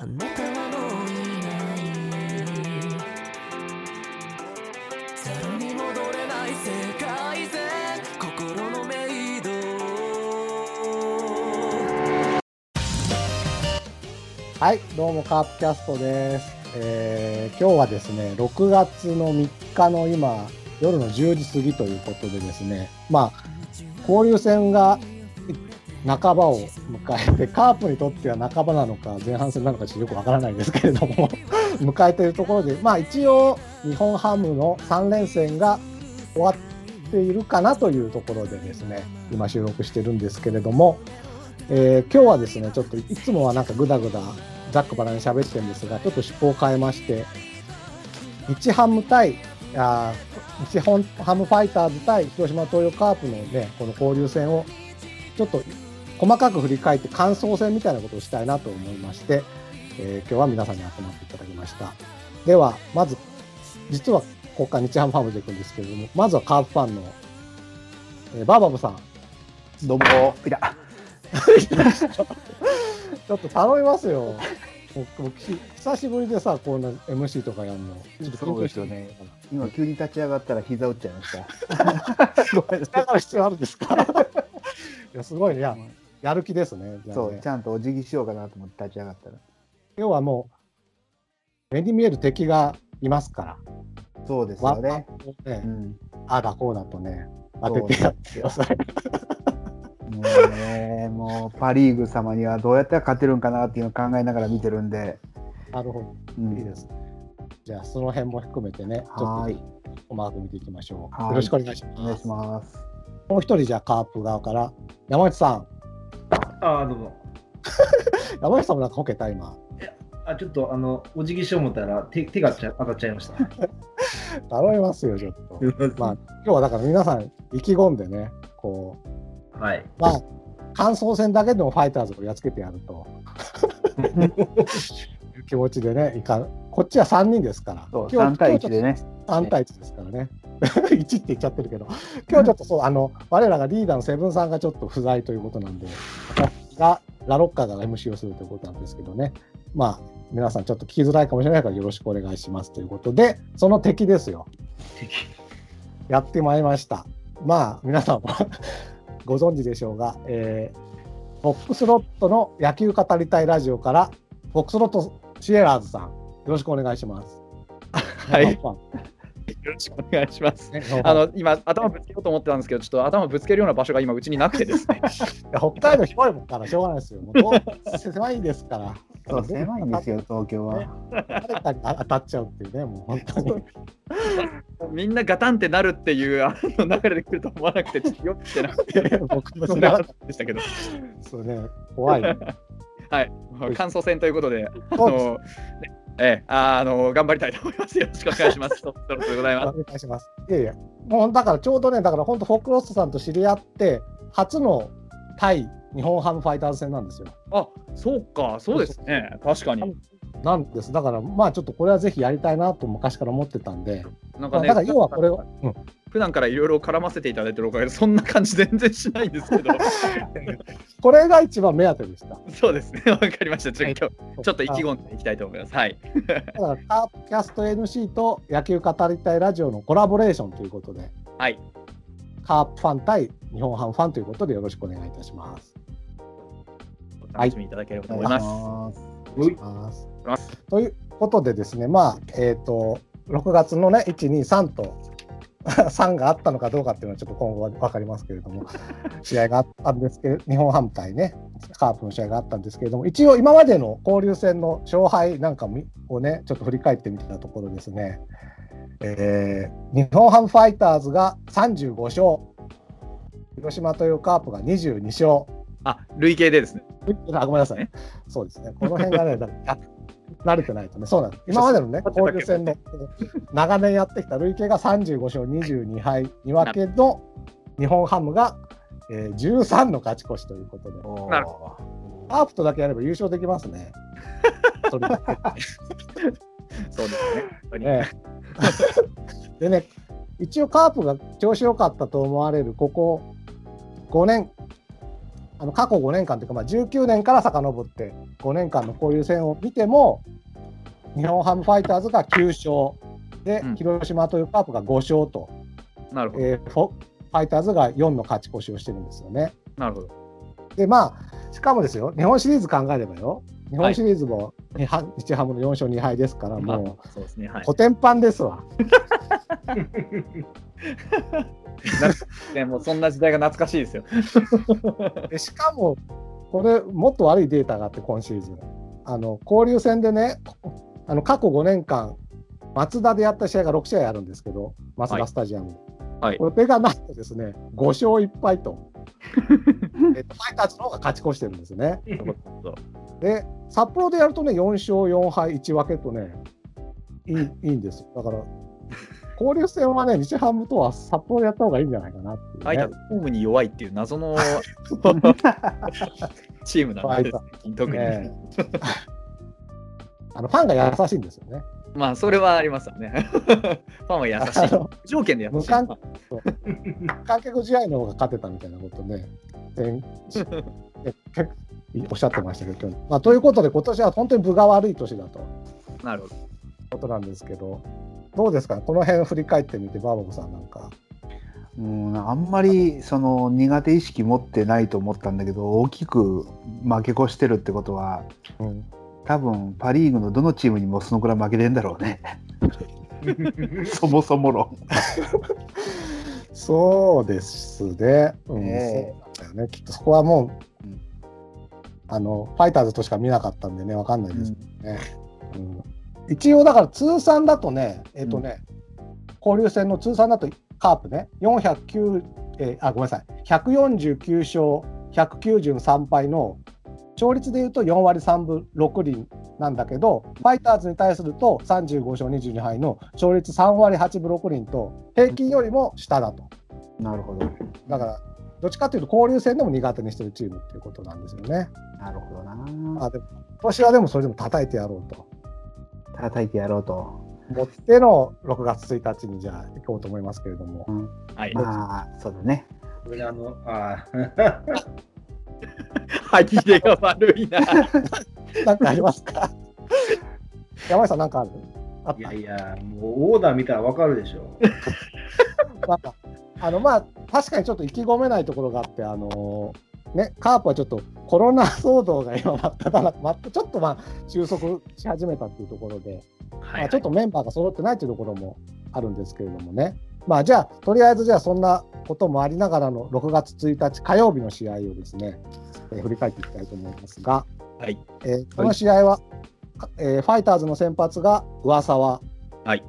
あなたはもういないゼロに戻れない世界線心のメイドはい、どうもカープキャストです。えー今日はですね、6月の3日の今、夜の10時過ぎということでですね、まあ、交流戦が半ばを迎えて、カープにとっては半ばなのか、前半戦なのかちょっとよくわからないんですけれども、迎えているところで、まあ一応、日本ハムの3連戦が終わっているかなというところでですね、今収録してるんですけれども、えー今日はですね、ちょっといつもはなんかぐだぐだざっくばらに喋ってるんですが、ちょっと趣向を変えまして、日ハム対、あ日本ハムファイターズ対広島東洋カープのね、この交流戦をちょっと細かく振り返って感想戦みたいなことをしたいなと思いまして、えー今日は皆さんに集まっていただきました。では、まず、実はここから日ハムファームでいくんですけれども、まずはカープファンの、えーバーバブさん、どうも、いや、ちょっと頼みますよ。僕久しぶりでさ、こんな MC とかやるの。そうですよね。今急に立ち上がったら膝打っちゃいました。ごめんなさだから必要あるんですか？いや、すごいね。いや、やる気ですね。じい。ゃあねそう、ちゃんとお辞儀しようかなと思って立ち上がったら。要はもう、目に見える敵がいますから。そうですわよね。ねうん。ああだこうだとね、当ててやってください。もうね、もうパ・リーグ様にはどうやったら勝てるんかなっていうのを考えながら見てるんで。なるほど。うんいいですね。じゃあ、その辺も含めてね、ちょっとはい細かく見ていきましょう。はいよろしくお願いしお願いします。ます。もう一人、じゃあ、カープ側から、山内さん。あーどうも。山内さんもなんかこけた、今。あ、ちょっと、あの、お辞儀しよう思ったら、手手がちゃ当たっちゃいました。頼みますよ、ちょっと。まあ、今日はだから皆さん意気込んでね、こう、はい。まあ、感想戦だけでもファイターズをやっつけてやると気持ちでね、いかこっちは3人ですから、そう、今日3対1でね。3対1ですからね。1って言っちゃってるけど、今日ちょっとそう、あの、我らがリーダーのセブンさんがちょっと不在ということなんで、私がラロッカーが MC をするということなんですけどね、まあ、皆さんちょっと聞きづらいかもしれないからよろしくお願いしますということで、その敵ですよ。敵やってまいりました。まあ、皆さんも ご存知でしょうが、えー、フォックスロットの野球語りたいラジオから、フォックスロットシエラーズさん、よろしくお願いします。はいよろしくお願いします。あの今、頭ぶつけようと思ってたんですけど、ちょっと頭ぶつけるような場所が今、うちになくてですね。北海道広いもんからしょうがないですよ。狭いんですから。そう、狭いんですよ、東京は。誰かに当たっちゃうっていうね、もう本当に。みんなガタンってなるっていうあの流れで来ると思わなくて、ちょっとよってなくて、いやいや僕もそんな知らなかっでしたけど、た そうね、怖い、ね。はい、感想戦ということで、あの、ねええ、あの頑張りたいと思います。よろしくお願いします。そ そろそろでございおます。願いします。いやいや、もうだからちょうどね、だから本当、フォックロストさんと知り合って、初の対日本ハムファイターズ戦なんですよ。あ、そうか、そうですね。確かに。なんです。だから、まあちょっとこれはぜひやりたいなと昔から思ってたんで、なんかね、まあだから要はこれを、うん、普段からいろいろ絡ませていただいてるおかげで、そんな感じ全然しないんですけど、これが一番目当てでした。そうですね、わかりました。ちょ今日はいちょっと意気込んでいきたいと思います。はい。だから、カープキャスト MC と野球語りたいラジオのコラボレーションということで、はい。カープファン対日本ハムファンということでよろしくお願いいたします。お楽しみいただければとお思います。します。ういということでですね、まあ、えっ、と、6月のね、1、2、3と、3があったのかどうかっていうのはちょっと今後は分かりますけれども、試合があったんですけど、日本ハム対ね、カープの試合があったんですけれども、一応今までの交流戦の勝敗なんかみをね、ちょっと振り返ってみたところですね、えー日本ハムファイターズが35勝、広島というカープが22勝、あ、累計でですね。あごめんなさい。そうですね。この辺がね、慣れてないとね、そうなんです。今までのね、交流戦の長年やってきた累計が35勝22敗2分けの日本ハムが、えー13の勝ち越しということで、おー。プとだけやれば優勝できますね。そうですね。ねでね、一応カープが調子良かったと思われるここ5年、あの過去5年間というか、まあ、19年から遡って5年間の交流戦を見ても、日本ハムファイターズが9勝、で、うん広島というカープが5勝と、なるほど。えーファイターズが4の勝ち越しをしてるんですよね。なるほど。で、まあ、しかもですよ、日本シリーズ考えればよ、日本シリーズも日ハムの4勝2敗ですから、もそうですね。はう、い。コテンパンですわ。ね、もうそんな時代が懐かしいですよ。でしかも、これ、もっと悪いデータがあって、今シーズン。あの交流戦でね、あの過去5年間、マツダでやった試合が6試合あるんですけど、マツダスタジアムで。はいこれがなんとですね、5勝1敗と、えっとファイターズの方が勝ち越してるんですね。で、札幌でやるとね、4勝4敗1分けとね、いいいいんですよ。だから、交流戦はね、日ハムとは札幌でやった方がいいんじゃないかなっていう、ね。ファイターズホームに弱いっていう謎の チームなんですね、特に。ねあのファンが優しいんですよね。まあ、それはありますよね。ファンは優しい。条件で優しい。無観観客試合の方が勝てたみたいなことね、前え結おっしゃってましたけど、まあ、ということで、今年は本当に分が悪い年だというなるほど。ことなんですけど、どうですか、この辺を振り返ってみて、バーボブさんなんか。うん、あんまりその苦手意識持ってないと思ったんだけど大きく負け越してるってことはうん多分パ・リーグのどのチームにもそのくらい負けてんだろうね。そもそも論そうですね、うんえ。そうなんだよね、きっとそこはもう、うん。あのファイターズとしか見なかったんでね、わかんないですね。うん。一応だから通算だとね、えっ、とね、交流戦の通算だとカープね、409、えーあ、ごめんなさい、149勝、193敗の勝率でいうと4割3分6厘なんだけど、ファイターズに対すると35勝22敗の勝率3割8分6厘と、平均よりも下だと。なるほどだから、どっちかというと交流戦でも苦手にしてるチームっていうことなんですよね。なるほどなあでも今年はでもそれでも叩いてやろうと。叩いてやろうと、持っての6月1日にじゃあ行こうと思いますけれども。うん、はい。まあそうだねこれあの、あ 歯切れが悪いな。なんかありますか？山井さんなんかある？いた？やいや、もうオーダー見たらわかるでしょ。なんかあのまあ確かにちょっと意気込めないところがあってあのねカープはちょっとコロナ騒動が今真っ只中まちょっとまあ収束し始めたっていうところで、はいまあ、ちょっとメンバーが揃ってないというところもあるんですけれどもねまあじゃあとりあえずじゃあそんなこともありながらの6月1日火曜日の試合をですね、えー振り返っていきたいと思いますが、はい。えーこの試合は、えーファイターズの先発が上沢はい。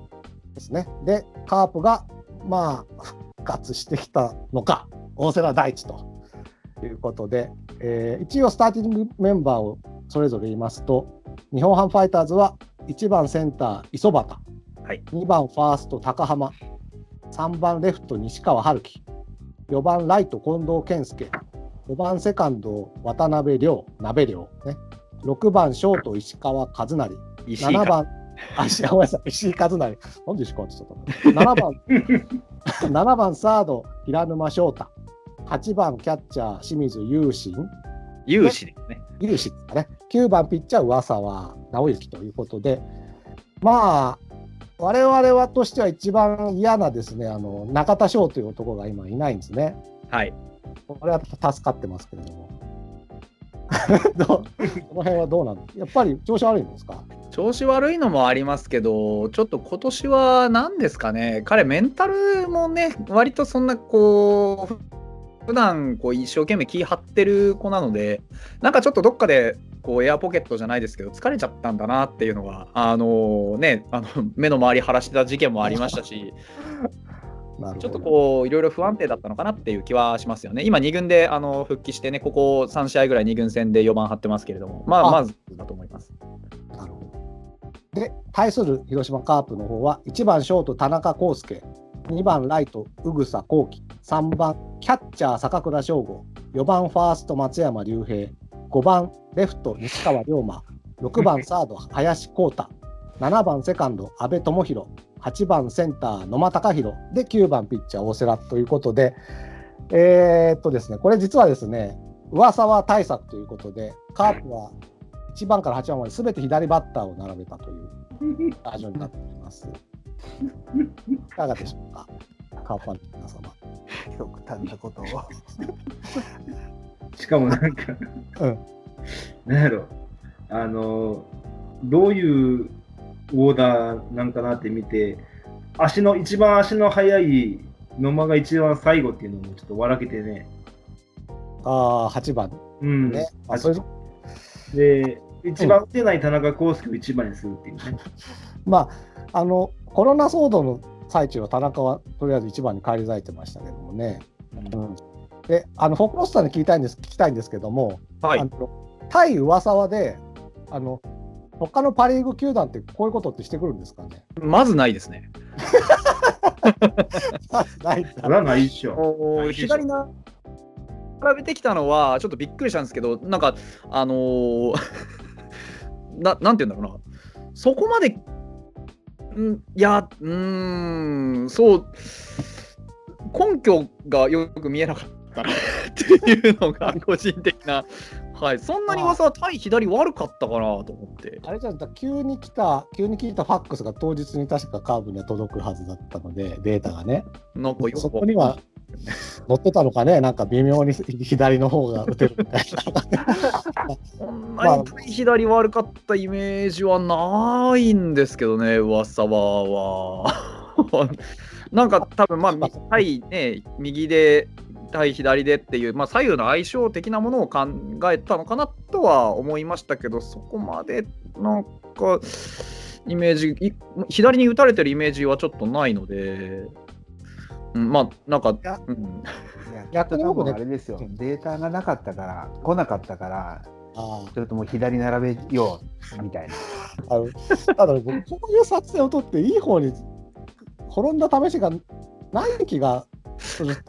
ですね。で、カープが、まあ、復活してきたのか、大瀬良大地ということで、えー一応スターティングメンバーをそれぞれ言いますと、日本ハムファイターズは1番センター、磯端、はい。2番ファースト、高浜、3番レフト、西川春樹、4番ライト、近藤健介、5番セカンド、渡辺亮、鍋亮、ね、6番ショート、石川和成、7石井か。番、あ、石ごめんなさい、石井和成、なんで石川って言っちゃったの ?7 番、7番サード、平沼翔太、8番キャッチャー、清水雄心、有志ですね。ですかね、9番ピッチャー、上沢直之ということで、まあ、我々はとしては一番嫌なですね、あの中田翔という男が今いないんですね。はい。これは助かってますけれども。どうこの辺はどうなんやっぱり調子悪いんですか？調子悪いのもありますけど、ちょっと今年は何ですかね、彼、メンタルもね、割とそんなこう、普段こう一生懸命気張ってる子なので、なんかちょっとどっかでこうエアポケットじゃないですけど、疲れちゃったんだなっていうのが、あのね、あの 目の周り晴らしてた事件もありましたし、ちょっとこう、いろいろ不安定だったのかなっていう気はしますよね。今、2軍であの復帰してね、ここ3試合ぐらい2軍戦で4番張ってますけれども、まあ、あまずだと思います。なるほど。で、対する広島カープの方は、1番ショート、田中康介、2番ライト、宇草幸輝、3番キャッチャー、坂倉翔吾、4番ファースト、松山竜平、5番レフト、西川龍馬、6番 サード、林光太、7番セカンド、阿部智弘、8番センター、野間隆弘、で、9番ピッチャー、大瀬良ということで、えーっとですね、これ実はですね、噂は対策ということで、カープは1番から8番まで全て左バッターを並べたというバージョンになっています。いかがでしょうか、カープファンの皆様。極端なことを。しかもなんか、うんなんやろ、あの、どういうオーダーなんかなって見て、足の、一番足の速い野間が一番最後っていうのもちょっと笑けてね。ああ、8番うん。ね。あそれで、一番打てない田中康介を一番にするっていうね。まあ、あの、コロナ騒動の最中は田中はとりあえず1番に返り咲いてましたけどもね。うん、で、あの、フォークロスターに聞きたいんです聞きたいんですけども、はい。あの対上沢で、あの、他のパ・リーグ球団ってこういうことってしてくるんですかね？まずないですね。ない。それはないっしょ。左な比べてきたのはちょっとびっくりしたんですけどなんかあのー ななんて言うんだろうな。そこまでんいやうーんそう根拠がよく見えなかったなっていうのが個人的なはいそんなに噂は対左悪かったかなと思ってあれじゃん、だ急に来た、急に来たファックスが当日に確かカーブには届くはずだったので、データがね。なんかそこには載ってたのかね、なんか微妙に左の方が打てるみたいな。そんなに対左悪かったイメージはないんですけどね、噂は。なんか多分まあ、み対ね、右で、対左でっていう、まあ、左右の相性的なものを考えたのかなとは思いましたけど、そこまでなんか、イメージ、い左に打たれてるイメージはちょっとないので、うん、まあ、なんか、やうん、いや逆に僕あれですよ、データがなかったから、来なかったから、あそれとも左並べようみたいな。ああのただ、僕こういう撮影を撮って、いい方に転んだ試しがない気が、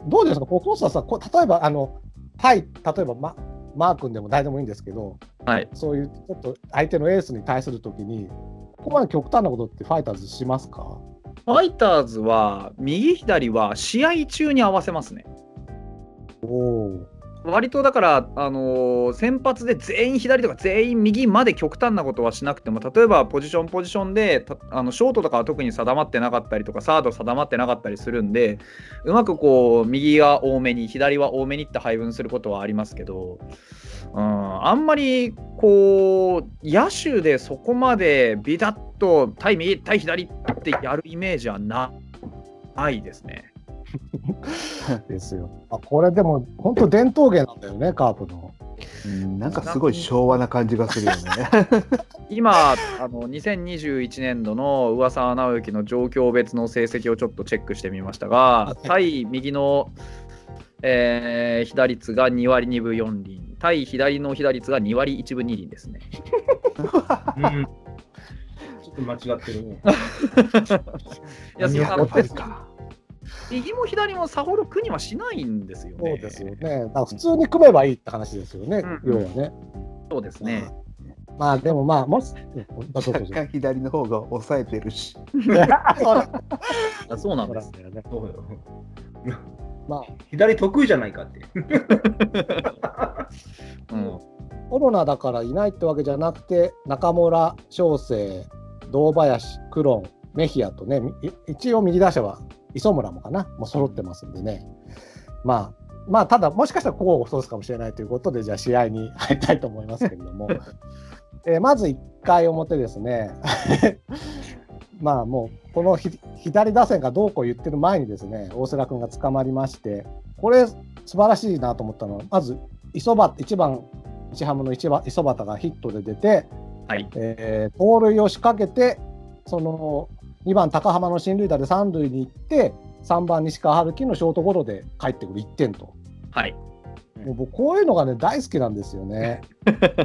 どうですか、こースはさ、こう例えば、あの、対、例えば、ま、マー君でも誰でもいいんですけど、はい。そういうちょっと相手のエースに対するときに、ここまで極端なことってファイターズしますか？ファイターズは、右左は試合中に合わせますね。おお。割とだから、あのー先発で全員左とか全員右まで極端なことはしなくても例えばポジションポジションであのショートとかは特に定まってなかったりとかサード定まってなかったりするんでうまくこう右が多めに左は多めにって配分することはありますけど、うん、あんまりこう野手でそこまでビタッと対右対左ってやるイメージはないですね。ですよ。あこれでも、本当伝統芸なんだよね、カープの。うんなんかすごい昭和な感じがするよね。今あの2021年度の上沢直之の状況別の成績をちょっとチェックしてみましたが対右の、えー被打率が2割2分4厘対左の被打率が2割1分2厘ですね。うん、ちょっと間違ってるね。いやいやあのぱりか。右も左もさほど苦にはしないんですよね。そうですよね。だから普通に組めばいいって話ですよね、うん要はね。そうですね。まあでもまあ、もし、若干 左の方が抑えてるし。あ そうなんです。よね。そうよ。まあ、左得意じゃないかって。うんコロナだからいないってわけじゃなくて、中村、翔成、堂林、クロン、メヒアとね、み一応右打者は磯村もかな、もう揃ってますんでね。まあ、まあ、ただ、もしかしたらこうそうすかもしれないということで、じゃあ試合に入りたいと思いますけれども、えーまず1回表ですね。まあもう、このひ左打線がどうこう言ってる前にですね、大瀬良君が捕まりまして、これ、素晴らしいなと思ったのは、まず、磯端、1番、日ハムの一番磯端がヒットで出て、はい。えー盗塁を仕掛けて、その2番、高浜の進塁打で三塁に行って、3番、西川春樹のショートゴロで帰ってくる1点と。はい。もう僕、こういうのがね、大好きなんですよね。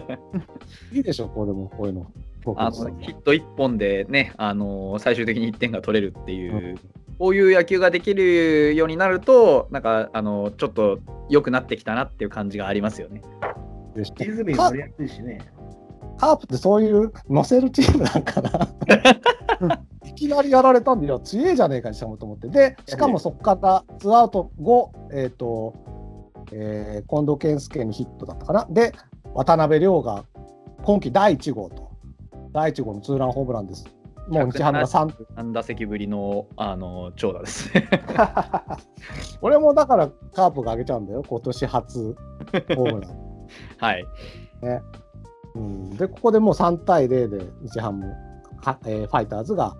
いいでしょ、これも、こういうの。僕あのヒット1本でね、あの最終的に1点が取れるっていう、こういう野球ができるようになると、なんかあのちょっと良くなってきたなっていう感じがありますよね。でしリズムに乗りやすいしね。カープってそういう乗せるチームなんかな。いきなりやられたんで、いや、強えじゃねえかにしたもと思って。で、しかもそこからツーアウト後、えっ、と、えー近藤健介にヒットだったかな。で、渡辺亮が今季第1号と、第1号のツーランホームランです。もう日ハムが3、3打席ぶりのあの長打ですね。俺もだからカープが上げちゃうんだよ、今年初ホームラン。はい。うん、で、ここでもう3対0で日ハム、かえーファイターズが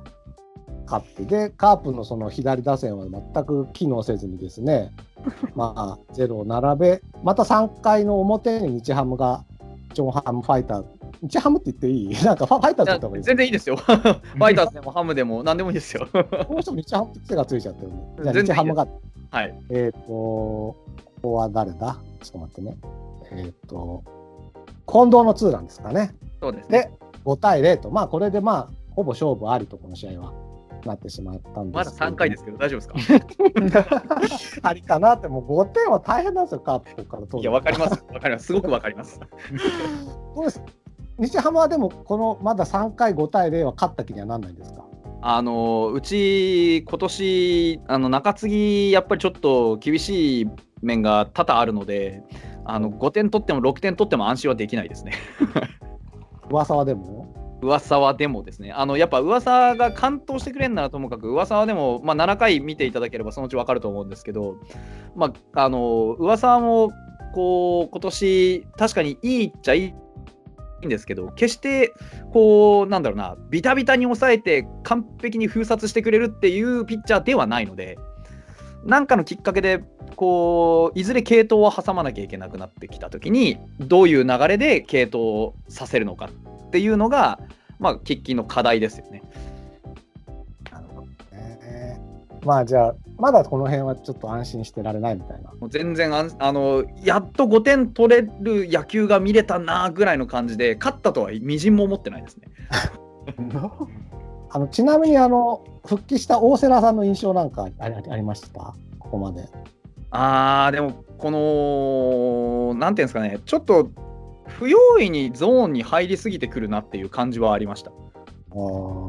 勝って、で、カープのその左打線は全く機能せずにですね、まあ、ゼロを並べ、また3回の表に日ハムが、ジョンハムファイターズ、日ハムって言っていい？なんかファイターズった方がいい全然いいですよ。ファイターズでもハムでも何でもいいですよ。どうしても日ハムって癖がついちゃってるね。じゃあ日ハムが、はい。えっ、と、ここは誰だ？ちょっと待ってね。えっ、と、近藤のツーランですかね。そうですね。で、5対0と、まあ、これでまあ、ほぼ勝負ありと、この試合はなってしまったんでまだすけど。3回ですけど、大丈夫ですか？ありかなって、もう5点は大変なんですよ、カープから取るのいや、わかります。わかります。すごくわかります。そうです？日ハムはでも、このまだ3回5対0は勝った気にはなんないんですか？あのうち、今年あの中継ぎ、やっぱりちょっと厳しい面が多々あるので、あの5点取っても6点取っても安心はできないですね。噂はでも？噂はでもですね、あのやっぱ噂が完投してくれんならともかく、噂はでも、まあ、7回見ていただければそのうち分かると思うんですけど、まあ、あの噂もこう今年確かにいいっちゃいいんですけど、決してこうなんだろうな、ビタビタに抑えて完璧に封殺してくれるっていうピッチャーではないので、なんかのきっかけでこういずれ系統を挟まなきゃいけなくなってきたときに、どういう流れで系統をさせるのかていうのが、まあ、喫緊の課題ですよね。なるほどね。まあ、じゃあ、まだこの辺はちょっと安心してられないみたいな。もう全然あの、やっと5点取れる野球が見れたなぐらいの感じで、勝ったとはみじんも思ってないですね。あのちなみにあの復帰した大瀬良さんの印象なんかありありました？ここまで。あー、でも、この、なんていうんですかね、ちょっと不用意にゾーンに入りすぎてくるなっていう感じはありました。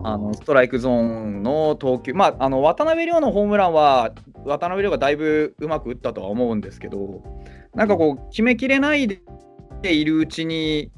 あのストライクゾーンの投球、まあ、あの渡辺亮のホームランは、渡辺亮がだいぶうまく打ったとは思うんですけど、なんかこう、決めきれないでいるうちに、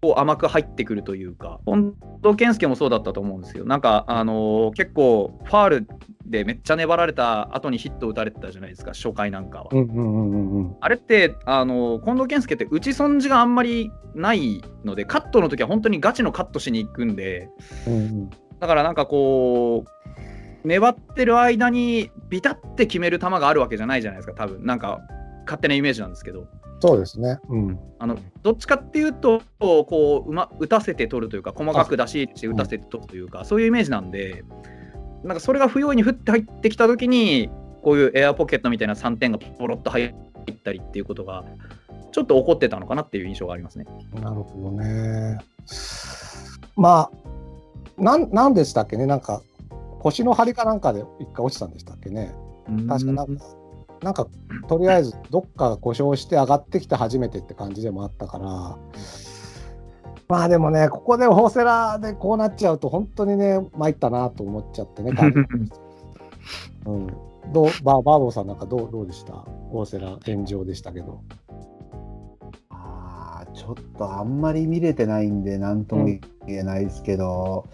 こう甘く入ってくるというか、近藤健介もそうだったと思うんですよ。なんか、あの結構、ファールでめっちゃ粘られた後にヒット打たれてたじゃないですか、初回なんかは。うんうんうんうんうん。あれって、あの近藤健介って打ち損じがあんまりないので、カットの時は本当にガチのカットしに行くんで、うんうんだからなんかこう、粘ってる間にビタって決める球があるわけじゃないじゃないですか、多分なんか勝手なイメージなんですけど、そうですね。うん。あのどっちかっていうと、こううま打たせて取るというか、細かく出し入れして打たせて取るというか、そういうイメージなんで、なんかそれが不用意に降って入ってきたときに、こういうエアポケットみたいな3点がポロッと入ったりっていうことが、ちょっと起こってたのかなっていう印象がありますね。なるほどね。まあ、なんなんでしたっけね、なんか腰の張りかなんかで一回落ちたんでしたっけね？確かなんか、なんかとりあえずどっかが故障して上がってきて初めてって感じでもあったから。まあでもね、ここで大瀬良でこうなっちゃうと、本当にね、参ったなと思っちゃってね、うん、どうババーボーさんなんかどうどうでした？大瀬良炎上でしたけど。あーちょっとあんまり見れてないんで、なんとも言えないですけど、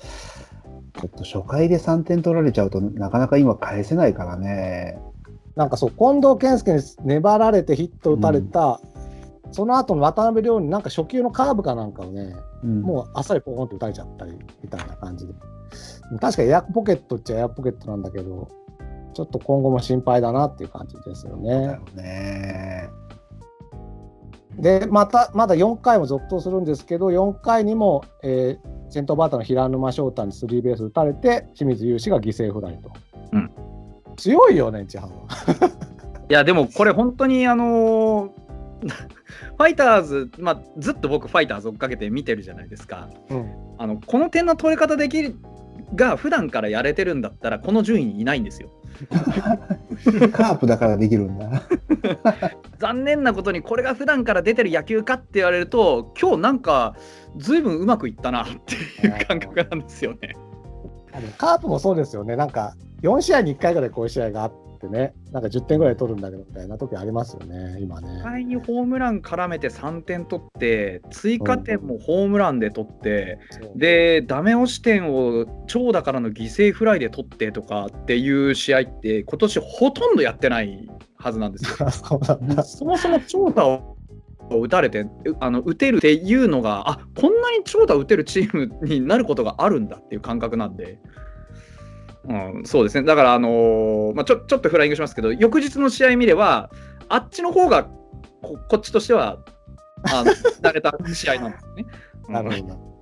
ちょっと初回で3点取られちゃうとなかなか今返せないからね。なんかそう、近藤健介に粘られてヒット打たれた、その後の渡辺亮になんか初球のカーブかなんかをね、うんもうあっさりポーンって打たれちゃったりみたいな感じで。確かエアポケットっちゃエアポケットなんだけど、ちょっと今後も心配だなっていう感じですよね。だよね。で、また、まだ4回も続投するんですけど、4回にも、えー先頭バッターの平沼翔太にスリーベース打たれて、清水雄志が犠牲フライと。うん強いよね、日ハムは。いや、でもこれ本当にあのー ファイターズ、まあ、ずっと僕、ファイターズ追っかけて見てるじゃないですか。うんあのこの点の取り方できるが普段からやれてるんだったら、この順位にいないんですよ。カープだからできるんだ。残念なことに、これが普段から出てる野球かって言われると、今日なんか、ずいぶんうまくいったなっていう感覚なんですよね。カープもそうですよね、なんか4試合に1回ぐらいこういう試合があって、ね、なんか10点ぐらい取るんだけどみたいな時ありますよね、今ね。互いにホームラン絡めて3点取って、追加点もホームランで取って、そうで、ダメ押し点を長打からの犠牲フライで取ってとかっていう試合って、今年ほとんどやってないはずなんですよ。そもそも長打を打たれて、うあの打てるっていうのが、あこんなに長打打てるチームになることがあるんだっていう感覚なんで。うん、そうですね、だから、あのーまあ、ちょちょっとフライングしますけど、翌日の試合見れば、あっちの方がここっちとしては、あの 慣れた試合なんですね。なるほど。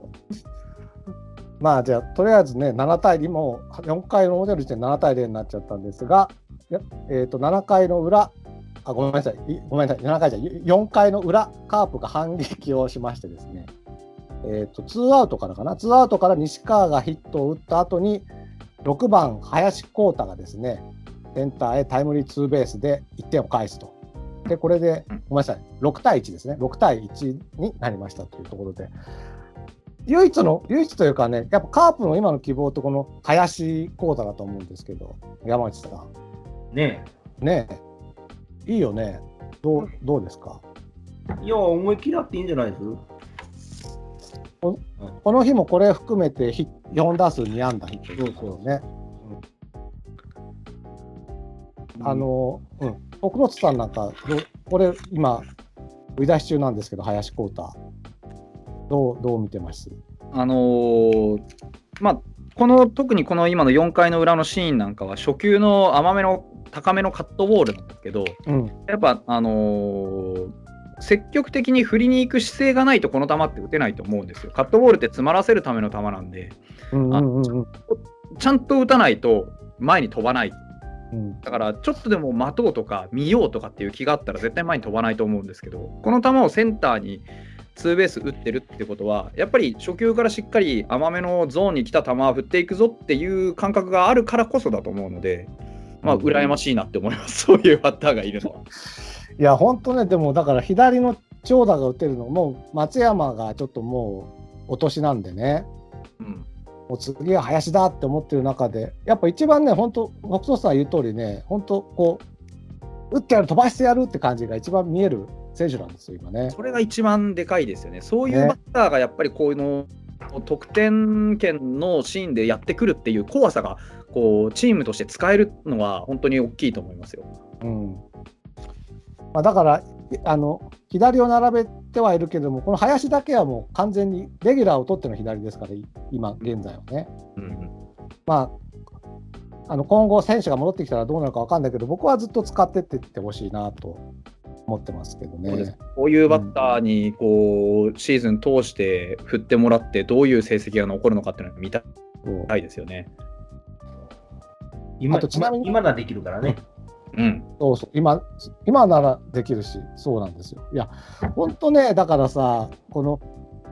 まあじゃあとりあえずね7対2も4回の表の時点で7対0になっちゃったんですが、やえー、と7回の裏あごめんなさい。いごめんなさい。7回じゃ4回の裏カープが反撃をしましてですね、えー、と2アウトからかな。2アウトから西川がヒットを打った後に6番林光太がですねセンターへタイムリーツーベースで1点を返すと。でこれでごめんなさい。6対1ですね。6対1になりましたというところで。唯一の唯一というかねやっぱカープの今の希望とこの林光太だと思うんですけど山内さん。ねねえいいよね。どうどうですか？え。いや、思い切りあっていいんじゃないです？この日もこれ含めてヒ4打数2安打ヒットですよね。あの、うん、奥本さんなんか、これ今、売り出し中なんですけど、林光太。どう、どう見てます？あのーまあ、この特にこの今の4回の裏のシーンなんかは初球の甘めの高めのカットボールなんですけどうん。やっぱ、あのー積極的に振りに行く姿勢がないとこの球って打てないと思うんですよ。カットボールって詰まらせるための球なんでちゃんと打たないと前に飛ばないうん。だからちょっとでも待とうとか見ようとかっていう気があったら絶対前に飛ばないと思うんですけどこの球をセンターにツーベース打ってるってことはやっぱり初球からしっかり甘めのゾーンに来た球を振っていくぞっていう感覚があるからこそだと思うのでまあ羨ましいなって思います。そういうバッターがいるのは。いや、本当ね、でもだから左の長打が打てるのも、松山がちょっともうお年なんでね、うん。もう次は林だって思ってる中で、やっぱ一番ね、本当、北斗さん言う通りね、本当、こう、打ってやる、飛ばしてやるって感じが一番見える選手なんですよ、今ね。それが一番でかいですよね。そういうねバッターがやっぱりこういうの得点圏のシーンでやってくるっていう怖さがこうチームとして使えるのは本当に大きいと思いますよ。うんまあ、だからあの、左を並べてはいるけども、この林だけはもう完全にレギュラーを取っての左ですから、い今現在はね。うんまあ、あの今後、選手が戻ってきたらどうなるか分かんないけど、僕はずっと使ってってってほしいなと思ってますけどね。こういうバッターにこうシーズン通して振ってもらってどういう成績が残るのかっていうのを見たそういですよね。今あとちなみに今ならできるからね。うん、そうそう今今ならできるし、そうなんですよ。いや、本当ね、だからさ、この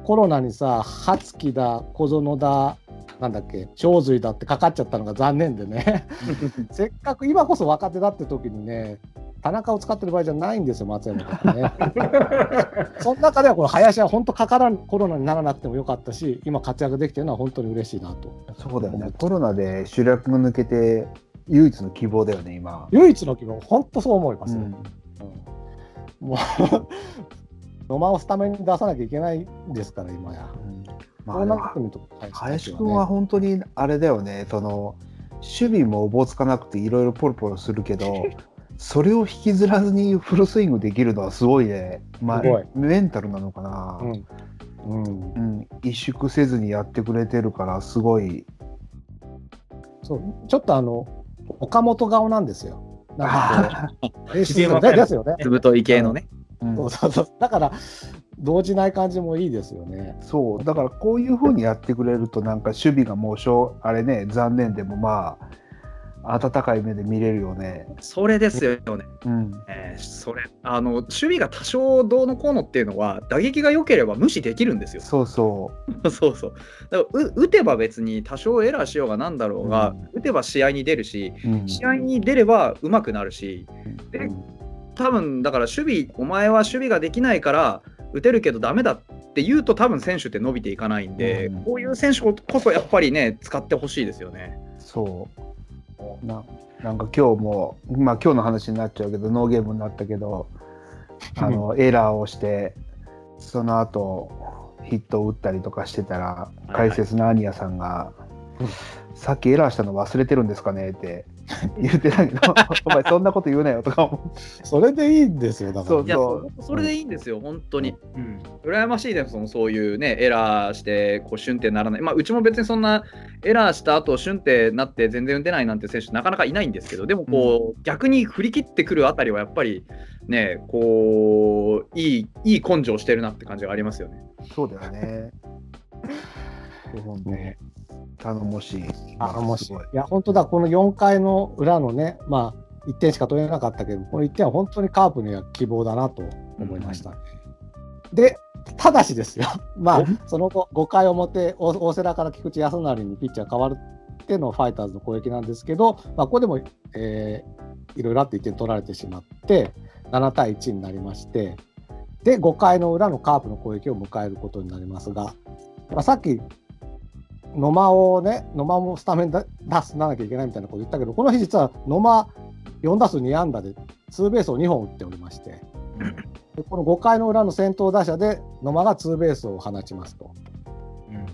コロナにさ、初期だ、小園だ、なんだっけ、正髄だってかかっちゃったのが残念でね、せっかく今こそ若手だって時にね、田中を使ってる場合じゃないんですよ、松山とかね。その中では、この林は本当かからん、コロナにならなくてもよかったし、今活躍できてるのは本当に嬉しいなと。そうだよね。コロナで主力が抜けて、唯一の希望だよね、今。唯一の希望、本当そう思いますよ。うんうんもう、野間をスタメンに出さなきゃいけないんですから、今や。まあ、こうでもなってみると、林君は本当にあれだよね、その守備もおぼつかなくていろいろポロポロするけど、それを引きずらずにフルスイングできるのはすごいね、まあすごい、メンタルなのかな、うん。うん。うん、萎縮せずにやってくれてるから、すごい、そう、ちょっとあの、岡本顔なんですよ。なんかこう、でですよね。ずぶとい系のね。うんそうそうそう。だから、動じない感じもいいですよね。そう、だからこういうふうにやってくれると、なんか守備がもうしょう、あれね、残念でもまあ、温かい目で見れるよね。それですよね。うん、えーそれあの守備が多少どうのこうのっていうのは打撃が良ければ無視できるんですよ。そうそ そうそう。だからう打てば別に多少エラーしようがなんだろうが、打てば試合に出るし、う。うん試合に出れば上手くなるし、で多分だから守備、お前は守備ができないから打てるけどダメだって言うと多分選手って伸びていかないんで、うんこういう選手こそやっぱりね、使ってほしいですよね。そう。ななんか今日も、まあ今日の話になっちゃうけど、ノーゲームになったけど、あの エラーをして、その後ヒットを打ったりとかしてたら、い。解説のアニヤさんが、さっきエラーしたの忘れてるんですかねって 言ってたけど、お前そんなこと言うなよとか思って。それでいいんですよ、だから。そういやそそれでいいんですよ、本当に。うん。羨ましいですもん、そういうね、エラーして、こう、シュンってならない。まあ、うちも別にそんな、エラーした後、シュンってなって全然打てないなんて選手、なかなかいないんですけど、でも、こう、逆に振り切ってくるあたりは、やっぱり、ね、こう、いい、いい根性してるなって感じがありますよね。そうだよね。本当ね頼もしい。あ、もし。いいや、本当だ、この4回の裏のね、まあ、1点しか取れなかったけど、この1点は本当にカープには希望だなと思いました。で、ただしですよ、まあ、その後、5回表、大大瀬良から菊池康成にピッチャー変わってのファイターズの攻撃なんですけど、まあ、ここでも、えーいろいろあって1点取られてしまって、7対1になりまして、で、5回の裏のカープの攻撃を迎えることになりますが、まあ、さっき、野間をね、野間もスタメンだ出すななきゃいけないみたいなこと言ったけど、この日実は野間4打数2安打でツーベースを2本打っておりまして、でこの5回の裏の先頭打者で野間がツーベースを放ちますと。うん。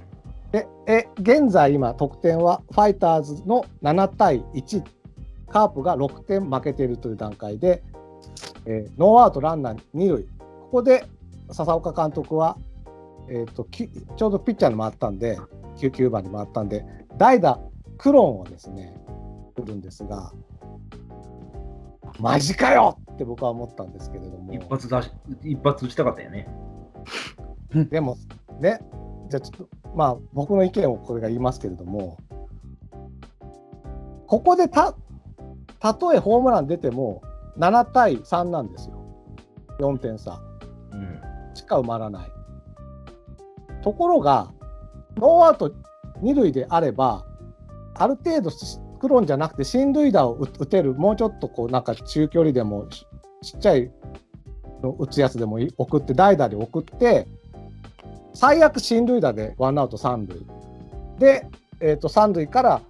で、え現在今得点はファイターズの7対1、カープが6点負けているという段階で、えーノーアウトランナー2塁、ここで笹岡監督は、えーときちょうどピッチャーに回ったんで、9, 9番に回ったんで、代打、クロンをですね、振るんですが、マジかよって僕は思ったんですけれども。一発出し、一発打ちたかったよね。でもね、じゃあちょっと、まあ、僕の意見をこれが言いますけれども、ここでた、たとえホームラン出ても、7対3なんですよ。4点差うん。しか埋まらない。ところが、ノーアウト2塁であれば、ある程度、クロンじゃなくて、進塁打を打てる、もうちょっとこう、なんか中距離でも、ちっちゃいの打つやつでも送って、代打で送って、最悪進塁打でワンアウト3塁。で、えー、と3塁から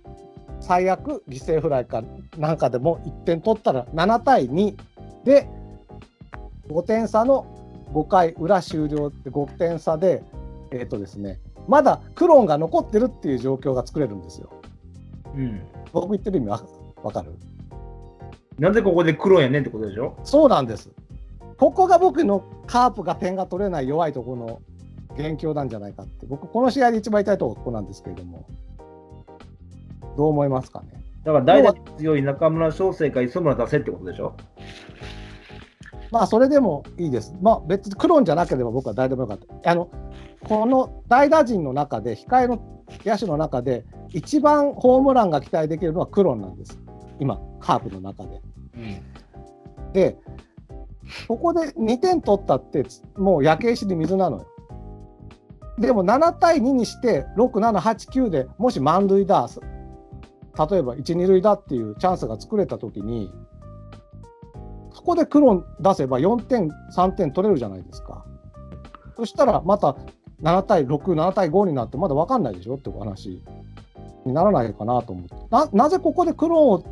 最悪犠牲フライかなんかでも1点取ったら7対2で5点差の5回裏終了って5点差で、えーとですね、まだクローンが残ってるっていう状況が作れるんですよ。うん。僕言ってる意味わわかる？なんでここで黒やねんってことでしょ？そうなんです。ここが僕のカープが点が取れない弱いところの元凶なんじゃないかって、僕、この試合で一番痛いところここなんですけれども、どう思いますかね？だから代打に強い中村翔成か磯村出せってことでしょ？まあ、それでもいいです。まあ、別にクローンじゃなければ僕は誰でもよかった。あの、この代打陣の中で、控えの野手の中で、一番ホームランが期待できるのはクローンなんです。今、カープの中で。うん。で、ここで2点取ったって、もう焼け石に水なのよ。でも7対2にして、6、7、8、9でもし満塁だ、例えば1、2塁だっていうチャンスが作れたときに、そこでクロン出せば4点、3点取れるじゃないですか。そしたらまた7対6、7対5になって、まだ分かんないでしょってお話にならないかなと思って。ななぜここでクロンを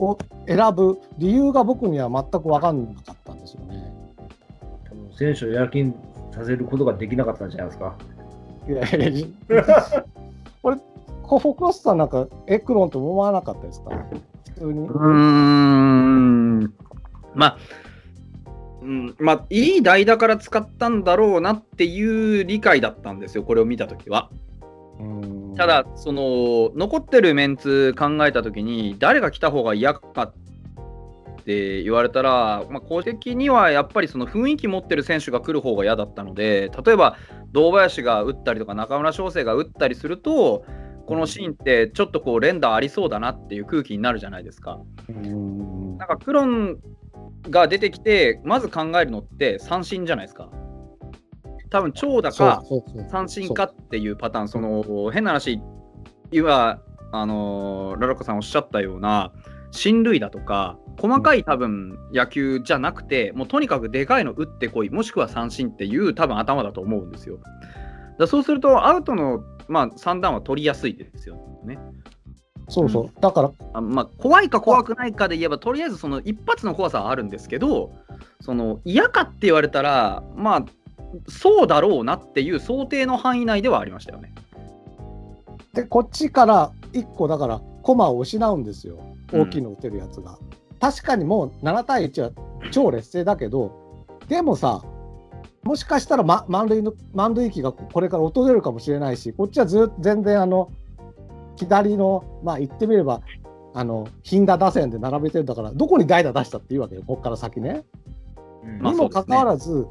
を選ぶ理由が僕には全く分かんなかったんですよね。多分選手をやる気にさせることができなかったんじゃないですか。いやいやいや これ、コフォクロスさんなんかエクロンと思わなかったですか？普通に。うーん。まあ、うん、まあ、いい代打から使ったんだろうなっていう理解だったんですよ、これを見たときは。うんただ、その、残ってるメンツ考えたときに、誰が来た方が嫌かって言われたら、まあ、公的にはやっぱりその雰囲気持ってる選手が来る方が嫌だったので、例えば、堂林が打ったりとか、中村翔成が打ったりすると、このシーンってちょっとこう連打ありそうだなっていう空気になるじゃないですか。うんなんかクロンが出てきて、まず考えるのって三振じゃないですか。多分長打か三振かっていうパターン、その変な話、今、あのラロッカさんおっしゃったような、進塁打とか、細かい多分野球じゃなくて、もうとにかくでかいの打ってこい、もしくは三振っていう多分頭だと思うんですよ。だそうすると、アウトの、まあ、3段は取りやすいですよね。そうそう。だから、あまあ、怖いか怖くないかで言えば、とりあえずその一発の怖さはあるんですけど、その嫌かって言われたら、まあ、そうだろうなっていう想定の範囲内ではありましたよね。で、こっちから1個、だから、コマを失うんですよ。大きいの打てるやつが。確かにもう7対1は超劣勢だけど、でもさ、もしかしたら、ま、満塁の満塁機がこれから訪れるかもしれないし、こっちはずっと全然あの左の、まあ言ってみれば、あの頻打打線で並べてるんだから、どこに代打出したっていうわけよ、ここから先ね。まあにもかかわらず、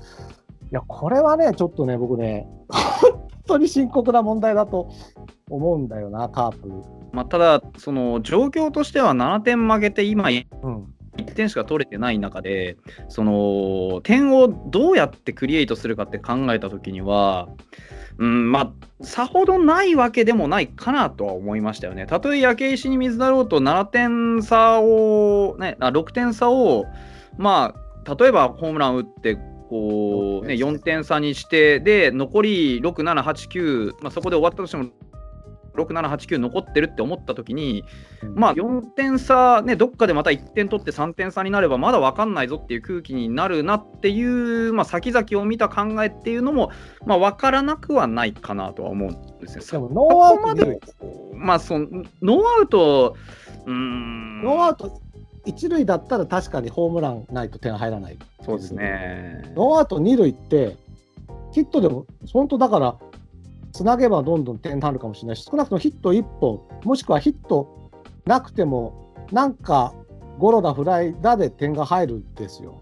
いや、これはね、ちょっとね、僕ね、本当に深刻な問題だと思うんだよな、カープ。まあ、ただ、その状況としては7点負けて、今、1うん、点しか取れてない中で、その点をどうやってクリエイトするかって考えたときには、うん、まあ、さほどないわけでもないかなとは思いましたよね。たとえ焼け石に水だろうと7点差を、ね、あ6点差を、まあ、例えばホームラン打って、こうね、4点差にして、で、残り6、7、8、9、まあ、そこで終わったとしても、6、7、8、9残ってるって思ったときに、まあ4点差、ね、どっかでまた1点取って3点差になればまだ分かんないぞっていう空気になるなっていう、まあ、先々を見た考えっていうのも、まあ、分からなくはないかなとは思うんですね。でもノーアウトでで、まあそのノーアウト、うーん、ノーアウト一塁だったら確かにホームランないと点入らない。そうですね。ノーアウト二塁って、ヒットでも、本当だから、つなげばどんどん点になるかもしれないし、少なくともヒット1本、もしくはヒットなくても、なんかゴロだ、フライだで点が入るんですよ、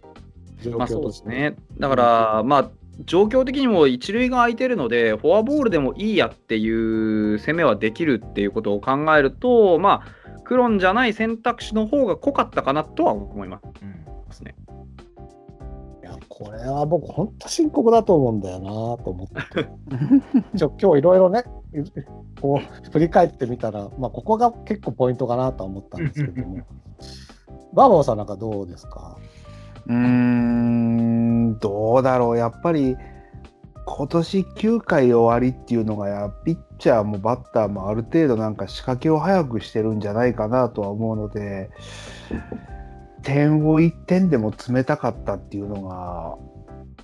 まあ、そう。ですね。だから、まあ、状況的にも一塁が空いてるので、フォアボールでもいいやっていう攻めはできるっていうことを考えると、まあ、クロンじゃない選択肢の方が濃かったかなとは思いますね。いやこれは僕、本当深刻だと思うんだよなと思って。ちょ今日いろいろね、こう振り返ってみたら、まあ、ここが結構ポイントかなとは思ったんですけども、バーバーさんなんかどうですか？うーん、どうだろう、やっぱり今年9回終わりっていうのがや、ピッチャーもバッターもある程度なんか仕掛けを早くしてるんじゃないかなとは思うので、点を1点でも詰めたかったっていうのが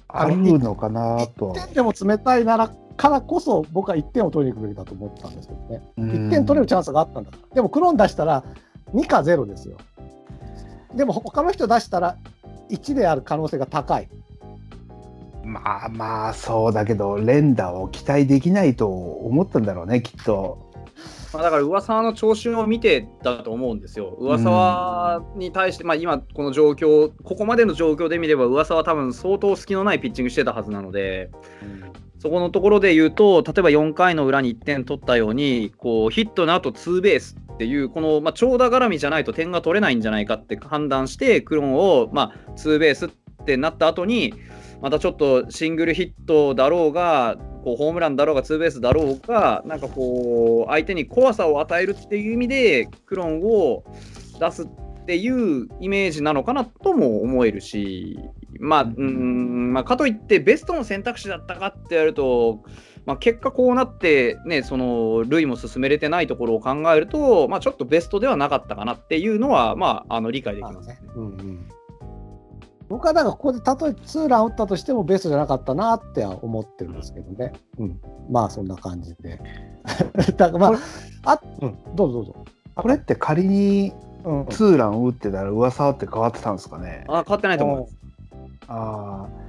あるのかなとは。1点でも冷たいならからこそ、僕は1点を取りに行くべきだと思ったんですけどね。1点取れるチャンスがあったんだから。でも、クローン出したら2か0ですよ。でも、他の人出したら1である可能性が高い。まあまあそうだけど連打を期待できないと思ったんだろうねきっと。まあ、だから上沢の調子を見てだと思うんですよ。上沢に対して、まあ、今この状況、ここまでの状況で見れば、上沢は多分相当隙のないピッチングしてたはずなので、そこのところで言うと、例えば4回の裏に1点取ったように、こうヒットの後ツーベースっていう、この、まあ、長打絡みじゃないと点が取れないんじゃないかって判断して、クローンを、まあ、ツーベースってなった後に、またちょっとシングルヒットだろうが、こうホームランだろうがツーベースだろうが、なんかこう、相手に怖さを与えるっていう意味で、クロンを出すっていうイメージなのかなとも思えるし、まあ、うん、まあ、かといって、ベストの選択肢だったかってやると、まあ、結果こうなって、ね、その塁も進めれてないところを考えると、まあ、ちょっとベストではなかったかなっていうのは、まあ、あの理解できますね。うんうん僕はだからここでたとえツーラン打ったとしてもベストじゃなかったなっては思ってるんですけどね。うん、まあそんな感じで。だからまあ、あうん、どうぞどうぞ。これって仮にうん、ツーラン打ってたら噂って変わってたんですかね？あ変わってないと思います。ああ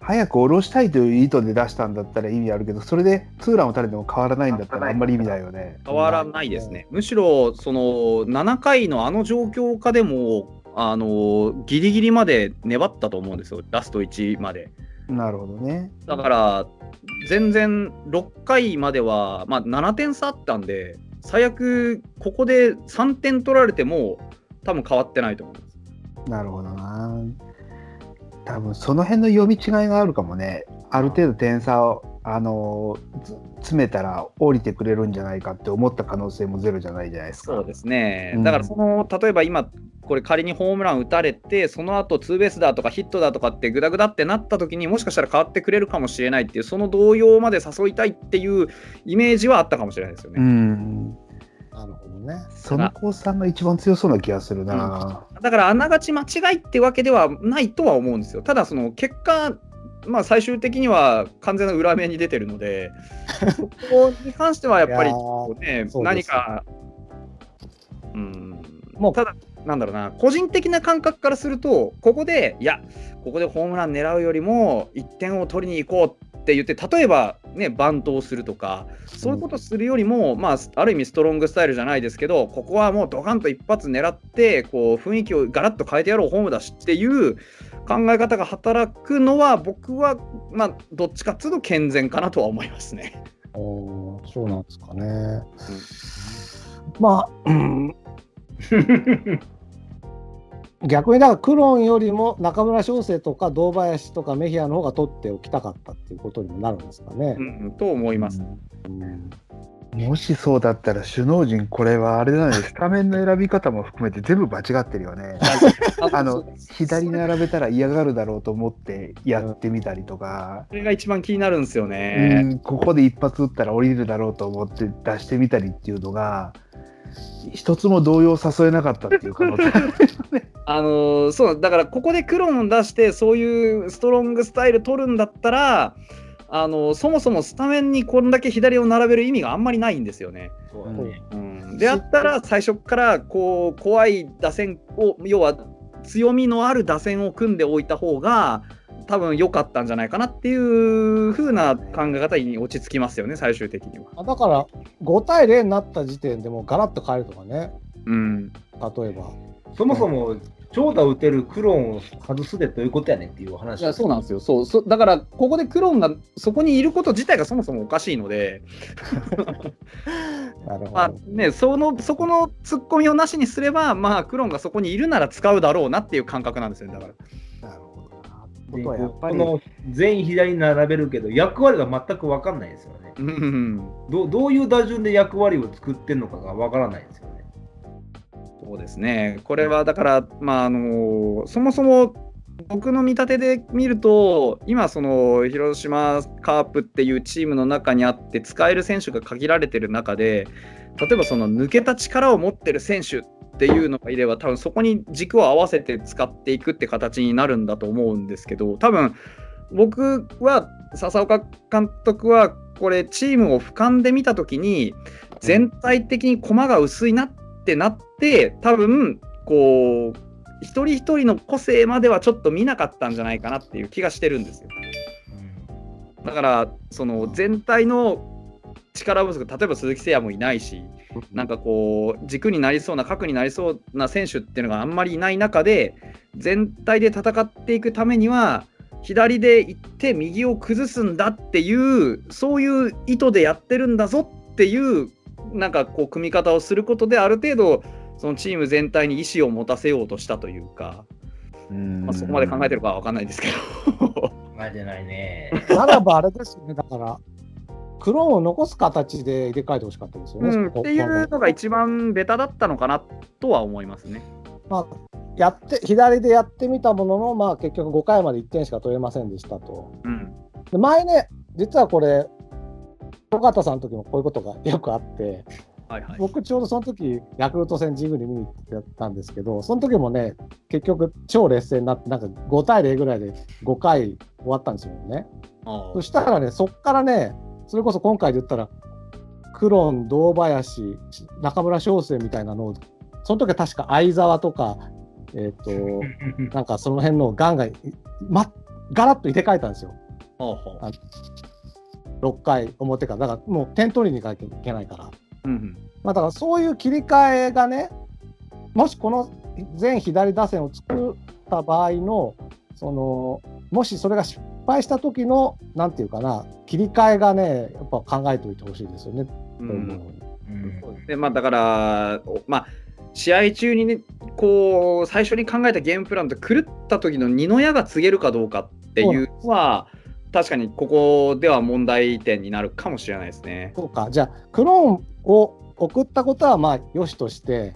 早く下ろしたいという意図で出したんだったら意味あるけどそれでツーラン打たれても変わらないんだったらあんまり意味ないよね。変わらないですね。むしろ、その7回のあの状況下でも、あのギリギリまで粘ったと思うんですよ、ラスト1まで。なるほどね。だから、全然6回までは、まあ、7点差あったんで、最悪、ここで3点取られても、多分変わってないと思います。なるほどな。多分その辺の読み違いがあるかもね。ある程度点差をあのつ詰めたら降りてくれるんじゃないかって思った可能性もゼロじゃないじゃないですか。そうですねうん。だから、その、例えば今、これ仮にホームラン打たれて、その後ツーベースだとかヒットだとかってグダグダってなった時にもしかしたら変わってくれるかもしれないっていう、その動揺まで誘いたいっていうイメージはあったかもしれないですようね。ん。あなるほどね。その子さんが一番強そうな気がするな。だからあながち間違いってわけではないとは思うんですよ。ただその結果、まあ、最終的には完全な裏目に出てるので、そこに関してはやっぱりね、何か、うん、もうただ、なんだろうな、個人的な感覚からすると、ここで、いや、ここでホームラン狙うよりも、1点を取りに行こうって言って、例えば、ね、バントをするとか、そういうことするよりも、まあ、ある意味ストロングスタイルじゃないですけど、ここはもうドカンと一発狙って、こう雰囲気をガラッと変えてやろう、ホームだしっていう考え方が働くのは、僕は、まあ、どっちかっていうと健全かなとは思いますね。おーそうなんですかね。まあ、うん 逆にだからクロンよりも中村翔成とか堂林とかメヒアの方が取っておきたかったっていうことにもなるんですかねう。ん、と思います。うんもしそうだったら首脳陣これはあれだね スタメンの選び方も含めて全部間違ってるよね。あの左並べたら嫌がるだろうと思ってやってみたりとか、それが一番気になるんですようね。ん、ここで一発撃ったら降りるだろうと思って出してみたりっていうのが一つも動揺を誘えなかったっていう可能性 あのーそうだからここでクローンを出してそういうストロングスタイル取るんだったら、あのーそもそもスタメンにこんだけ左を並べる意味があんまりないんですよね。そうだね。うん、であったら最初からこう怖い打線を要は強みのある打線を組んでおいた方が多分良かったんじゃないかなっていう風な考え方に落ち着きますよね最終的には。あだから5対0になった時点でもうガラッと変えるとかね、うん、例えば。そもそも長打打てるクローンを外すでどういうことやねんっていう話いやそうなんですよそうそだからここでクローンがそこにいること自体がそもそもおかしいので。なるほど。まあね、そのそこのツッコミをなしにすれば、まあ、クローンがそこにいるなら使うだろうなっていう感覚なんですよね、だから。なるほどな。ことはやっぱりこの全員左に並べるけど、役割が全く分かんないですよね。うんどうどういう打順で役割を作ってんのかが分からないですよね。そうですね、これはだから、まああのそもそも僕の見立てで見ると、今、その広島カープっていうチームの中にあって、使える選手が限られてる中で、例えばその抜けた力を持ってる選手っていうのがいれば、多分そこに軸を合わせて使っていくって形になるんだと思うんですけど、多分僕は、笹岡監督は、これ、チームを俯瞰で見たときに、全体的に駒が薄いなってなって、多分こう、一人一人の個性まではちょっと見なかったんじゃないかなっていう気がしてるんですよ。だから、その全体の力不足、例えば鈴木誠也もいないし、なんかこう、軸になりそうな、核になりそうな選手っていうのがあんまりいない中で、全体で戦っていくためには、左で行って右を崩すんだっていう、そういう意図でやってるんだぞっていう、なんかこう、組み方をすることで、ある程度、そのチーム全体に意思を持たせようとしたというか、まあ、そこまで考えてるかは分かんないですけど。考えてないね。ならばあれですよね、だから、クローンを残す形で入れ替えてほしかったですよね。うん、っていうのが一番ベタだったのかなとは思いますね。まあ、やって左でやってみたものの、まあ、結局5回まで1点しか取れませんでしたと。うん。で前ね、実はこれ、尾形さんの時もこういうことがよくあって、はいはい。僕、ちょうどその時ヤクルト戦、ジムに見に行ってたんですけど、その時もね、結局、超劣勢になって、なんか5対0ぐらいで5回終わったんですよね。あそしたらね、そっからね、それこそ今回で言ったら、クロン、堂林、中村翔成みたいなのを、その時は確か相沢とか、えっ、と、なんかその辺のガンガン、ま、ガラッと入れ替えたんですよ。ほうほうあ6回表から。だからもう点取りに行かなきゃいけないから。うんうん。まあだからそういう切り替えがね、もしこの全左打線を作った場合の、その、もしそれが失敗した時の、なんていうかな、切り替えがね、やっぱ考えておいてほしいですよね。うん。ですねまあ、だから、おまあ、試合中にね、こう、最初に考えたゲームプランと狂った時の二の矢が告げるかどうかっていうのは、確かにここでは問題点になるかもしれないですね。そうか、じゃあ、クローンを送ったことはまあよしとして、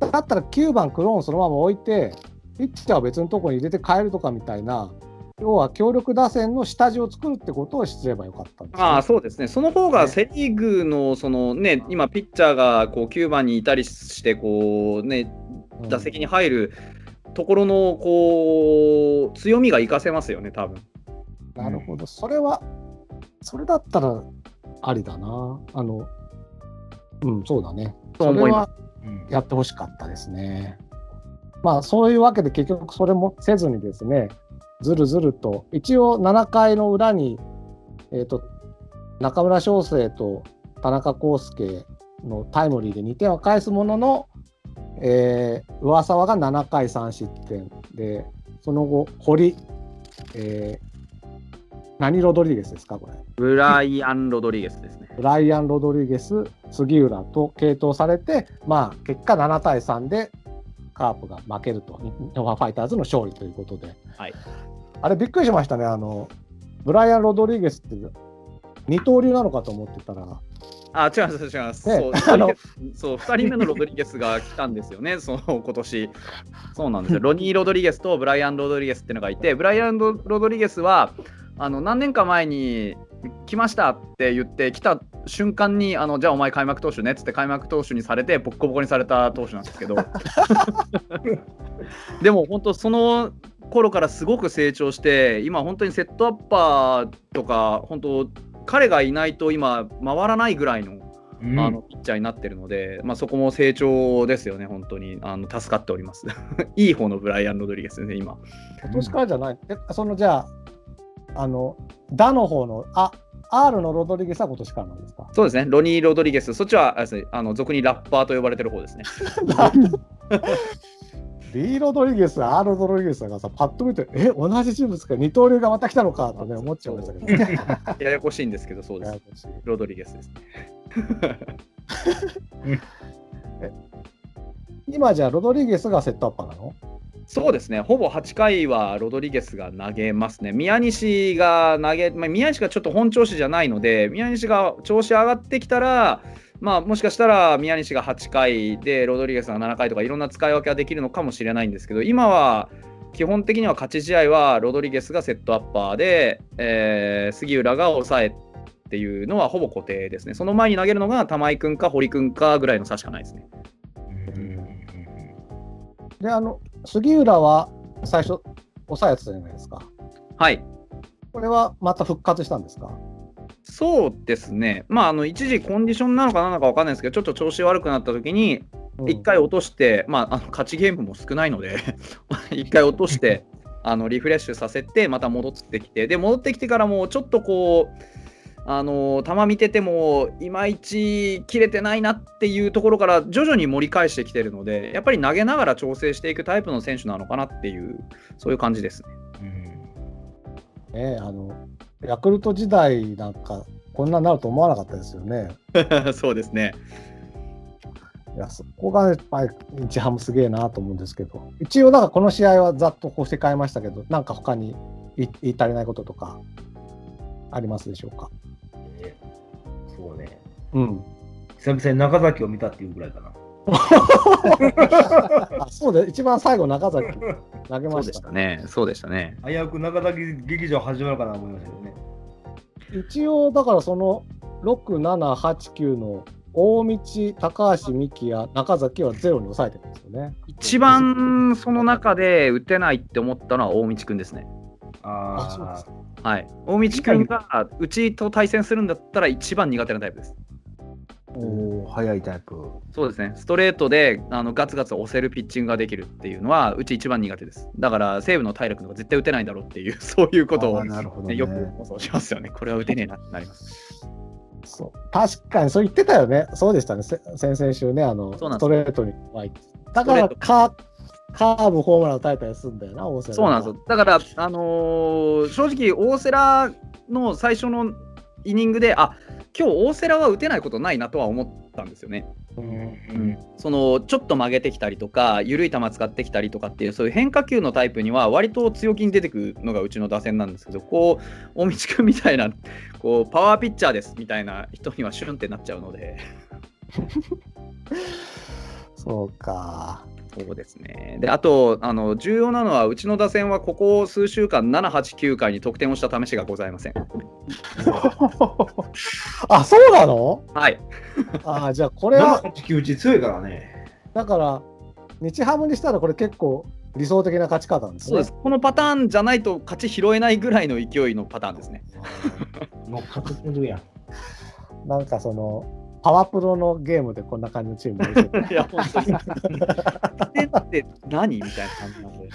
だったら9番クローンそのまま置いて、ピッチャーは別のところに入れて変えるとかみたいな、要は強力打線の下地を作るってことをすればよかったんです、ね、ああそうですね、その方がセ・リーグのその、ね、今、ピッチャーがこう9番にいたりしてこう、ね、打席に入るところのこう強みが活かせますよね、多分なるほど、それは、それだったらありだな。あの、うん、そうだね。それはやってほしかったですね。まあ、そういうわけで結局それもせずにですね、ずるずると、一応7回の裏に、えっ、と、中村翔成と田中康介のタイムリーで2点は返すものの、えー、上沢が7回3失点で、その後、堀、えー何ロドリゲスですか、これ？ブライアン・ロドリゲスですね。ブライアン・ロドリゲス、杉浦と継投されて、まあ、結果7対3でカープが負けると、日本ファイターズの勝利ということで、はいあれ、びっくりしましたね、あのブライアン・ロドリゲスって二刀流なのかと思ってたら、あ違います、違います。ねそうあのそう、2 人目のロドリゲスが来たんですよね、その今年。そうなんですよ。ロニー・ロドリゲスとブライアン・ロドリゲスっていうのがいて、ブライアン・ロドリゲスは、あの何年か前に来ましたって言って来た瞬間にあのじゃあお前開幕投手ねっつって開幕投手にされてボッコボコにされた投手なんですけど でも本当その頃からすごく成長して今本当にセットアッパーとか本当彼がいないと今回らないぐらいのうんあのピッチャーになってるので、まあ、そこも成長ですよね、本当にあの助かっております。いい方のブライアン・ロドリゲスですね、今。今年からじゃない、えそのじゃあ、あの、ダの方の、あ R のロドリゲスは今年からなんですか？そうですね、ロニー・ロドリゲス、そっちはあの俗にラッパーと呼ばれてる方ですね。リー・ロドリゲス、R・ ロドリゲスがさ、パッと見て、え、同じ人物か、二刀流がまた来たのかとね、思っちゃいましたけどね。ややこしいんですけど、そうです。ややロドリゲスです。今じゃあ、ロドリゲスがセットアッパーなの？そうですね、ほぼ8回はロドリゲスが投げますね。宮西が投げ、まあ、宮西がちょっと本調子じゃないので、宮西が調子上がってきたら、まあ、もしかしたら宮西が8回でロドリゲスが7回とかいろんな使い分けはできるのかもしれないんですけど、今は基本的には勝ち試合はロドリゲスがセットアッパーで、えー杉浦が抑えっていうのはほぼ固定ですね。その前に投げるのが玉井君か堀君かぐらいの差しかないですね。で、あの、杉浦は最初、抑えてたじゃないですか。はい。これはまた復活したんですか？そうですね、まあ、あの一時コンディションなのかなのか分かんないですけど、ちょっと調子悪くなった時に、1回落として、まあ、あの勝ちゲームも少ないので、1回落として、あのリフレッシュさせて、また戻ってきて、で、戻ってきてからも、ちょっとこう、あの球見てても、いまいち切れてないなっていうところから、徐々に盛り返してきてるので、やっぱり投げながら調整していくタイプの選手なのかなっていう、そういう感じですね。ねあの、ヤクルト時代なんか、こんなになると思わなかったですよね。そうですね。いや、そこがやっぱり日ハムすげえなと思うんですけど、一応、だからこの試合はざっとこうして変えましたけど、なんか他に言い足りないこととかありますでしょうか？ね。うん。久々に中崎を見たっていうぐらいかな。あ そうで、一番最後、中崎投げまし。したたね。そうでしたね。危うく中崎劇場始まるかなと思いましたけどね。一応、だからその6、7、8、9の大道、高橋美希や中崎はゼロに抑えてるんですよね。一番その中で打てないって思ったのは大道君ですね。あそうですあはい。大道君がうちと対戦するんだったら一番苦手なタイプです。おー早いタイプ。そうですね。ストレートであのガツガツ押せるピッチングができるっていうのはうち一番苦手です。だから西武の平君とか絶対打てないだろうっていう そういうことを、あーなるほどねよく放送しますよね。これは打てねえなってなります。そう確かにそう言ってたよね。そうでしたね。せ先々週ね、あのそうなんですストレートに弱い。だからストレートカカーブ、ホームラン打たれたりするんだよな、大瀬良そうなんですよ。だから、あのー正直、大瀬良の最初のイニングで、あ今日大瀬良は打てないことないなとは思ったんですよね。うんそのちょっと曲げてきたりとか、緩い球使ってきたりとかっていう、そういう変化球のタイプには、割と強気に出てくるのがうちの打線なんですけど、こう、大道君みたいな、こうパワーピッチャーですみたいな人にはシュンってなっちゃうので、そうか。そうですね。で、あと、あの重要なのは、うちの打線はここ数週間、7、8、9回に得点をした試しがございません。あ、そうなの？はい。あーじゃあこれは、7、8、9打ち強いからね。だから、日ハムにしたらこれ結構理想的な勝ち方なんですね。そうです。このパターンじゃないと勝ち拾えないぐらいの勢いのパターンですね。乗っかってくるやん。なんかその、パワプロのゲームでこんな感じのチームが いや、本当に。点って何みたいな感じなんでね。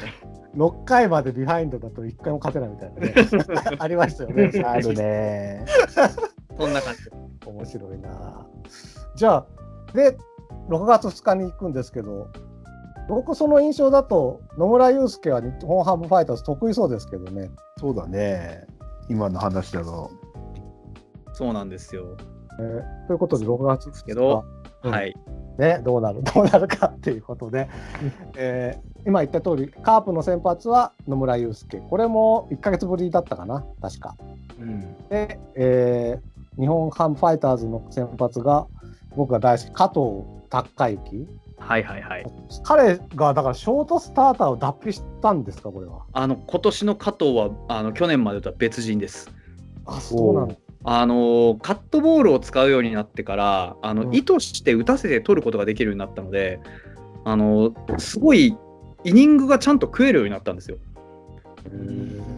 6回までビハインドだと1回も勝てないみたいなね。ありましたよね。あるね。そんな感じ。面白いな。じゃあ、で、6月2日に行くんですけど、僕その印象だと野村祐介は日本ハムファイターズ得意そうですけどね。そうだね。今の話だと。そうなんですよ。えーということで6月2日けどうんはい。ね、どうなる どうなるかっていうことで、えー今言った通りカープの先発は野村祐介これも1か月ぶりだったかな確か。うん。で、えー日本ハムファイターズの先発が僕が大好き加藤孝之はいはいはい。彼がだからショートスターターを脱皮したんですかこれは。あの、今年の加藤は、あの、去年までとは別人です。あそうなんだ。あのカットボールを使うようになってからあの、うん。意図して打たせて取ることができるようになったのであのすごいイニングがちゃんと食えるようになったんですよ。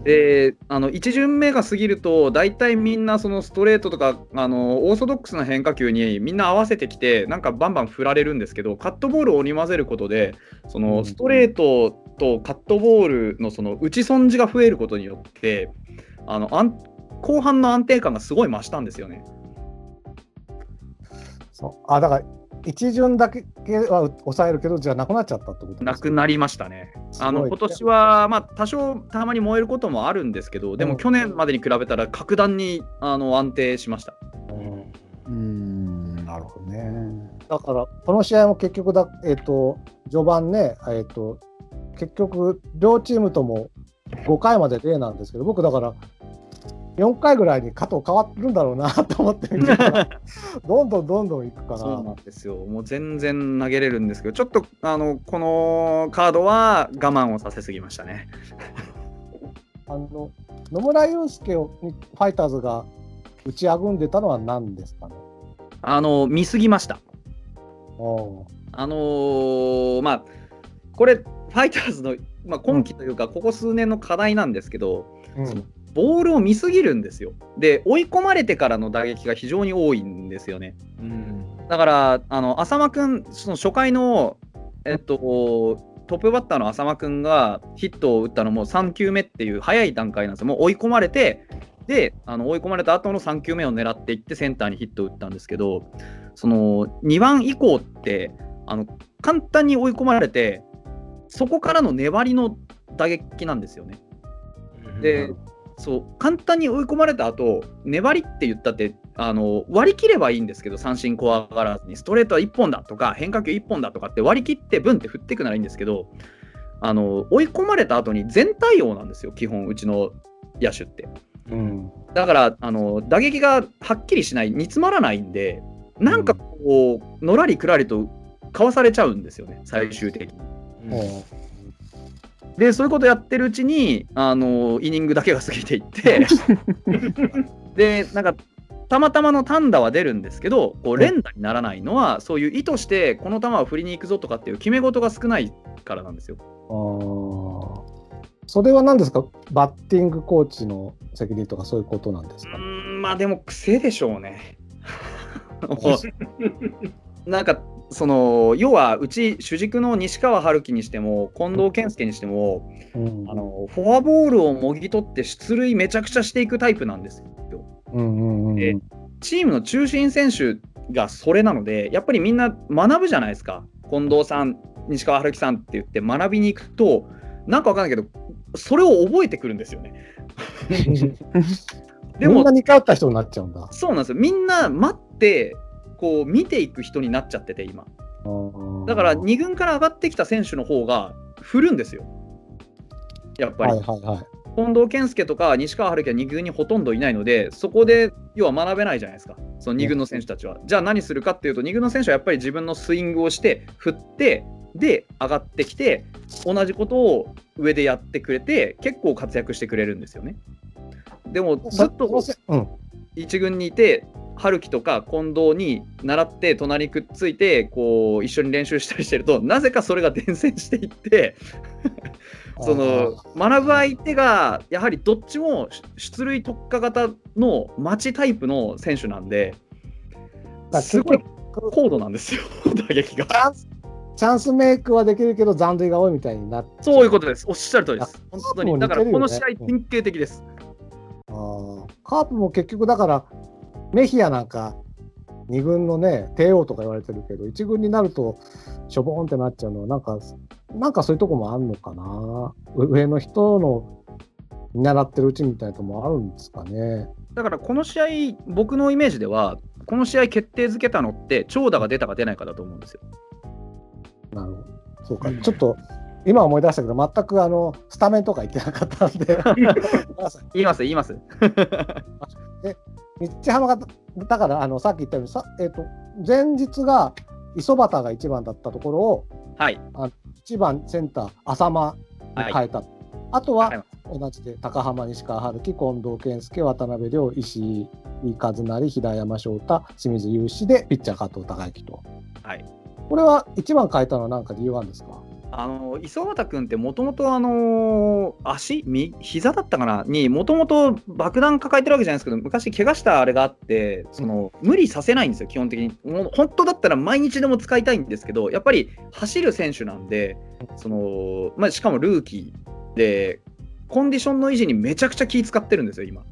であの1巡目が過ぎると大体みんなそのストレートとかあのオーソドックスな変化球にみんな合わせてきてなんかバンバン振られるんですけどカットボールを織り交ぜることでそのストレートとカットボールのその打ち損じが増えることによってあの安後半の安定感がすごい増したんですよね。そうあだから一巡だけは抑えるけどじゃあなくなっちゃったってことなくなりましたね。あの今年は、まあ、多少たまに燃えることもあるんですけど、でうんも去年までに比べたら格段にあの安定しました。うんなるほどね。だからこの試合も結局だ、えっと序盤ね、えっと結局両チームとも5回まで0なんですけど僕だから4回ぐらいに加藤変わるんだろうなと思って見てたらどんどんどんどんいくかそうらなんですよ。もう全然投げれるんですけど、ちょっとあのこのカードは我慢をさせすぎましたね。あの野村祐介をファイターズが打ちあぐんでたのは何ですかね？あの見すぎました。あのーまあ、これ、ファイターズの、まあ、今季というか、ここ数年の課題なんですけど、うんボールを見すぎるんですよ。で、追い込まれてからの打撃が非常に多いんですよね。うん。だから、あの浅間君、その初回の、えっと、トップバッターの浅間君がヒットを打ったのも3球目っていう早い段階なんですよ。もう追い込まれて、で、あの追い込まれた後の3球目を狙っていってセンターにヒットを打ったんですけど、その2番以降って、あの簡単に追い込まれて、そこからの粘りの打撃なんですよね。で、そう簡単に追い込まれた後粘りって言ったってあの割り切ればいいんですけど三振怖がらずにストレートは1本だとか変化球1本だとかって割り切ってブンって振っていくならいいんですけどあの追い込まれた後に全対応なんですよ基本うちの野手って。うん。だからあの打撃がはっきりしない煮詰まらないんでなんかこうのらりくらりとかわされちゃうんですよね最終的に。おうでそういうことやってるうちにあのイニングだけが過ぎていって。でなんかたまたまの単打は出るんですけどこう連打にならないのはそういう意図してこの球は振りに行くぞとかっていう決め事が少ないからなんですよ。あー。それは何ですか？バッティングコーチの責任とかそういうことなんですうか、ーんまあでも癖でしょうね。なんかその要はうち主軸の西川春樹にしても近藤健介にしてもうんあのフォアボールをもぎ取って出塁めちゃくちゃしていくタイプなんですよ。うんうんうんでチームの中心選手がそれなのでやっぱりみんな学ぶじゃないですか近藤さん西川春樹さんって言って学びに行くとなんかわかんないけどそれを覚えてくるんですよね。でもみんな似通った人になっちゃうんだ。そうなんですよみんな待ってこう見ていく人になっちゃってて今だから2軍から上がってきた選手の方が振るんですよやっぱり、はいはいはい。近藤健介とか西川春樹は2軍にほとんどいないので、そこで要は学べないじゃないですか、その2軍の選手たちは。じゃあ何するかっていうと、2軍の選手はやっぱり自分のスイングをして、振って、で上がってきて同じことを上でやってくれて結構活躍してくれるんですよね。でもずっとうん。一軍にいて春樹とか近藤に習って隣にくっついてこう一緒に練習したりしてるとなぜかそれが伝染していって その学ぶ相手がやはりどっちも出塁特化型の待ちタイプの選手なんでだすごい高度なんですよ 打撃がチ。ャンスメイクはできるけど残塁が多いみたいになってそういうことです。おっしゃる通りです。本当に。だからこの試合典型的です。カープも結局だからメヒアなんか2軍のね帝王とか言われてるけど1軍になるとしょぼーんってなっちゃうのはなんかなんかそういうとこもあるのかな。う上の人の見習ってるうちみたいなとこもあるんですかね。だからこの試合、僕のイメージでは、この試合決定づけたのって、長打が出たか出ないかだと思うんですよ。なるほど。そうか、うん。ちょっと今思い出したけど全くあのスタメンとか言ってなかったんで。言います、言います。日ハムがだからあのさっき言ったようにさ、えっと前日が磯端が1番だったところをはい。1番センター浅間に変えた、あとはいは同じで高浜西川春樹近藤健介渡辺亮石井和成平山翔太清水雄志でピッチャー加藤孝之と、はい、これは1番変えたのは何か理由があるんですか？あの磯畑君ってもともとあの足み膝だったかなにもともと爆弾抱えてるわけじゃないですけど昔怪我したあれがあってその無理させないんですよ基本的に。もう本当だったら毎日でも使いたいんですけどやっぱり走る選手なんでその、まあ、しかもルーキーでコンディションの維持にめちゃくちゃ気使ってるんですよ今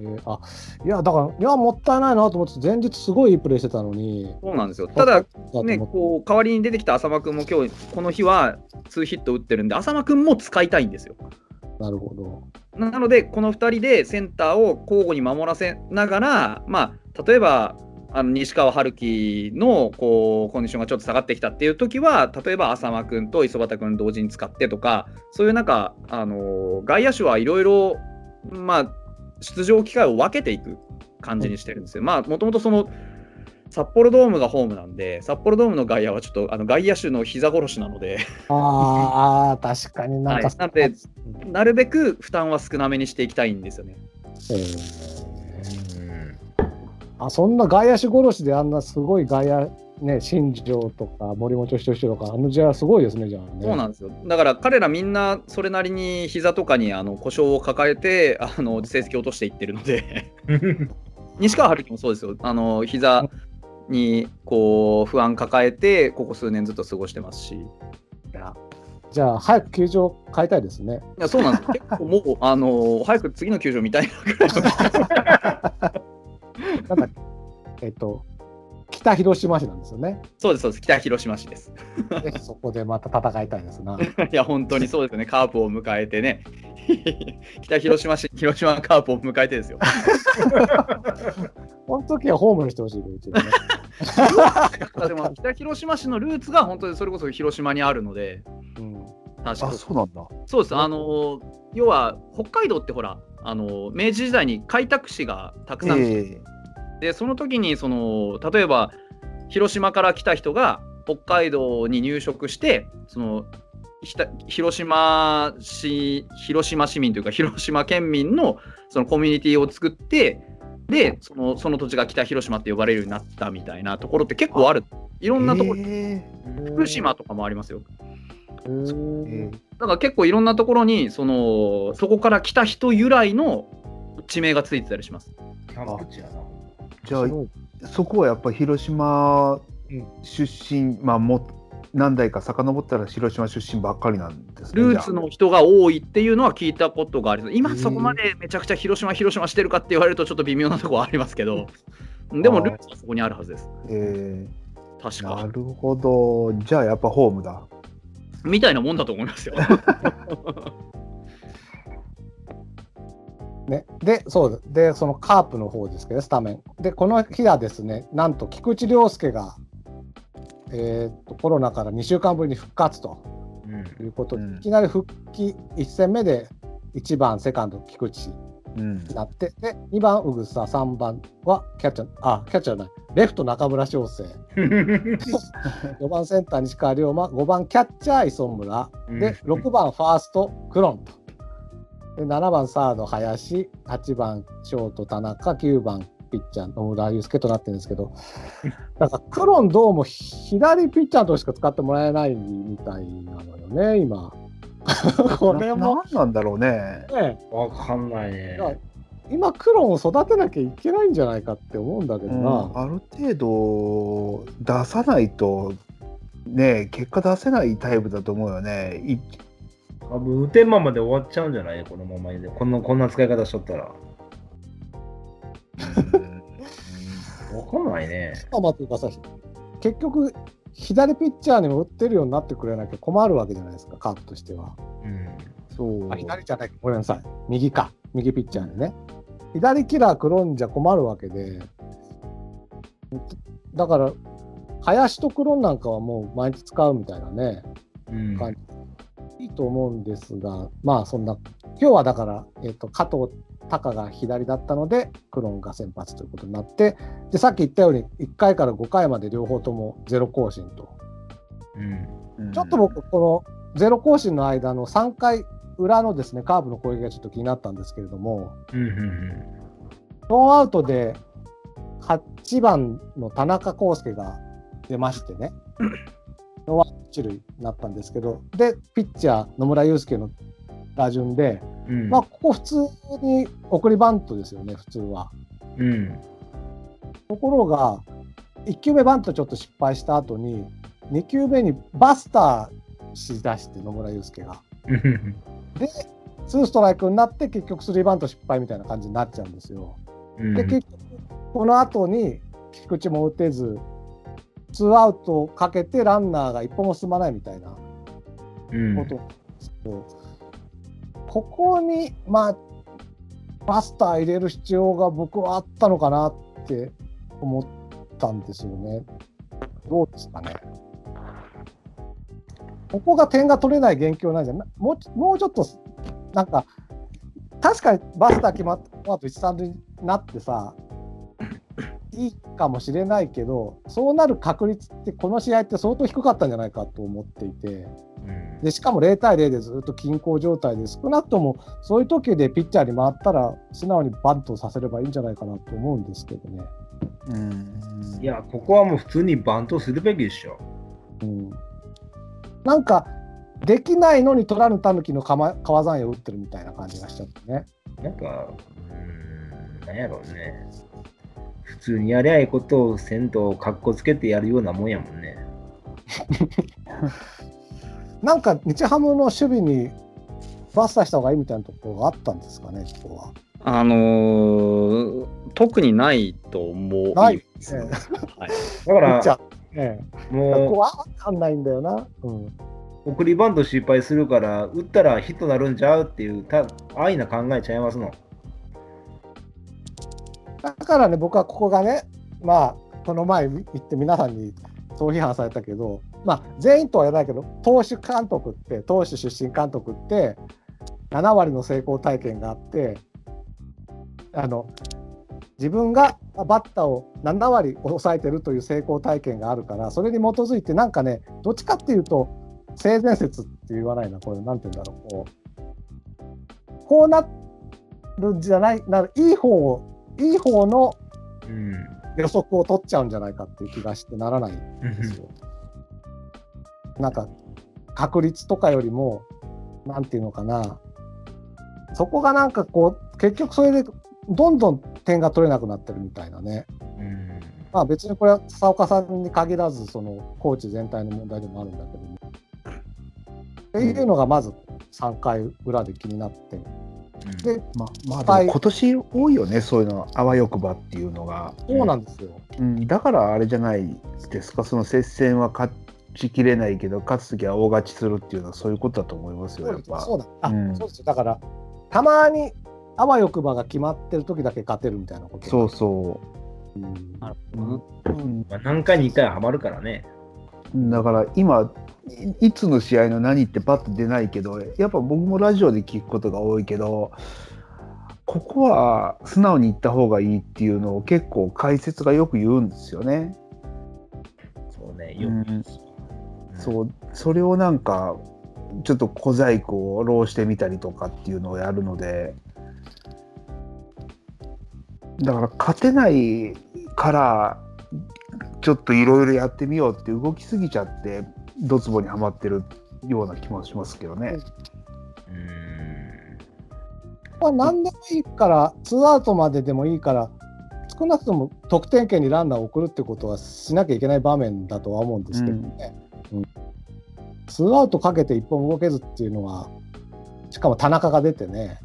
えー。あいやだからいやもったいないなと思って前日すごいいいプレーしてたのに。そうなんですよ。ただね、こう代わりに出てきた浅間君も今日この日は2ヒット打ってるんで浅間君も使いたいんですよ。なるほど。なので、この2人でセンターを交互に守らせながら、まあ、例えばあの西川春樹のこうコンディションがちょっと下がってきたっていう時は、例えば浅間君と磯端君同時に使ってとか、そういうなんか、あの外野手はいろいろ、まあ、出場機会を分けていく感じにしてるんですよ。まあ、もともとその札幌ドームがホームなんで、札幌ドームの外野はちょっとあの外野手の膝殺しなので、ああ確かになんか、はいなんでなるべく負担は少なめにしていきたいんですよね。えーあそんな外野手殺しであんなすごい外野ね新庄とか森本仁とかあの時代はすごいですねじゃあね。そうなんですよ。だから彼らみんなそれなりに膝とかにあの故障を抱えてあの成績を落としていってるので 西川春樹もそうですよ。あの膝にこう不安抱えてここ数年ずっと過ごしてますし。いじゃあ早く球場変えたいですね。やそうなんですよ。結構もうあの早く次の球場見たいなぐらいの なんかえっと北広島市なんですよね。そうですそうです。北広島市です。ぜひそこでまた戦いたいですな。いや本当にそうですよね。カープを迎えてね。北広島市広島カープを迎えてですよ。この時はホームにしてほしいけどね。で も北広島市のルーツが本当にそれこそ広島にあるので、うん確かあ、そうなんだ。そうです。あの要は北海道ってほら、あの明治時代に開拓使がたくさん、えでその時にその例えば広島から来た人が北海道に入植して、そのひた広島市広島市民というか広島県民のそのコミュニティを作って。でそのその土地が北広島って呼ばれるようになったみたいなところって結構あるいろんなところ、え福島とかもありますよだから結構いろんなところにそのそこから来た人由来の地名がついてたりします。キャンプ地やな。じゃあそこはやっぱ広島出身、まあも何代か遡ったら広島出身ばっかりなんですね。ルーツの人が多いっていうのは聞いたことがあります。今そこまでめちゃくちゃ広島広島してるかって言われるとちょっと微妙なところはありますけど、でもルーツはそこにあるはずです。え確ー、なか。るほど。じゃあやっぱホームだ。みたいなもんだと思いますよ。ね、で、そうで、そのカープの方ですけど、スタメン。で、この日はですね、なんと菊池涼介が、えーっとコロナから2週間ぶりに復活ということで、うん。いきなり復帰1戦目で1番、セカンド、菊池、うん。なって、で、2番、うぐさ、3番はキャッチャー、あ、キャッチャーじゃない、レフト中村翔成、4番センター西川龍馬、5番キャッチャー磯村、で、6番ファーストクロンと。で、7番サード林、8番ショート田中、9番ピッチャー野村祐介となってるんですけど、なんかクロンどうも左ピッチャーとしか使ってもらえないみたいなのよね、今。これもななんなんだろうね。ね、わかんないね今クロンを育てなきゃいけないんじゃないかって思うんだけどうんな。ある程度出さないとね結果出せないタイプだと思うよね。い多分、打てんままで終わっちゃうんじゃない？このままで。このこんな使い方しとったら。わかんないね。というかさ、結局、左ピッチャーにも打ってるようになってくれなきゃ困るわけじゃないですか、カープとしては。うん。そうあ左じゃない、ごめんなさい、右か、右ピッチャーにね。左キラークロンじゃ困るわけで、だから、林とクロンなんかはもう毎日使うみたいなね、うん。感じいいと思うんですが、まあそんな、今日はだから、えっと加藤隆が左だったので、クロンが先発ということになって、でさっき言ったように、1回から5回まで両方ともゼロ更新と。うん。うんちょっと僕、このゼロ更新の間の3回裏のですねカーブの攻撃がちょっと気になったんですけれども、うん。うん。ノーアウトで8番の田中広輔が出ましてね、ノーアウト一塁になったんですけど、で、ピッチャー、野村祐輔の打順で、うん。まあ、ここ普通に送りバントですよね、普通は。うん。ところが、1球目バントちょっと失敗した後に、2球目にバスターしだして、野村祐介が。うん。ツーストライクになって、結局スリーバント失敗みたいな感じになっちゃうんですよ。うん。で、結局、この後に菊池も打てず、ツーアウトをかけてランナーが一歩も進まないみたいなうん。ことなんですけど、ここに、まあ、バスター入れる必要が僕はあったのかなって思ったんですよね。どうですかね。ここが点が取れない元凶なんじゃなもうもうちょっとなんか確かにバスター決まった後一三塁になってさいいかもしれないけどそうなる確率ってこの試合って相当低かったんじゃないかと思っていて。うん。でしかも0対0でずっと均衡状態で少なくともそういう時でピッチャーに回ったら素直にバントさせればいいんじゃないかなと思うんですけどね。うんいや、ここはもう普通にバントするべきでしょ。うん、なんかできないのに取らぬたぬきの川川山を打ってるみたいな感じがしちゃってね。なんか、うーん、なんやろうね。普通にやりゃいいことをせんと、かっこつけてやるようなもんやもんね。なんか日ハムの守備にバスターした方がいいみたいなところがあったんですかね、ここは。あのー特にないと思う。ないですええはい。だからええ、ここもは分かんないんだよな。うんう、送りバント失敗するから、打ったらヒットなるんちゃうっていう、た安易な考えちゃいますの。だからね、僕はここがね、まあ、この前言って皆さんにそう批判されたけど、まあ、全員とは言わないけど、投手監督って、投手出身監督って、7割の成功体験があって、あの自分がバッターを7割抑えてるという成功体験があるから、それに基づいて、なんかね、どっちかっていうと、性善説って言わないな、これ、なんて言うんだろう、こう、こうなるんじゃない、なるいい方を、いい方のうん。予測を取っちゃうんじゃないかっていう気がしてならないんですよ。なんか確率とかよりも、なんていうのかな、そこがなんかこう、結局それでどんどん点が取れなくなってるみたいなね。うん。まあ別にこれは笹岡さんに限らず、そのコーチ全体の問題でもあるんだけども。っていうのがまず3回裏で気になって。で、ままあ、今年多いよね、そういうの、あわよくばっていうのが。そうなんですよ。うん、だからあれじゃないですか、その接戦は勝ちきれないけど、勝つときは大勝ちするっていうのはそういうことだと思いますよ、やっぱ。そうだあ、うんそうですよ。だから、たまにあわよくばが決まってる時だけ勝てるみたいなこと。そうそうんなるう。ほどなうんまあ、何回に1回はハマるからね。だから今いいつの試合の何ってパッと出ないけどやっぱ僕もラジオで聞くことが多いけどここは素直に言った方がいいっていうのを結構解説がよく言うんですよね。そうね、よ。うん。そうそれをなんかちょっと小細工を浪してみたりとかっていうのをやるのでだから勝てないからちょっといろいろやってみようって動きすぎちゃってドツボにはまってるような気もしますけどね。うん。まあ、何でもいいから、ツーアウトまででもいいから、少なくとも得点圏にランナーを送るってことはしなきゃいけない場面だとは思うんですけどね。うん。ツーアウトかけて一本動けずっていうのは、しかも田中が出てね、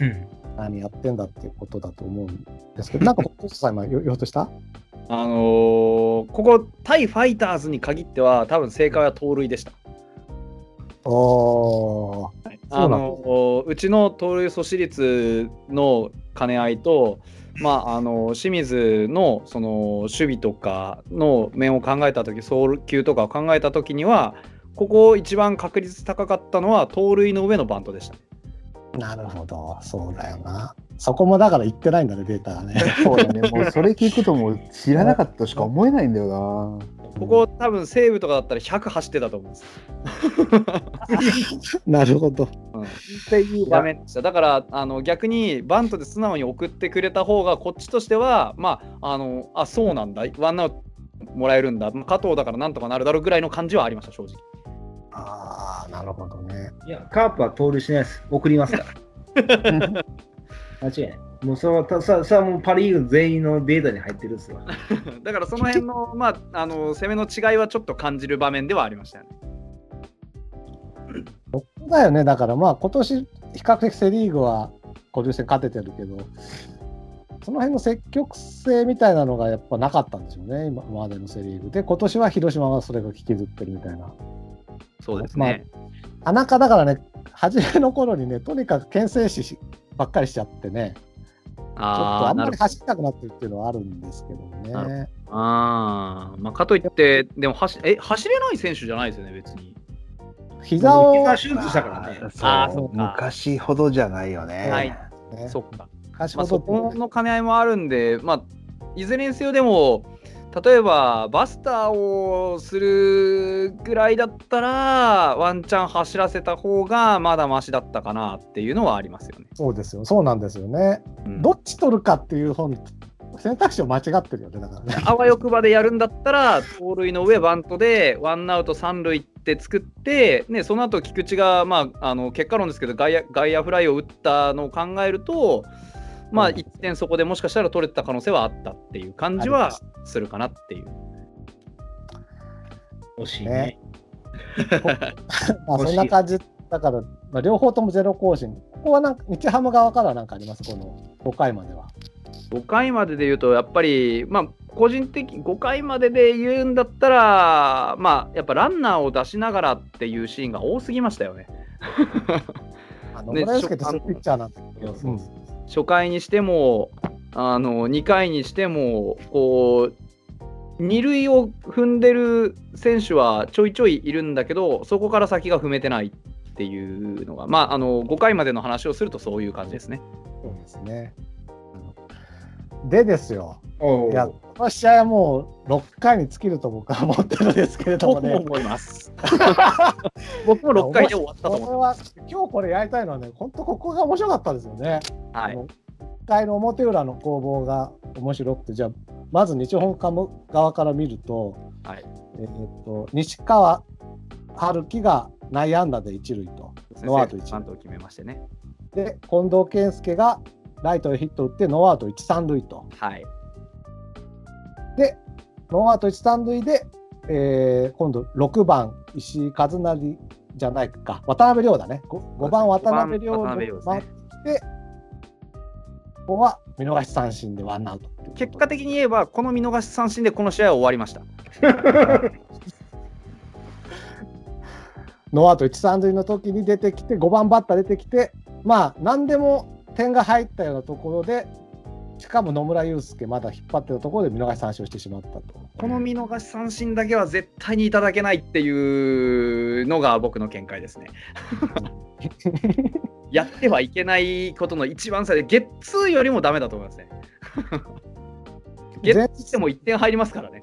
うん何やってんだっていうことだと思うんですけど、なんか、コスさん今言おうとした？あのーここ対ファイターズに限っては多分正解は盗塁でした。あのーうちの盗塁阻止率の兼ね合いと、まあ、あの清水のその守備とかの面を考えた時送球とかを考えた時にはここ一番確率高かったのは盗塁の上のバントでした。なるほど、そうだよな。そこもだから言ってないんだね、データがね。そうだね、もうそれ聞くともう知らなかったとしか思えないんだよな。ここ多分西武とかだったら100走ってたと思うんです。なるほど。う場面でした。だからあの逆にバントで素直に送ってくれた方がこっちとしてはまああのあそうなんだワンアウトもらえるんだまあ加藤だからなんとかなるだろうぐらいの感じはありました正直。ああ、なるほどね。いや、カープは盗塁しないです。送りますから。間違いない。もうそれはたささもうパ・リーグ全員のデータに入ってるんですよ。だからその辺のまああの攻めの違いはちょっと感じる場面ではありましたよね。そうだよね、だからまあ今年比較的セ・リーグは交流戦勝ててるけど、その辺の積極性みたいなのがやっぱなかったんですよね、今までのセ・リーグで、今年は広島がそれが引きずってるみたいな。そうですね。田中だからね、初めの頃にね、とにかく牽制しばっかりしちゃってね、ちょっとあんまり走りたくなってるっていうのはあるんですけどね。あーまあかといってでも走え走れない選手じゃないですよね別に。膝を、膝手術したからね。あーそうそうか昔ほどじゃないよね。はいね、そっか。昔まあ、そこの兼ね合いもあるんで、まあ、いずれにせよでも例えばバスターをするぐらいだったらワンチャン走らせた方がまだマシだったかなっていうのはありますよね。そうですよ、そうなんですよね。うんどっち取るかっていう本、選択肢を間違ってるよね、だからね。あわよくばでやるんだったら盗塁の上バントでワンアウト三塁って作って、ね、その後菊池が、まあ、あの結果論ですけど外野外野フライを打ったのを考えると、まあ、うん1点そこでもしかしたら取れてた可能性はあったっていう感じはするかなっていう。惜しいねね。まあそんな感じだから、まあ、両方ともゼロ更新。ここはなんか日ハム側からは何かあります、この5回までは。5回までで言うと、やっぱり、まあ、個人的5回までで言うんだったら、まあ、やっぱランナーを出しながらっていうシーンが多すぎましたよね。あのね村ってそういうピッチャーなんだけど、そううん初回にしても、あの2回にしても、こう、二塁を踏んでる選手はちょいちょいいるんだけど、そこから先が踏めてないっていうのが、まあ、あの5回までの話をするとそういう感じですね。そうですね。うんでですよ、いや、この試合はもう6回に尽きると僕は思ってるんですけれども僕もね。思います。僕も6回で終わったと思これは今日これやりたいのはね、本当ここが面白かったですよね。う。はいあの1回の表裏の攻防が面白くて、じゃあ、まず日本ハム側から見ると、はいえー、と西川遥輝が内野安打で一塁と、ノーアウト一バントを決めましてね。で近藤健介がライトへヒットを打って、ノーアウト一三塁と。はい。で、ノーアウト一三塁で、えー今度6番、石井和成じゃないか、渡邉諒だね、5, 番渡邉諒五番渡邉諒ですね回ってここは見逃し三振でワンアウト結果的に言えば、この見逃し三振でこの試合は終わりました。ノーアウト一三塁の時に出てきて、5番バッター出てきて、まあ、何でも点が入ったようなところで、しかも野村祐介、まだ引っ張ってたところで見逃し三振をしてしまったと。この見逃し三振だけは絶対にいただけないっていうのが僕の見解ですね。やってはいけないことの一番最で、ゲッツーよりもダメだと思いますね。ゲッツーしても1点入りますからね。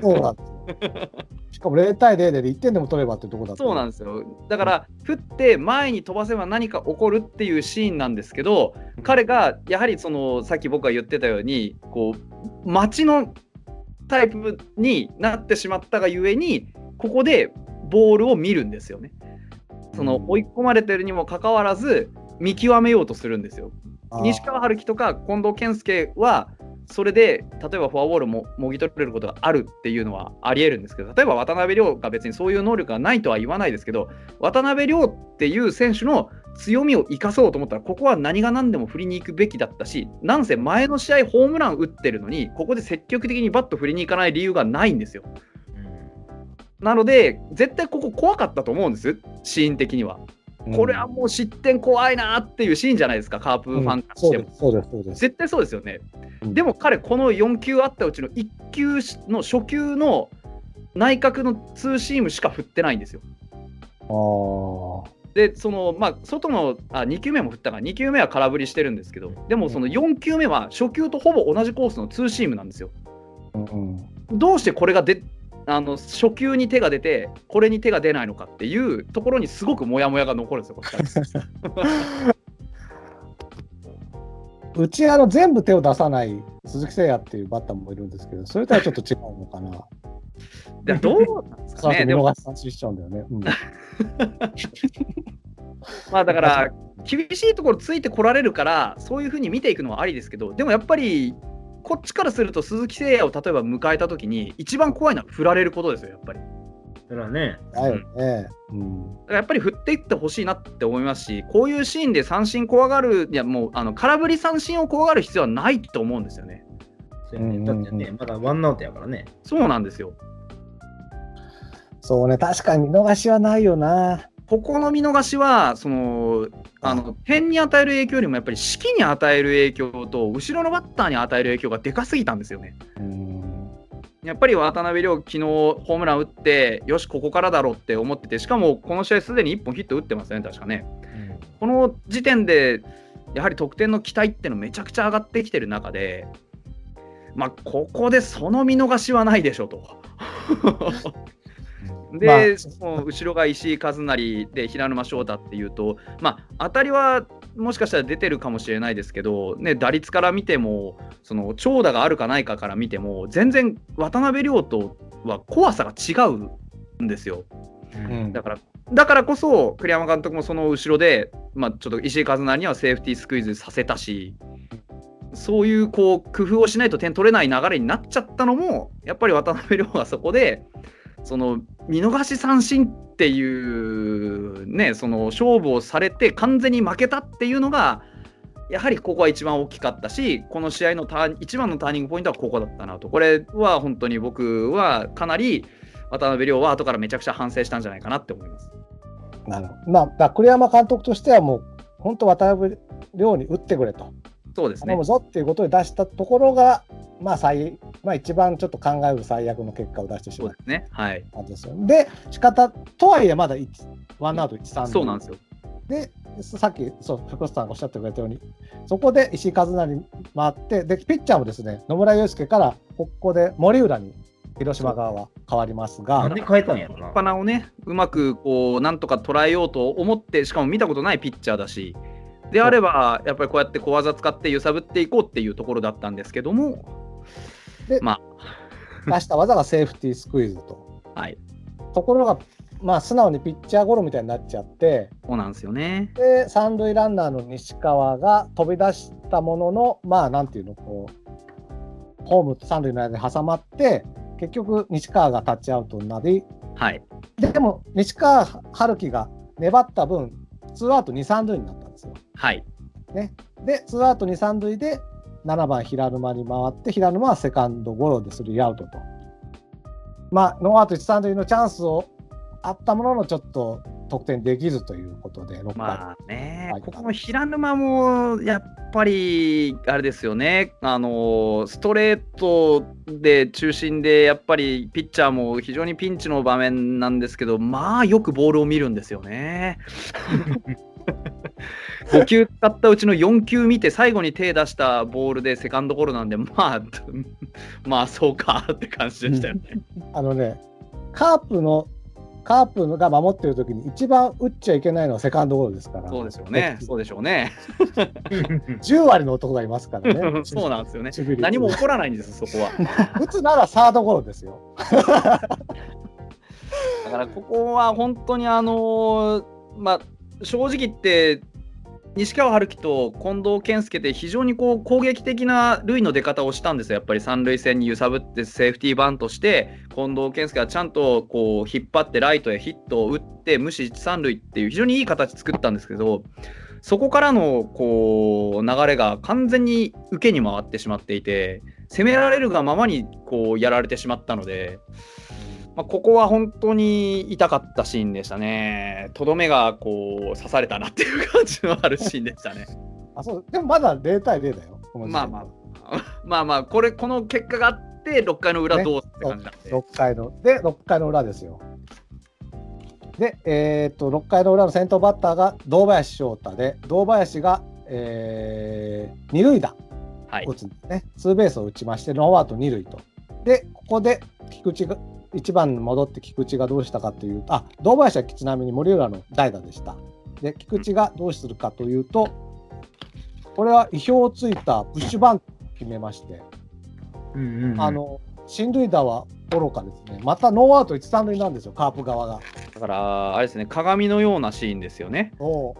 そうなんですよ。しかも0対0で1点でも取ればってとこだそうなんですよ。だから、振って前に飛ばせば何か起こるっていうシーンなんですけど、彼がやはりそのさっき僕が言ってたように、こう街のタイプになってしまったがゆえに、ここでボールを見るんですよね。その追い込まれてるにもかかわらず、見極めようとするんですよ。西川春樹とか近藤健介はそれで例えばフォアボールももぎ取れることがあるっていうのはありえるんですけど例えば渡辺亮が別にそういう能力がないとは言わないですけど渡辺亮っていう選手の強みを生かそうと思ったらここは何が何でも振りに行くべきだったしなんせ前の試合ホームラン打ってるのにここで積極的にバット振りに行かない理由がないんですよ。なので絶対ここ怖かったと思うんですシーン的には。これはもう失点怖いなっていうシーンじゃないですか、カープファンからしても。絶対そうですよね。うんでも彼、この4球あったうちの1球の初球の内角のツーシームしか振ってないんですよ。で、その、まあ、外のあ2球目も振ったから、2球目は空振りしてるんですけど、でもその4球目は初球とほぼ同じコースのツーシームなんですよ。うんうん。どうしてこれがであの初球に手が出て、これに手が出ないのかっていうところにすごくモヤモヤが残るんですよ、うちあの全部手を出さない鈴木誠也っていうバッターもいるんですけど、それとはちょっと違うのかな。でどうなんですかね。見逃し三振しちゃうんだよね。うん まあだから、厳しいところついてこられるから、そういうふうに見ていくのはありですけど、でもやっぱり、こっちからすると鈴木誠也を例えば迎えたときに、一番怖いのは振られることですよ、やっぱり。だそれはね、だよね。うん。からやっぱり振っていってほしいなって思いますし、こういうシーンで三振怖がる、いやもう、あの空振り三振を怖がる必要はないと思うんですよね。だってね、まだワンアウトやからね。そうなんですよ。そうね、確かに見逃しはないよな。ここの見逃しは、その、あの点に与える影響よりもやっぱり式に与える影響と後ろのバッターに与える影響がでかすぎたんですよね。うん。やっぱり渡辺亮、昨日ホームラン打って、よし、ここからだろうって思ってて、しかもこの試合、すでに1本ヒット打ってますよね、確かね。この時点で、やはり得点の期待ってのめちゃくちゃ上がってきてる中で、まあ、ここでその見逃しはないでしょと。で、まあ後ろが石井一成で平沼翔太っていうと、まあ、当たりはもしかしたら出てるかもしれないですけど、ね、打率から見ても、その長打があるかないかから見ても、全然渡辺亮とは怖さが違うんですよ。うんだからだからこそ、栗山監督もその後ろで、まあ、ちょっと石井一成にはセーフティースクイズさせたし、そういうこう工夫をしないと点取れない流れになっちゃったのも、やっぱり渡辺亮がそこで、その見逃し三振っていう、ね、その勝負をされて完全に負けたっていうのが、やはりここは一番大きかったし、この試合のター一番のターニングポイントはここだったなと。これは本当に僕はかなり渡辺亮は後からめちゃくちゃ反省したんじゃないかなって思います。なるほど。まあ、栗山監督としてはもう、本当渡辺亮に打ってくれと。そうですね頼む。ぞっていうことで出したところが、まあ最まあ、一番ちょっと考える最悪の結果を出してしまっそうですね。はい。ですよ。で、仕方とはいえ、まだ1ワンアウト1、3そうなんですよ。で、さっきそう福士さんがおっしゃってくれたように、そこで石井一成に回って、で、ピッチャーもですね、野村祐介からここで森浦に広島側は変わりますがなん、で変えたんやろな。鼻をね、うまくこう、なんとか捉えようと思って、しかも見たことないピッチャーだし、であれば、やっぱりこうやって小技使って揺さぶっていこうっていうところだったんですけども、でま出した技がセーフティースクイズと。あ、はい、ところが、まあ、素直にピッチャーゴロみたいになっちゃって、そうなんですよね。で、三塁ランナーの西川が飛び出したものの、まあ、なんていうの、こう、ホームと三塁の間に挟まって、結局、西川がタッチアウトになり、はい、でも、西川遥輝が粘った分、ツーアウト2、3塁になったんですよ。はい、で、ツーアウト2、3塁で、7番平沼に回って、平沼はセカンドゴロでスリーアウトと。まあ、ノーアウト1、3塁のチャンスをあったものの、ちょっと得点できずということで、6回。まあねはい、ここの平沼もやっぱり、あれですよね、あのストレートで中心で、やっぱりピッチャーも非常にピンチの場面なんですけど、まあ、よくボールを見るんですよね。5球使ったうちの4球見て最後に手出したボールでセカンドゴロなんで まあ まあそうかって感じでしたよね。あのね、カープの、カープのが守ってる時に一番打っちゃいけないのはセカンドゴロですから。そうですよね。そうでしょうね。10割の男がいますからね。そうなんですよね。何も起こらないんです、そこは。打つならサードゴロですよ。だからここは本当にあのーまあ正直言って西川春樹と近藤健介って非常にこう攻撃的な塁の出方をしたんですよやっぱり三塁線に揺さぶってセーフティーバントして近藤健介はちゃんとこう引っ張ってライトへヒットを打って無視三塁っていう非常にいい形作ったんですけどそこからのこう流れが完全に受けに回ってしまっていて攻められるがままにこうやられてしまったので。まあ、ここは本当に痛かったシーンでしたね。とどめがこう刺されたなっていう感じのあるシーンでしたね。あそうでもまだ0対0だよ。まあまあ、まあまあ、これ、この結果があって、6回の裏どうって感じなんで。6回の、で、6回の裏ですよ。で、えーっと、6回の裏の先頭バッターが堂林翔太で、堂林が、えー、二塁打はい打。つんですね。ツーベースを打ちまして、ノーアウト二塁と。で、ここで菊池が、1番に戻って菊池がどうしたかというと、あ、堂林はちなみに森浦の代打でした。で、菊池がどうするかというと、これは意表をついたプッシュバントを決めまして、うんうんうんあの進塁打は愚かですね、またノーアウト一三塁なんですよ、カープ側が。だから、あれですね、鏡のようなシーンですよね。こ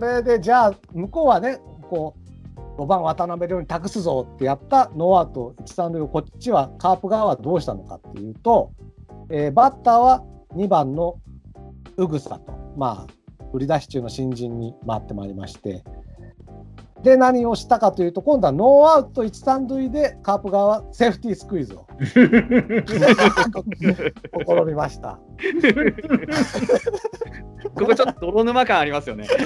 れでじゃあ、向こうはね、こう5番渡邉諒に託すぞってやったノーアウト一三塁をこっちはカープ側はどうしたのかっていうと、えーバッターは2番の宇草と、まあ、売り出し中の新人に回ってまいりまして、で、何をしたかというと、今度はノーアウト一三塁でカープ側はセーフティースクイズを 試みました。ここちょっと泥沼感ありますよね。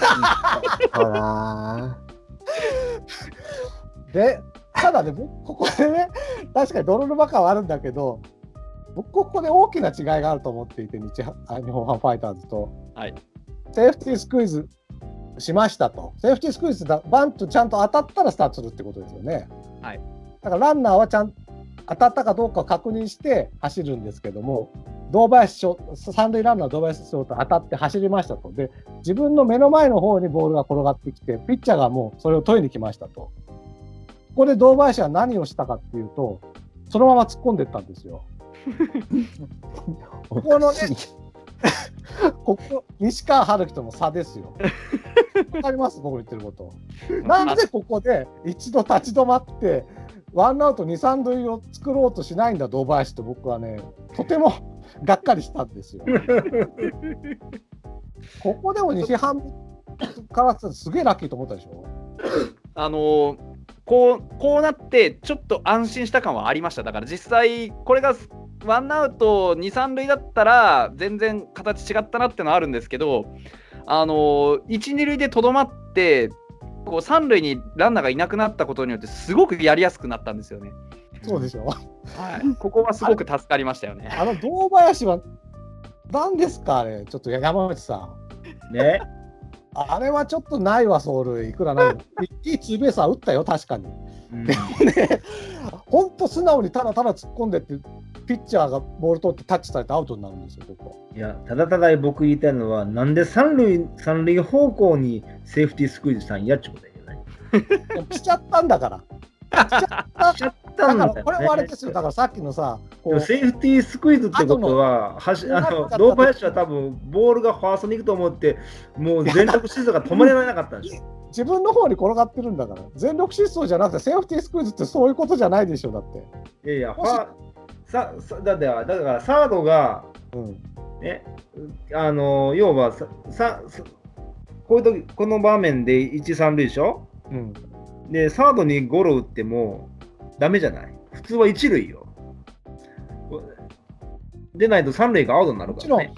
で、ただね、僕、ここでね、確かに泥沼感はあるんだけど、僕、ここで大きな違いがあると思っていて、日本ハムファイターズと、はい。セーフティースクイズしましたと、セーフティースクイズだ、バントちゃんと当たったらスタートするってことですよね。はい。だからランナーはちゃん当たったかどうかを確認して走るんですけども、堂林翔三塁ランナー堂林翔太当たって走りましたと。で、自分の目の前の方にボールが転がってきて、ピッチャーがもうそれを取りに来ましたと。ここで堂林は何をしたかっていうと、そのまま突っ込んでいったんですよ。ここのね、ここ、西川春樹との差ですよ。わかります？僕の言ってること。なんでここで一度立ち止まって、ワンアウト2、3塁を作ろうとしないんだ、堂林って僕はね、とても がっかりしたんですよ。ここでも西半からすげえラッキーと思ったでしょ？あのーこうこうなってちょっと安心した感はありましただから実際これがワンアウト2、3塁だったら全然形違ったなってのはあるんですけどあのー1、2塁でとどまってこう3塁にランナーがいなくなったことによってすごくやりやすくなったんですよね。そうでしょ。はい、ここはすごく助かりましたよね。あの堂林は何ですかあれ、ちょっと山内さん。ね。あれはちょっとないわ、走塁。いくらなんでも。いいいツーベースは打ったよ、確かに。うんね、本当素直にただただ突っ込んでって、ピッチャーがボール取ってタッチされてアウトになるんですよ、ここ。いや、ただただ僕言いたいのは、なんで三塁三塁方向にセーフティースクイズしたんやっちゅうことだけどね。でもしちゃったんだから。しちゃった だから、んだよね。これもあれですよ。だからさっきのさ、セーフティースクイズってことは、はしあの堂林は多分ボールがファーストに行くと思って、もう全力疾走が止まれなかったんですよ。自分の方に転がってるんだから。全力疾走じゃなくて、セーフティースクイズってそういうことじゃないでしょ、だって。いやいや、ファささだってだからサードが、うん。ね、あの要はさささこういう時この場面で1、3塁でしょ？うん。で、サードにゴロ打ってもダメじゃない？普通は1塁よ。でないと3塁がアウトになるもちろんからね。、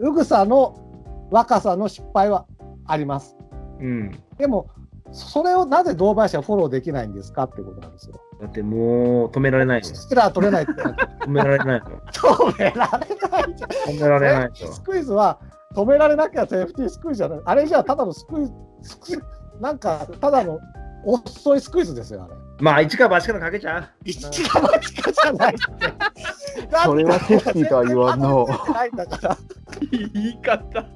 うぐさの若さの失敗はあります。うん。でも、それをなぜ堂林はフォローできないんですかってことなんですよ。だってもう止められないよ。スキラー取れない止められないの。止められないじゃん。止められない。スクイズは止められなきゃセーフティースクイズじゃない。あれじゃあただのスクイズ、スクイズなんかただの遅いスクイズですよ、あれ。まあ、一か八かのかけちゃう。一か八かじゃない。って。それはセーフティーとは言わんのいんだから。言い方。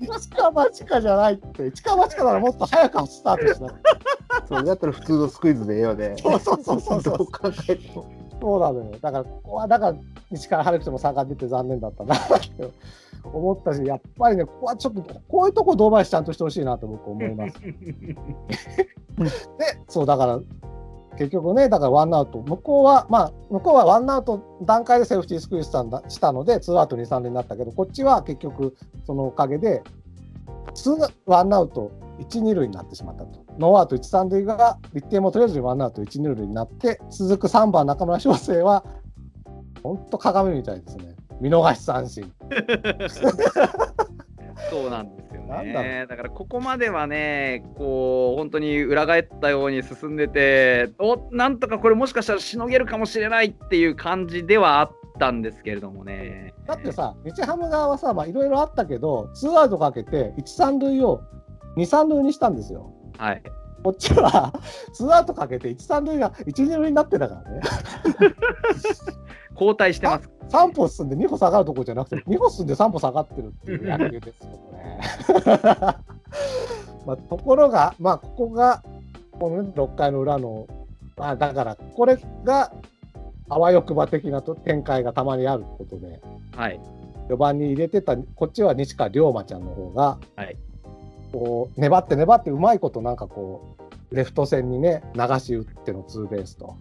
一か八かじゃないって。一か八かならもっと早くスタートした。それだったら普通のスクイズでええよね。そうそうそうそうそうどう考えて。も。そうなのよ。だから、ここは、だから、西川遥輝も差が出て残念だったなって思ったし、やっぱりね、ここはちょっと、こういうとこ堂林ちゃんとしてほしいなと僕思います。で、そう、だから、結局ね、だからワンアウト、向こうは、まあ、向こうはワンアウト段階でセーフティースクイズしたんだしたので、ツーアウト2、3塁になったけど、こっちは結局、そのおかげで、ツーワンアウト1、2塁になってしまったと。ノーアウト1、3塁が1点も取れずにワンアウト1、2塁になって、続く3番中村奨成は、本当鏡みたいですね。見逃し三振。そうなんですよね。だからここまではね、こう本当に裏返ったように進んでて、おなんとかこれもしかしたらしのげるかもしれないっていう感じではあったんですけれどもね。だってさ、日ハム側はさ、まあいろいろあったけど、ツーアウトかけて、1、3塁を2、3塁にしたんですよ。はい。こっちは、ツーアウトかけて、1、3塁が1、2塁になってたからね。交代してます。3歩進んで2歩下がるところじゃなくて、2歩進んで3歩下がってるっていう野球ですよ、これ。まあ、ところが、まあ、ここが、この、ね、6回の裏の、まあ、だから、これが、あわよくば的なと展開がたまにあることで、はい。4番に入れてた、こっちは西川龍馬ちゃんの方が、はいこう粘って粘ってうまいことなんかこうレフト線にね流し打ってのツーベースと。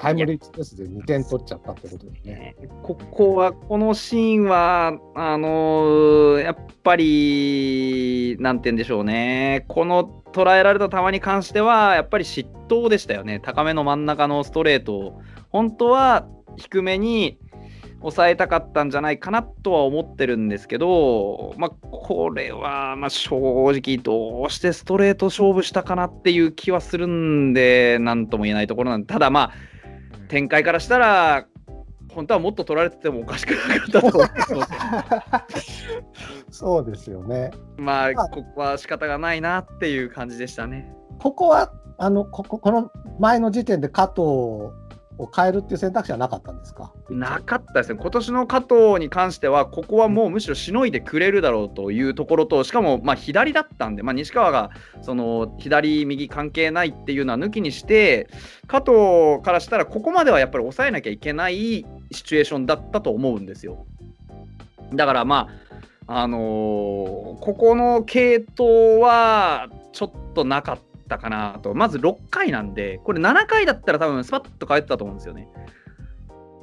タイムリーツーベースで2点取っちゃったってことですね。ここは、このシーンは、あのーやっぱり、なんて言うんでしょうね、この捉えられた球に関しては、やっぱり失投でしたよね、高めの真ん中のストレートを、本当は低めに抑えたかったんじゃないかなとは思ってるんですけど、まあ、これは、まあ、正直、どうしてストレート勝負したかなっていう気はするんで、なんとも言えないところなんで、ただまあ、展開からしたら、本当はもっと取られててもおかしくなかったと思う そうですよね。まあ、ここは仕方がないなっていう感じでしたね。ここはあのこここの前の時点で加藤を変えるっていう選択肢はなかったんですか？なかったですね、今年の加藤に関しては、ここはもうむしろしのいでくれるだろうというところと、しかもま左だったんで、まあ、西川がその左、右関係ないっていうのは抜きにして、加藤からしたら、ここまではやっぱり抑えなきゃいけないシチュエーションだったと思うんですよ。だからまあ、あのーここの系統はちょっとなかった。かなと、まず6回なんで、これ7回だったら多分スパッと変えてたと思うんですよね。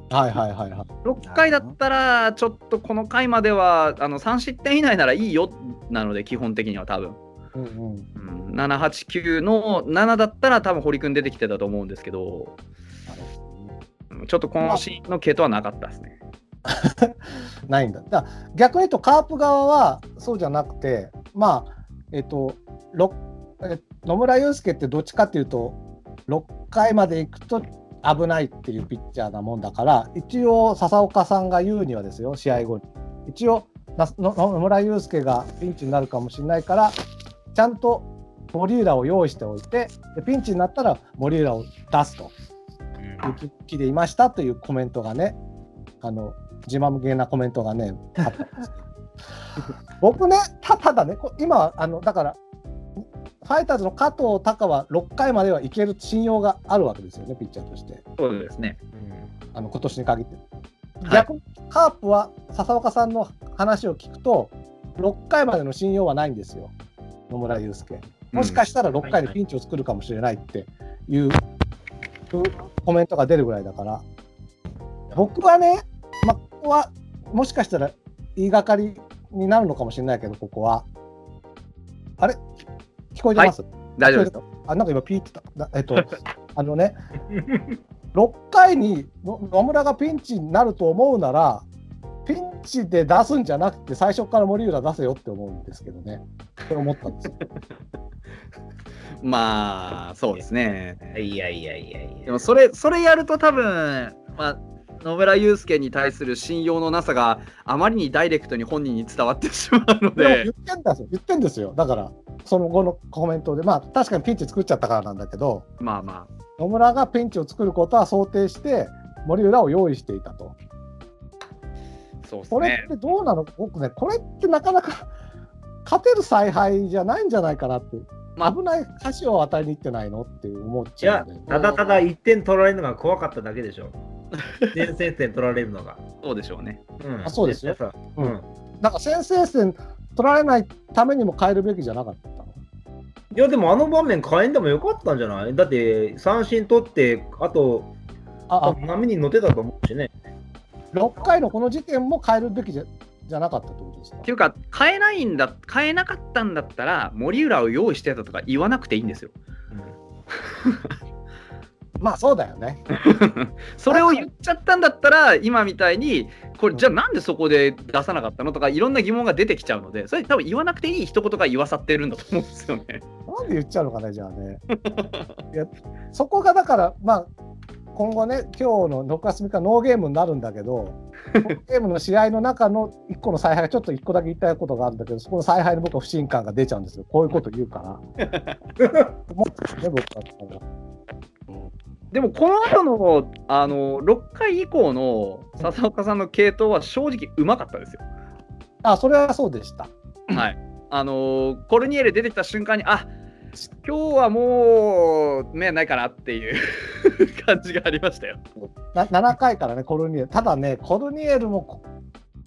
はいはいはいはい。6回だったら、ちょっとこの回まではあの3失点以内ならいいよなので、基本的には多分、うんうん、うん、7、8、9の7だったら、多分堀君出てきてたと思うんですけど、うんちょっとこのシーンの系統はなかったですね。ないんだ。だ逆に言うとカープ側はそうじゃなくて、まあ、えっと、ろえ野村祐介ってどっちかっていうと、6回まで行くと危ないっていうピッチャーなもんだから、一応、笹岡さんが言うにはですよ、試合後に。一応、野村祐介がピンチになるかもしれないから、ちゃんと森浦を用意しておいて、でピンチになったら森浦を出すと。いう気でいましたというコメントがね、あの自慢げなコメントがね、あったんですけど 僕ね、たただね、こ今、あのだから、ファイターズの加藤隆は6回まではいける信用があるわけですよね、ピッチャーとして、そうですね。あの今年に限って。はい逆にカープは笹岡さんの話を聞くと、6回までの信用はないんですよ、野村祐介。もしかしたら6回でピンチを作るかもしれないっていうコメントが出るぐらいだから、僕はね、まあ、ここはもしかしたら言いがかりになるのかもしれないけど、ここは。あれ？聞こえてます、大丈夫です。あ、なんか今ピーってた。なえっと、あのね、6回にの野村がピンチになると思うなら、ピンチで出すんじゃなくて、最初から森浦出せよって思うんですけどね。って思ったんですよ。まあ、そうですね。いやいやいやいや。でもそれ、それやると多分、まあ、野村祐介に対する信用のなさがあまりにダイレクトに本人に伝わってしまうので。でも言ってんですよ。言ってんですよ。だから、その後のコメントで、まあ確かにピンチ作っちゃったからなんだけど、まあまあ。野村がピンチを作ることは想定して、森浦を用意していたと。そうですこれねってどうなの？僕ね、これってなかなか 勝てる采配じゃないんじゃないかなって、まあ。危ない。橋を与えに行ってないの？って思っいやちゃうんで、ただただ1点取られるのが怖かっただけでしょ。先制点取られるのが。そうでしょうね。うん。あそうですよやっぱううん。ん。なんか先制点取られないためにも変えるべきじゃなかったの？いや、でもあの場面変えんでもよかったんじゃない？だって三振取って、あと、ああ。波に乗ってたと思うしね。6回のこの時点も変えるべきじゃじゃなかったってことですか？っていうか変えないんだ変えなかったんだったら森浦を用意してたとか言わなくていいんですよ まあそうだよね。それを言っちゃったんだったら今みたいにこれじゃあなんでそこで出さなかったのとかいろんな疑問が出てきちゃうのでそれ多分言わなくていい一言が言わさってるんだと思うんですよね。なんで言っちゃうのかね、じゃあね。いやそこがだから、まあ、今後ね、今日の6月3日、ノーゲームになるんだけど、ゲームの試合の中の1個の采配がちょっと1個だけ言いたいことがあるんだけど、そこの采配に僕は不信感が出ちゃうんですよ。こういうこと言うから。思ってね、僕は。でもこの後のあの6回以降の笹岡さんの系統は正直うまかったですよ。あ、それはそうでした。はい。あのーコルニエル出てきた瞬間にあ今日はもう目ないかなっていう 感じがありましたよ。な7回からね、コルニエル。ただね、コルニエルもこ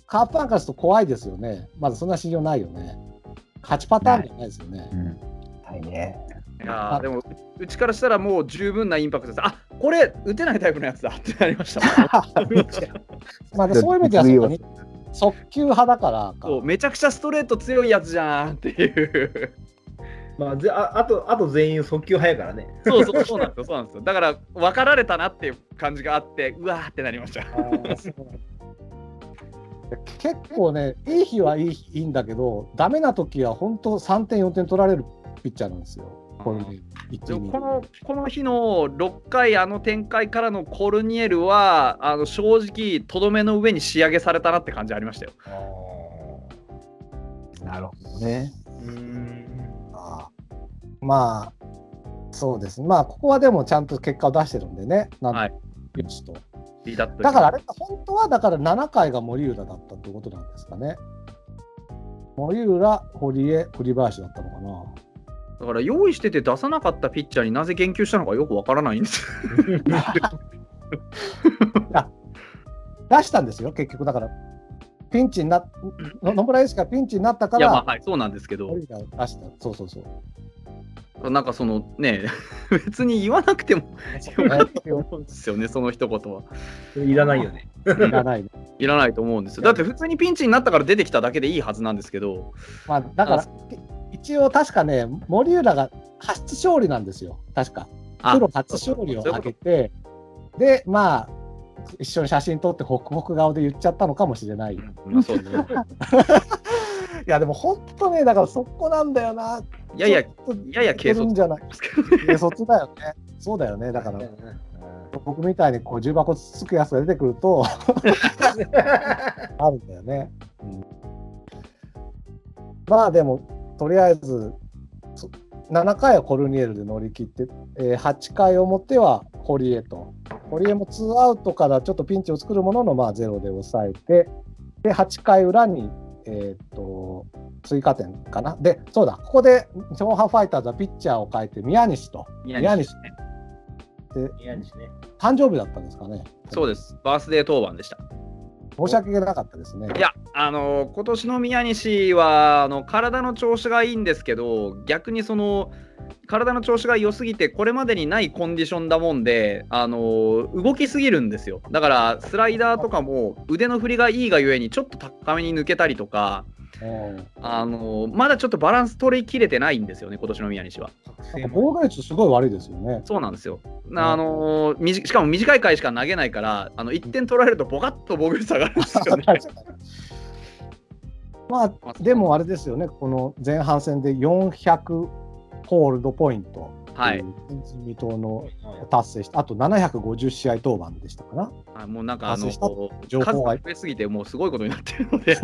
カープファンからすると怖いですよね。まずそんな信用ないよね。勝ちパターンじゃないですよね。はいね。いやーでもううちからしたらもう十分なインパクトです。あこれ打てないタイプのやつだってなりました。まあでそういう意味では速球派だからかそうめちゃくちゃストレート強いやつじゃんっていう。まあ、ぜああとあと全員速球速いからね。そうそうそうなんですよそうなんですよ。だから分かられたなっていう感じがあってうわーってなりました。結構ね、いい日はいいいいんだけど、ダメな時は本当3点、4点取られるピッチャーなんですよ。このこの日の6回あの展開からのコルニエルはあの正直とどめの上に仕上げされたなって感じありましたよ。なるほどね。うんあーまあ、そうですね。まあ、ここはでもちゃんと結果を出してるんでね、なんはいよしと。リーダットだからあれ、本当はだから7回が森浦だったってことなんですかね。森浦、堀江、栗林だったのかな。だから用意してて出さなかったピッチャーになぜ言及したのかよくわからないんです。出したんですよ、結局。だから、ピンチになっ、の野村祐介がピンチになったかいやまあら、はいそうなんですけど出した。そうそうそう。なんかそのね 別に言わなくてもよかったと思うんですよねその一言は。いらないよね。いらないね。いらないと思うんですよ。だって普通にピンチになったから出てきただけでいいはずなんですけど。まあ、だから、一応確かね、森浦が初勝利なんですよ。確か。あプロ初勝利を挙げて、で、まあ、一緒に写真撮って、ホクホク顔で言っちゃったのかもしれない。いまあそうですね や、でも本当ね、だからそこなんだよな。いやいやちょっとやや軽率じゃない？軽率だよね。そうだよね。だから、僕みたいにこう重箱つつくやつが出てくると、あるんだよね。うんまあでも、とりあえず、そ7回はコルニエルで乗り切って、えー8回表は堀江と。堀江もツーアウトからちょっとピンチを作るものの、まあ、ゼロで抑えて、で、8回裏に、えーっと、追加点かな。で、そうだ、ここで日本ハムファイターズはピッチャーを変えて宮西と。宮西ね嫌にしね。誕生日だったんですかね。そうです。バースデー当番でした。申し訳なかったですね。いや、あの今年の宮西はあの体の調子がいいんですけど、逆にその体の調子が良すぎて、これまでにないコンディションだもんで、あの動きすぎるんですよ。だから、スライダーとかも腕の振りがいいがゆえに、ちょっと高めに抜けたりとか、あのーまだちょっとバランス取りきれてないんですよね、今年の宮西は。防御率すごい悪いですよね。そうなんですよ。あのーみじしかも短い回しか投げないから、あの1点取られると、ボカッと防御率上がるんですよね。まあ、でもあれですよね、この前半戦で400ホールドポイント、はい。前人未到の達成して、あと750試合登板でしたかな。あもうなんかあの情数報がが増えすぎてもうすごいことになってるので、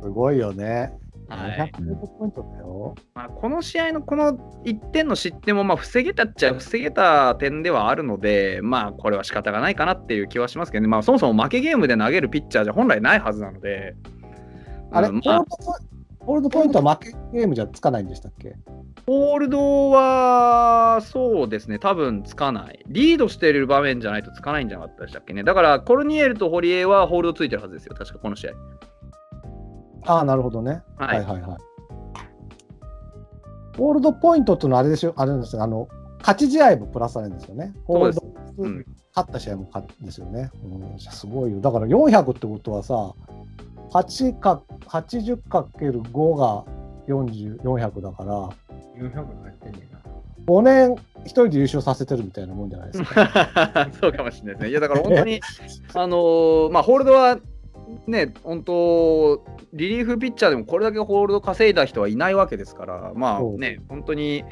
すごいよね。はい。200ポイントだよ。まあ、この試合のこの1点の失点もまあ防げたっちゃ防げた点ではあるので、まあこれは仕方がないかなっていう気はしますけどね、まあ、そもそも負けゲームで投げるピッチャーじゃ本来ないはずなので、あれ、うんまあホールドポイントは負けゲームじゃつかないんでしたっけ？ホールドはそうですね、多分つかない。リードしてる場面じゃないとつかないんじゃなかったでしたっけね。だからコルニエルと堀江はホールドついてるはずですよ、確かこの試合。ああ、なるほどね。ははいいはいはい。ホールドポイントっていうのはあれでしょ、あれですよ。あの、勝ち試合もプラスされるんですよね。ホールド、うん勝った試合も勝ですよね。うん、すごいよ。だから400ってことはさ、8か80かける5が40 400だから、400入ってんねんな。5年一人で優勝させてるみたいなもんじゃないですか。そうかもしれないですね。いやだから本当に、あのーまあ、ホールドはね、本当、リリーフピッチャーでもこれだけホールド稼いだ人はいないわけですから、まあね、本当に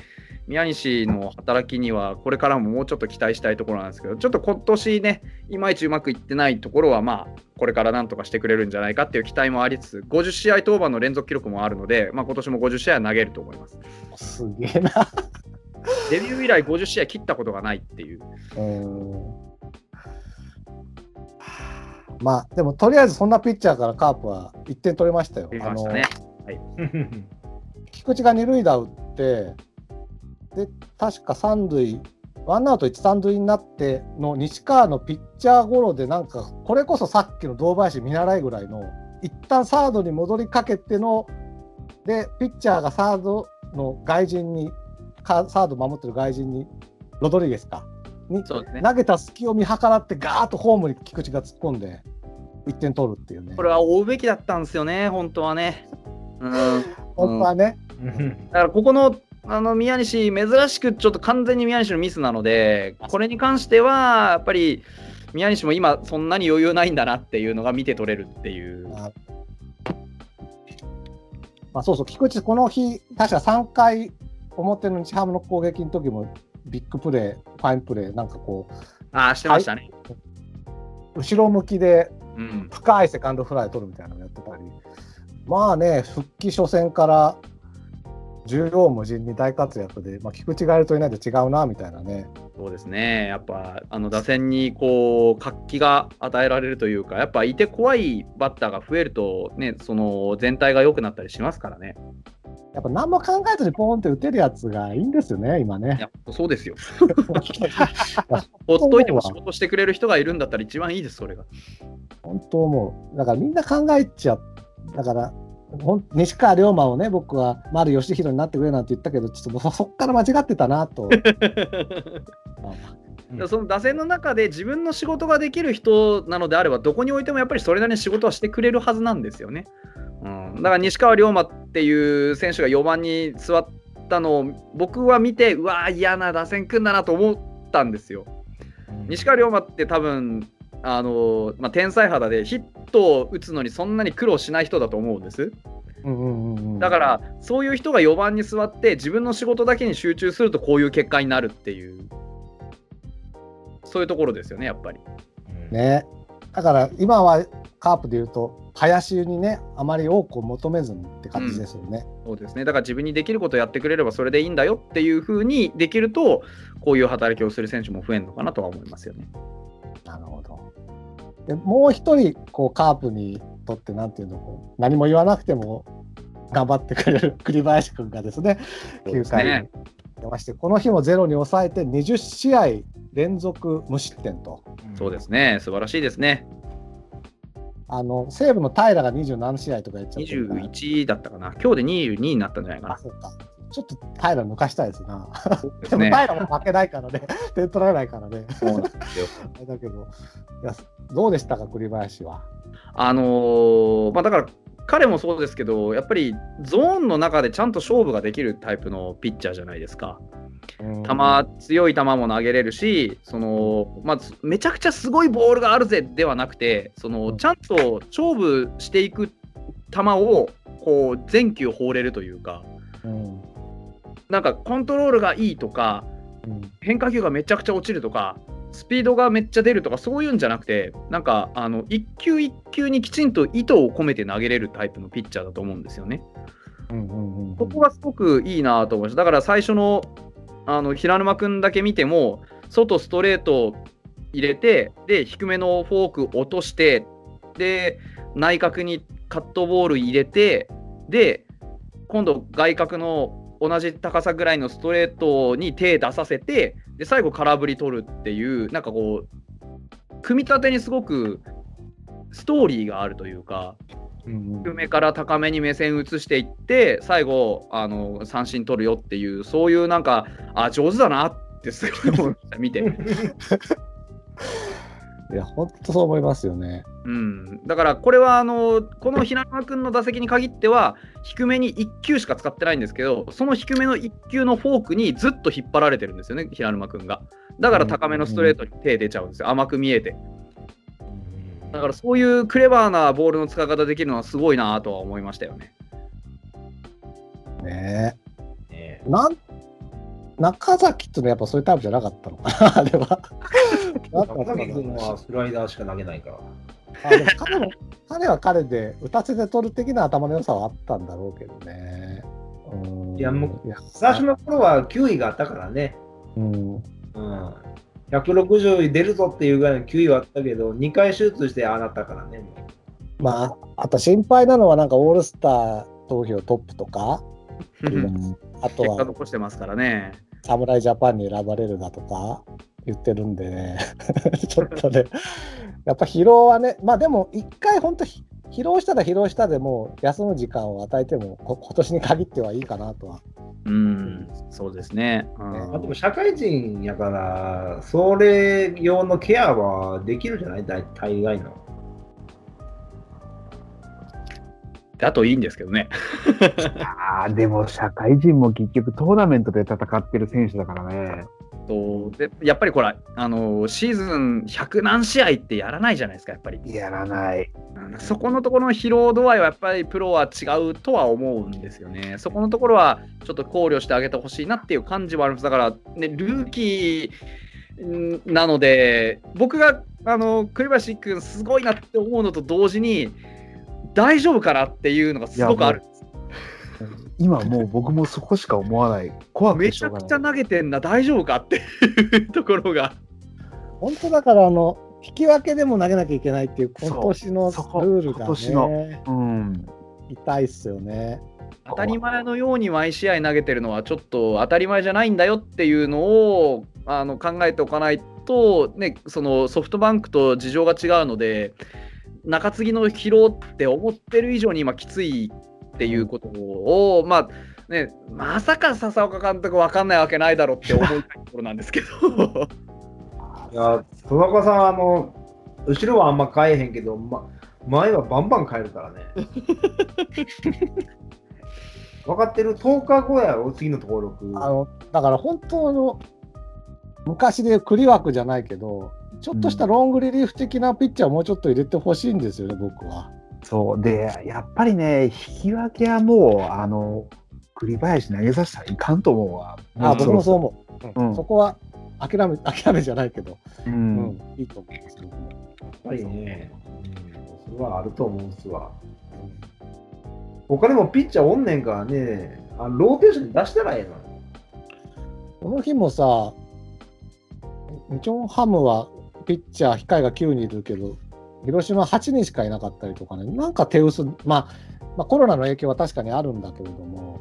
宮西の働きには、これからももうちょっと期待したいところなんですけど、ちょっと今年ね、いまいちうまくいってないところは、まあ、これからなんとかしてくれるんじゃないかっていう期待もありつつ、50試合登板の連続記録もあるので、まあ今年も50試合は投げると思います。すげえな。デビュー以来50試合切ったことがないっていう。うんまあ、でもとりあえずそんなピッチャーからカープは1点取れましたよ。菊池が二塁打打って、で、確か三塁、ワンアウト一三塁になっての西川のピッチャーゴロで、なんか、これこそさっきの堂林見習いぐらいの、一旦サードに戻りかけての、で、ピッチャーがサードの外人に、かサード守ってる外人に、ロドリゲスか、にそうですね。投げた隙を見計らって、ガーッとホームに菊池が突っ込んで、1点取るっていうね。これは追うべきだったんですよね、本当はね。うん、本当はね、だからここのあの宮西、珍しくちょっと完全に宮西のミスなので、これに関しては、やっぱり宮西も今、そんなに余裕ないんだなっていうのが見て取れるっていう。あまあ、そうそう、菊池、この日、確か3回表の日ハムの攻撃の時も、ビッグプレー、ファインプレー、なんかこああ、してましたね。う、後ろ向きでうん、深いセカンドフライ取るみたいなのやってたり、まあね、復帰初戦から縦横無尽に大活躍で、まあ、菊池がいるといないと違うなみたいなね。そうですね、やっぱあの打線にこう活気が与えられるというか、やっぱいて怖いバッターが増えると、ね、その全体が良くなったりしますからね。やっぱ何も考えずにポーンって打てるやつがいいんですよね、今いね。や、そうですよ。ほっといても仕事してくれる人がいるんだったら一番いいです、それが。本当思う。だからみんな考えちゃう。だから、西川龍馬をね、僕は丸義弘になってくれなんて言ったけど、ちょっともうそ そっから間違ってたなと。うんその打線の中で自分の仕事ができる人なのであれば、どこにおいてもやっぱりそれなりに仕事はしてくれるはずなんですよね。うん、だから西川龍馬っていう選手が4番に座ったのを僕は見て、うわー、嫌な打線組んだなと思ったんですよ。西川龍馬って多分あのまあ、天才肌でヒットを打つのにそんなに苦労しない人だと思うんです。うんうんうんうんだから、そういう人が4番に座って自分の仕事だけに集中するとこういう結果になるっていう、そういうところですよね、やっぱり。ね。だから今はカープで言うと、林にね、あまり多くを求めずにって感じですよね。そうですね。だから自分にできることをやってくれればそれでいいんだよっていうふうにできると、こういう働きをする選手も増えるのかなとは思いますよね。なるほど。でもう一人、こう、カープにとって、なんていうの、こう何も言わなくても頑張ってくれる 栗林君がですね、9そうです回にね。出まして、この日もゼロに抑えて20試合連続無失点と。そうですね。素晴らしいですね。あの西武の平が27試合とかやっちゃってるから21だったかな。今日で22になったんじゃないかあ、そうか。ちょっと平抜かしたいですな。な。でですもね。平も負けないからね、点取られないからね。そうなんですよ。だけど、いやどうでしたか、栗林は？あのーまあだから彼もそうですけど、やっぱりゾーンの中でちゃんと勝負ができるタイプのピッチャーじゃないですか。球、強い球も投げれるし、そのまあ、めちゃくちゃすごいボールがあるぜではなくて、そのちゃんと勝負していく球をこう全球放れるというか、うんなんかコントロールがいいとか、うん変化球がめちゃくちゃ落ちるとか、スピードがめっちゃ出るとか、そういうんじゃなくて、なんかあの一球一球にきちんと意図を込めて投げれるタイプのピッチャーだと思うんですよね。ここがすごくいいなと思いました。だから最初のあの平沼君だけ見ても、外ストレート入れて、で、低めのフォーク落として、で、内角にカットボール入れて、で、今度外角の同じ高さぐらいのストレートに手出させて、で、最後空振り取るっていう、なんかこう、組み立てにすごくストーリーがあるというか、うん低めから高めに目線移していって最後あの三振取るよっていうそういうなんかあ上手だなってすごい思いました見て、いや、本当そう思いますよね。うん、だからこれはあのこの平沼君の打席に限っては低めに1球しか使ってないんですけどその低めの1球のフォークにずっと引っ張られてるんですよね平沼君が。だから高めのストレートに手出ちゃうんですよ。甘く見えて。だからそういうクレバーなボールの使い方できるのはすごいなとは思いましたよね。ね。ねえ。なん中崎ってのはやっぱそういうタイプじゃなかったのかな、あれは。中崎君はスライダーしか投げないから。あでも彼も彼は彼で打たせて取る的な頭の良さはあったんだろうけどね。うんいやもいや最初の頃は球威があったからね。うん、うん。160出るぞっていうぐらいの球威はあったけど、2回手術してああなったからね。まあ、あと心配なのは、なんかオールスター投票トップとか、あと結果は残してますからね侍ジャパンに選ばれるだとか言ってるんでね、ちょっとね、やっぱ疲労はね、まあでも、一回本当、疲労したら疲労したでもう休む時間を与えても、こ今年に限ってはいいかなとは。うん、そうですね。うんねあでも社会人やから、それ用のケアはできるじゃない？大大概の。だといいんですけどね。ああ、でも社会人も結局トーナメントで戦ってる選手だからね。そうでやっぱりこれあのシーズン100何試合ってやらないじゃないですか、やっぱり。やらない。うんそこのところの疲労度合いはやっぱりプロは違うとは思うんですよね。そこのところはちょっと考慮してあげてほしいなっていう感じはあります。だから、ね、ルーキーんなので、僕があの栗林君すごいなって思うのと同時に、大丈夫かなっていうのがすごくある。今もう僕もそこしか思わない。怖くめちゃ。くちゃ投げてんな、大丈夫かっていうところが。本当だから、あの、引き分けでも投げなきゃいけないっていう、今年のルールが今年のね、うん。痛いっすよね。当たり前のように毎試合投げてるのはちょっと当たり前じゃないんだよっていうのをあの考えておかないと、ね、そのソフトバンクと事情が違うので中継ぎの疲労って思ってる以上に今きついっていうことを、まあね、まさか笹岡監督分かんないわけないだろうって思いたいところなんですけどいや、戸中さん、あの、後ろはあんま変えへんけど、ま、前はバンバン変えるからね。分かってる ?10 日後やろ、次の登録。あの、だから本当の、昔で栗枠じゃないけど、ちょっとしたロングリリーフ的なピッチャーをもうちょっと入れてほしいんですよね、僕は。そう。で、やっぱりね、引き分けはもう、あの、栗林投げさせたらいかんと思うわ。あ僕もそう思う。うんそこは諦め、諦めじゃないけど、う。うんん、いいと思います、僕もやっぱりね、うん、それはあると思うんすわ。他にもピッチャーおんねんからね、あのローテーションに出したらええの。この日もさ、日本ハムはピッチャー控えが9人いるけど、広島8人しかいなかったりとかね、なんか手薄、まあ、まあ、コロナの影響は確かにあるんだけれども、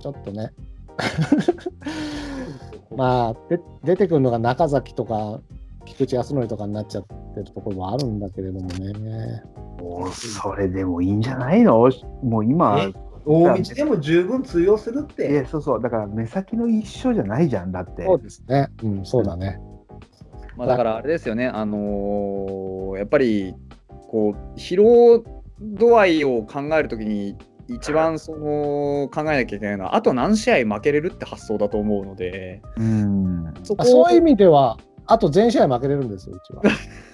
ちょっとね、まあで、出てくるのが中崎とか、菊池康則とかになっちゃってるところもあるんだけれどもね。もうそれでもいいんじゃないの？もう今え、大道でも十分通用するっえて。そうそう、だから目先の一緒じゃないじゃん、だって。そうですね。うん、そうだね。まあだからあれですよね、あのーやっぱりこう疲労度合いを考えるときに、一番その考えなきゃいけないのは、あと何試合負けれるって発想だと思うので、うん。そそういう意味では、あと全試合負けれるんですよ、うちは。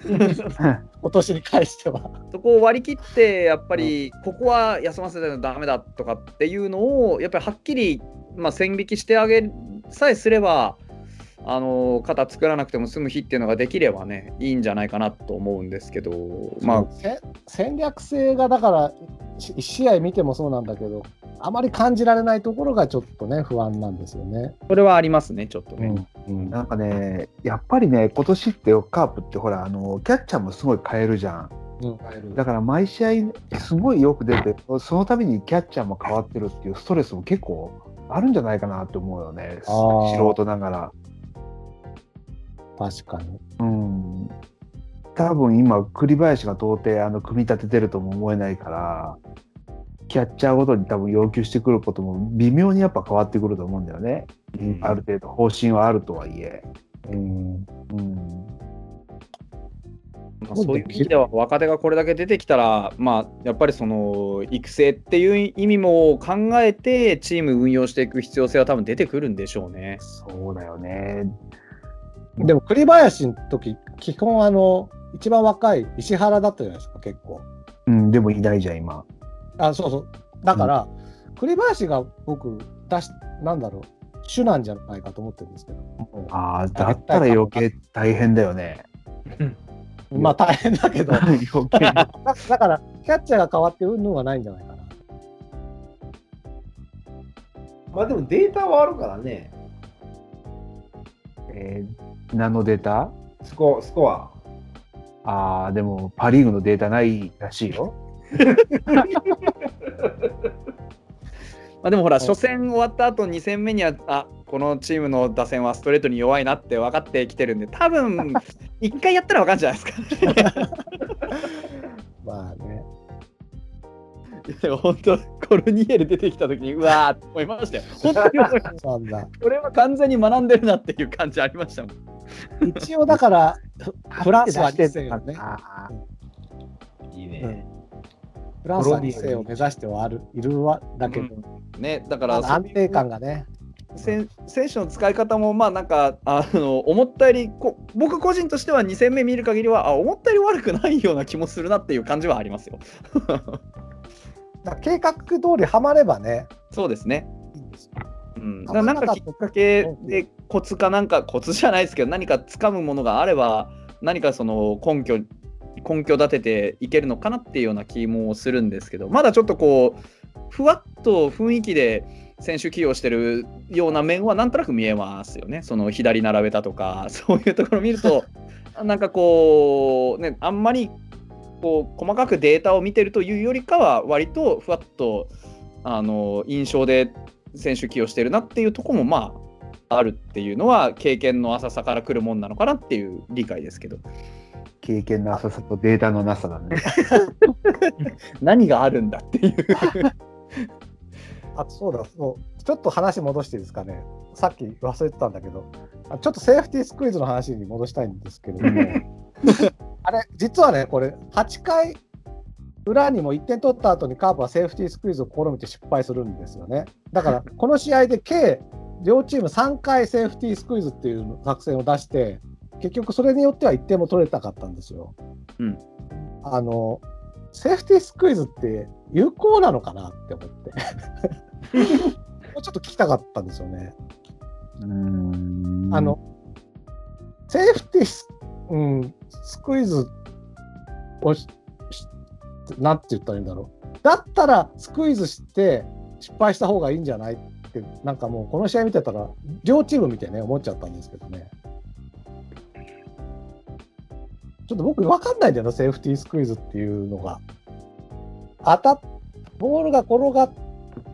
今年に関しては。そこを割り切って、やっぱり、ここは休ませてのダメだとかっていうのを、やっぱりはっきり、まあ、線引きしてあげさえすれば、あの肩作らなくても済む日っていうのができればね、いいんじゃないかなと思うんですけど、まあ、せ戦略性がだから、1試合見てもそうなんだけど、あまり感じられないところがちょっとね、不安なんですよね。それはありますね、ちょっとね。うんなんかね、やっぱりね、今年ってカープってほら、あのキャッチャーもすごい変えるじゃん。うんだから毎試合、すごいよく出て、その度にキャッチャーも変わってるっていうストレスも結構あるんじゃないかなと思うよね、素人ながら。確かに。うん。多分今、栗林が到底あの組み立ててるとも思えないから、キャッチャーごとに多分要求してくることも微妙にやっぱ変わってくると思うんだよね。ある程度方針はあるとはいえ。うんうん。まあ、そういう意味では若手がこれだけ出てきたら、まあ、やっぱりその育成っていう意味も考えてチーム運用していく必要性は多分出てくるんでしょうね。そうだよね。でも栗林の時基本あの一番若い石原だったじゃないですか結構。うん、でもいないじゃん、今。あそうそう。だから、栗林が僕出しなんだろう主なんじゃないかと思ってるんですけど。ああ、だったら余計大変だよね。まあ大変だけど。だ 余計。だからキャッチャーが変わってうんぬんはないんじゃないかな。まあでもデータはあるからね、えー、何のデータ？スコスコア。ああ、でもパ・リーグのデータないらしいよ。まあ、でもほら、初戦終わった後2戦目には、あこのチームの打線はストレートに弱いなって分かってきてるんで、多分1回やったら分かるんじゃないですか。まあねでも本当、コルニエル出てきたときに、うわーって思いましたよ。本当に思いました。なんだ。これは完全に学んでるなっていう感じありましたもん。一応だからフランスは2世をね。あいいうん。フランスは2世を目指してはあるいるわだけど、ね、だからまあ安定感がね。選選手の使い方も、まあなんか、あの思ったよりこ、僕個人としては2戦目見る限りは、あ思ったより悪くないような気もするなっていう感じはありますよ。だ計画通りはまればね。そうですね。うん、だなんかきっかけでコツかなんかコツじゃないですけど何か掴むものがあれば何かその根拠根拠立てていけるのかなっていうような気もするんですけどまだちょっとこうふわっと雰囲気で選手起用してるような面はなんとなく見えますよね。その左並べたとかそういうところを見ると なんかこうねあんまりこう細かくデータを見てるというよりかは割とふわっとあの印象で選手起用してるなっていうところもまああるっていうのは経験の浅さから来るもんなのかなっていう理解ですけど。経験の浅さとデータのなさだね。何 があるんだっていうあそうだ。そう。ちょっと話戻していいですかね。さっき忘れてたんだけど。あちょっとセーフティースクイズの話に戻したいんですけれども あれ実はねこれ8回裏にも1点取った後にカープはセーフティースクイズを試みて失敗するんですよねだから この試合で計両チーム3回セーフティースクイズっていう作戦を出して結局それによっては1点も取れたかったんですよ。うんあのセーフティースクイズって有効なのかなって思って。もうちょっと聞きたかったんですよね。うーんあの、セーフティース,、うん、スクイズをし、しなんて言ったらいいんだろう。だったらスクイズして失敗した方がいいんじゃないって、なんかもうこの試合見てたら、両チーム見てね、思っちゃったんですけどね。ちょっと僕分かんないんだよな、セーフティースクイズっていうのが。当たっ、ボールが転がっ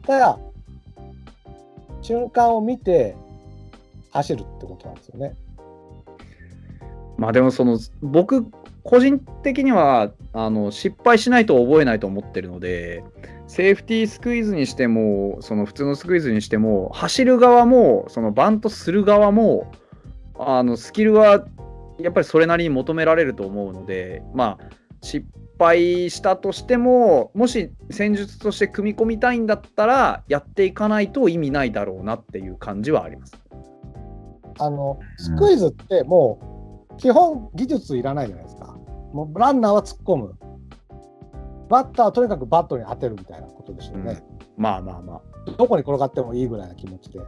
た瞬間を見て走るってことなんですよね。まあでもその僕個人的にはあの失敗しないと覚えないと思ってるのでセーフティースクイズにしてもその普通のスクイズにしても走る側もそのバントする側もあのスキルはやっぱりそれなりに求められると思うのでまあ失敗したとしてももし戦術として組み込みたいんだったらやっていかないと意味ないだろうなっていう感じはあります。あのスクイズってもう基本技術いらないじゃないですか。もうランナーは突っ込む。バッターはとにかくバットに当てるみたいなことでしょうね。まあまあまあ。どこに転がってもいいぐらいな気持ちで。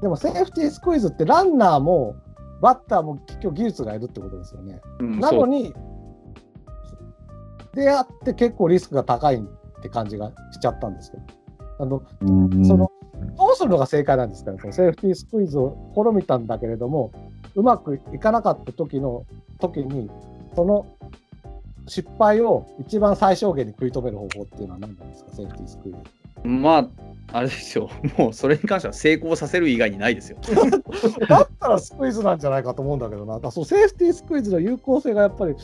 でもセーフティースクイズってランナーもバッターも結局技術がいるってことですよね。うんなのに、であって結構リスクが高いって感じがしちゃったんですけど。あのうんそのどうするのが正解なんですかね、そのセーフティースクイズを試みたんだけれども、うまくいかなかった時の時に、その失敗を一番最小限に食い止める方法っていうのは何なんですか、セーフティースクイズ。まあ、あれですよ。もうそれに関しては成功させる以外にないですよ。だったらスクイズなんじゃないかと思うんだけどな、そうセーフティースクイズの有効性がやっぱり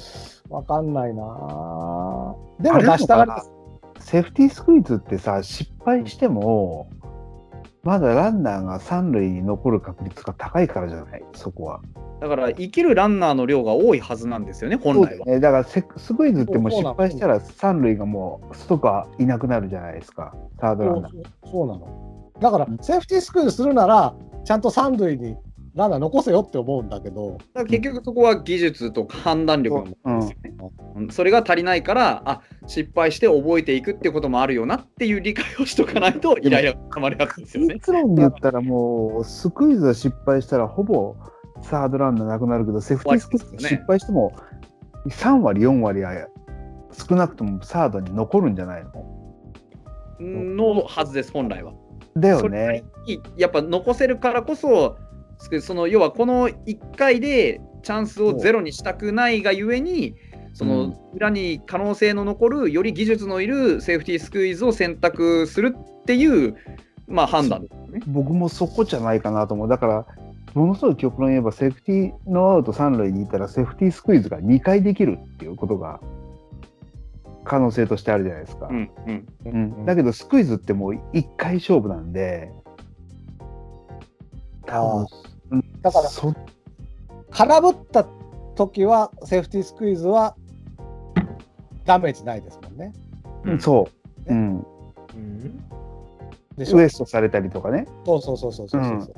分かんないな。でも出したがり。セーフティースクイズってさ、失敗しても、まだランナーが三塁に残る確率が高いからじゃない、そこは。だから、生きるランナーの量が多いはずなんですよね、本来は。ね、だからセスクイズってもう失敗したら三塁がもうストがいなくなるじゃないですか、サードランナー。そうそうなの。だから、セーフティースクイズするなら、ちゃんと三塁にランナー残せよって思うんだけど、結局そこは技術と判断力の問題ですよね。うんそれが足りないから、あ失敗して覚えていくっていうこともあるよなっていう理解をしとかないとイライラがたまるやつですよね。結論で言ったらもう、スクイズは失敗したらほぼサードランナーなくなるけど、セーフティースクイズ失敗しても3割、4割は少なくともサードに残るんじゃないの？のはずです、本来は。だよね。にやっぱ残せるからこそ、その要はこの1回でチャンスをゼロにしたくないがゆえに、その裏に可能性の残るより技術のいるセーフティースクイズを選択するっていう、まあ、判断ですよね。僕もそこじゃないかなと思う。だから、ものすごい極論言えば、セーフティーノーアウト三塁にいたら、セーフティースクイズが2回できるっていうことが可能性としてあるじゃないですか。うんうんうんだけど、スクイズってもう1回勝負なんで、多分だから、そ空振った時は、セーフティースクイズはダメージないですもんね。そう、うん、うんでしょ？ウエストされたりとかね。そうそうそうそうそうそう。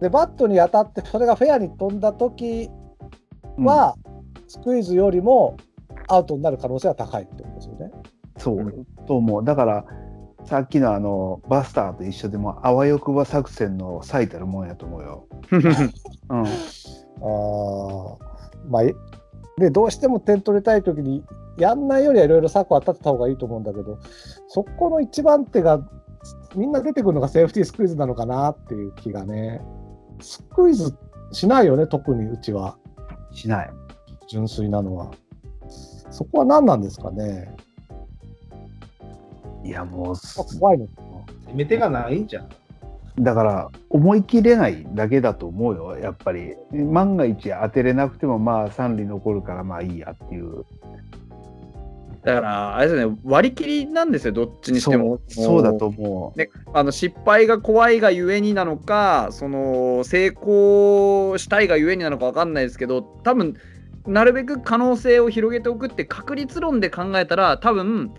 で、バットに当たって、それがフェアに飛んだ時は、スクイズよりもアウトになる可能性は高いってことですよね。そう、と思う。だから、さっきのあのバスターと一緒でも、あわよくば作戦の最たるもんやと思うよ。うん、ああ、まあ、えで、どうしても点取りたいときに、やんないよりはいろいろ策は立てた方がいいと思うんだけど、そこの一番手が、みんな出てくるのがセーフティースクイズなのかなっていう気がね。スクイズしないよね、特にうちは。しない。純粋なのは。そこは何なんですかね。いや、もうす、怖いのか決め手がないんじゃん。だから、思い切れないだけだと思うよ、やっぱり。万が一当てれなくても、まあ、三塁残るから、まあいいやっていう。だから、あれですね、割り切りなんですよ、どっちにしても。そうそうだと思う。ね、あの失敗が怖いがゆえになのか、その成功したいがゆえになのか分かんないですけど、多分なるべく可能性を広げておくって確率論で考えたら、多分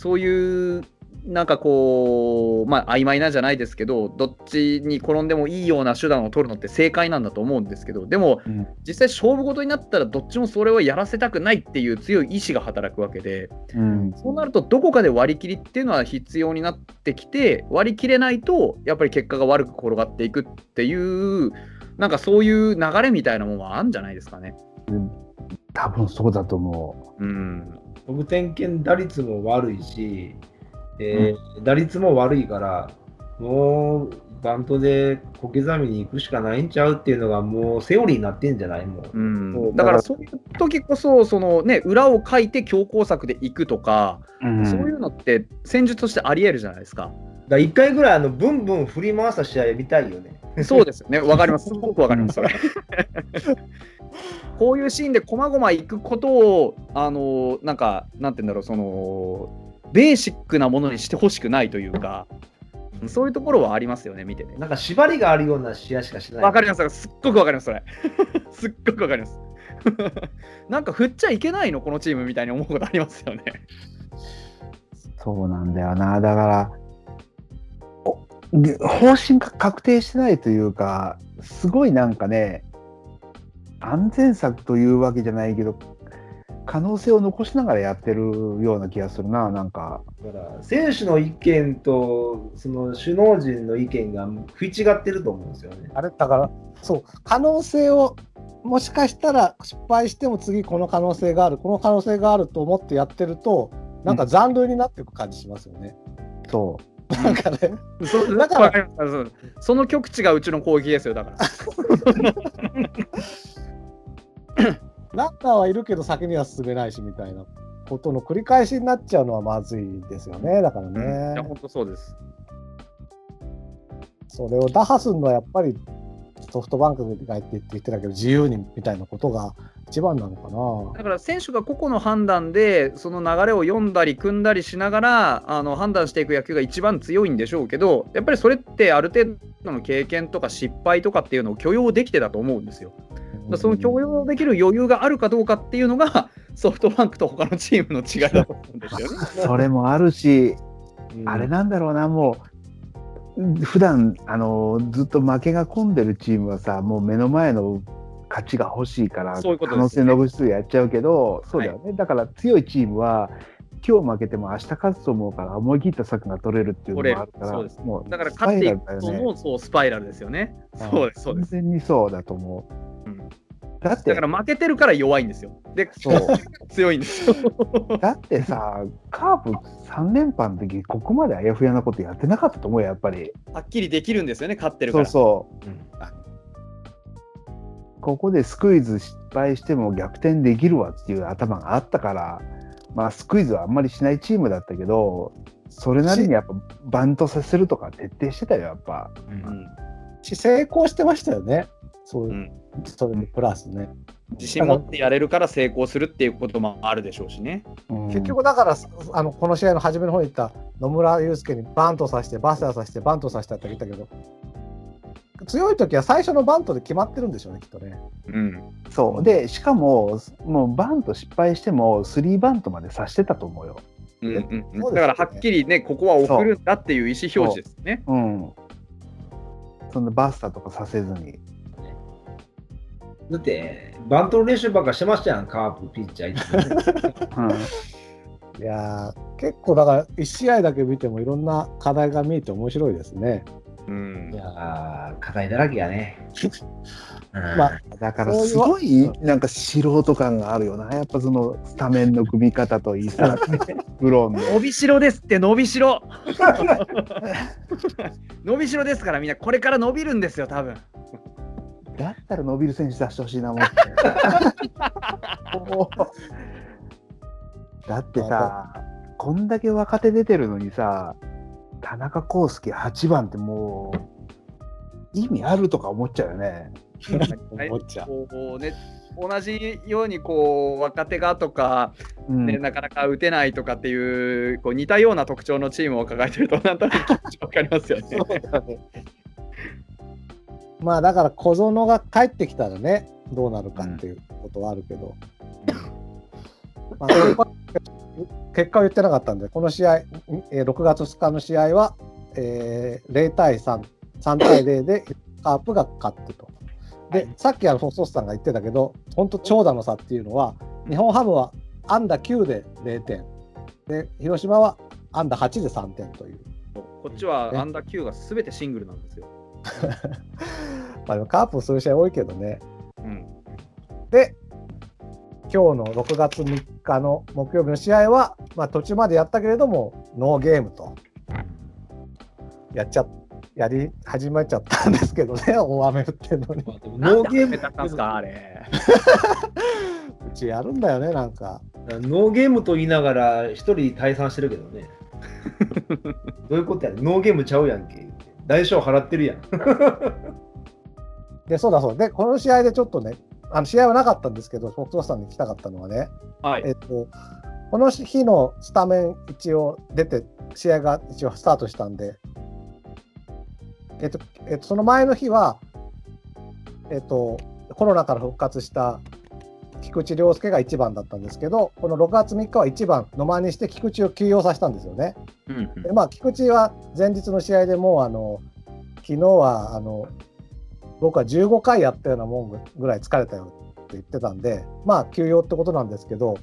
そういうなんかこう、まあ曖昧なんじゃないですけど、どっちに転んでもいいような手段を取るのって正解なんだと思うんですけど、でも、うん実際勝負事になったら、どっちもそれはやらせたくないっていう強い意志が働くわけで。うん、そうなると、どこかで割り切りっていうのは必要になってきて、割り切れないと、やっぱり結果が悪く転がっていくっていう、なんかそういう流れみたいなものはあるんじゃないですかね。多分そうだと思うん。得点圏打率も悪いし、えー打率も悪いから、もうバントで小刻みに行くしかないんちゃうっていうのがもうセオリーになってんじゃない？もう。うん、だからそういう時こそ、そのね、裏を書いて強攻策でいくとか、う。うんそういうのって戦術としてありえるじゃないですか。だから一回ぐらいあのブンブン振り回した試合見たいよね。そうですよね、わかります、すごくわかります、それ。こういうシーンでこまごまいくことを、あのなんか、なんて言うんだろう、その、ベーシックなものにしてほしくないというか、そういうところはありますよね、見てて。なんか縛りがあるような試合しかしない。わかります、すっごくわかります、それ。すっごくわかります。なんか振っちゃいけないの、このチームみたいに思うことありますよね。そうなんだよな。だから、方針が確定してないというか、すごいなんかね、安全策というわけじゃないけど、可能性を残しながらやってるような気がするな、なんか。だから、選手の意見と、その首脳陣の意見が食い違ってると思うんですよね。あれだから、そう、可能性を、もしかしたら失敗しても次この可能性がある、この可能性があると思ってやってると、なんか残留になっていく感じしますよね。そなんかね、そうだからその極地がうちの攻撃ですよ、だから。ランナーはいるけど先には進めないしみたいなことの繰り返しになっちゃうのはまずいですよね。だからいや、ね、本当そうです。それを打破するのはやっぱりソフトバンクが言って言ってたけど、自由にみたいなことが一番なのかだから選手が個々の判断でその流れを読んだり組んだりしながらあの判断していく野球が一番強いんでしょうけどやっぱりそれってある程度の経験とか失敗とかっていうのを許容できてたと思うんですよ。だ。その許容できる余裕があるかどうかっていうのが ソフトバンクと他のチームの違いだと思うんですよね。う。それもあるし、うんあれなんだろうな、もう、普段あのずっと負けが込んでるチームはさ、もう目の前の勝ちが欲しいから、可能性残しつつやっちゃうけど、そうだよね、だから強いチームは、今日負けても明日勝つと思うから、思い切った策が取れるっていうのもあるから、そうですもうだから勝っていくスパイラルだよねのもそうスパイラルですよね。うんそうです、そうです。完全にそうだと思う。うんだってだから負けてるから弱いんですよ。で、そう強いんですよ。だってさ、カープ3連覇の時ここまであやふやなことやってなかったと思うよ、やっぱり。はっきりできるんですよね、勝ってるかそうら。そう。ここでスクイズ失敗しても逆転できるわっていう頭があったから、まあスクイズはあんまりしないチームだったけど、それなりにやっぱバントさせるとか徹底してたよ、やっぱ。うんし成功してましたよね。そうそれにプラスね。自信持ってやれるから成功するっていうこともあるでしょうしね。うん結局だから、あのこの試合の初めの方に言った野村祐介にバントさせて、バスターさせて、バントさせたって言ったけど、強い時は最初のバントで決まってるんでしょうね、きっとね。うん。そう。で、しかも、もうバント失敗しても、スリーバントまでさしてたと思うよ。うんうんそうねだからはっきりね、ここは送るんだっていう意思表示ですね。うん。そんなバスターとかさせずに。だって、バントの練習ばっかしてましたやん、カープ、ピッチャーいつもね。うん。いやー結構だから、1試合だけ見てもいろんな課題が見えて面白いですね。うんいやー、課題だらけやね。まあだからすごいなんか素人感があるよな。やっぱそのスタメンの組み方といいさ、ブロンの。伸びしろですって、伸びしろ伸びしろですから、みんなこれから伸びるんですよ、多分だったら伸びる選手出してほしいな、もって。も うだってさ、こんだけ若手出てるのにさ、田中康介8番ってもう、意味あるとか思っちゃうよね。思っちゃう。こうね、同じようにこう若手がとか、うんねなかなか打てないとかっていうこう似たような特徴のチームを抱えてると、なんとなく分かりますよね。まあだから小園が帰ってきたらね、どうなるかっていうことはあるけど、まあ、結果結果は言ってなかったんで、この試合、えー6月2日の試合は、えー0対3、3対0でカープが勝ってと。で、さっきあのソースさんが言ってたけど、本当長打の差っていうのは、日本ハムは安打9で0点、で広島は安打8で3点という。こっちはアンダー9がすべてシングルなんですよ。まあ、でもカープそういう試合多いけどね。うん、で、今日の6月3日の木曜日の試合は、まあ、途中までやったけれども、ノーゲームと、やっちゃ、やり始めちゃったんですけどね、大雨降ってんのに。ノーゲームだったんですか、あれ。うちやるんだよね、なんか。ノーゲームと言いながら、一人退散してるけどね。どういうことやねん？ノーゲームちゃうやんけ。代償払ってるやん。で、そうだそう。で、この試合でちょっとね、あの試合はなかったんですけど、フォクトさんに聞きたかったのはね、はい。えっと、この日のスタメン一応出て、試合が一応スタートしたんで、えっと、えっと、その前の日は、えっと、コロナから復活した菊池涼介が1番だったんですけど、この6月3日は1番、野間にして菊池を休養させたんですよね。うんうんでまあ、菊池は前日の試合でもうあの昨日はあの僕は15回やったようなもんぐらい疲れたよって言ってたんで、まあ休養ってことなんですけど、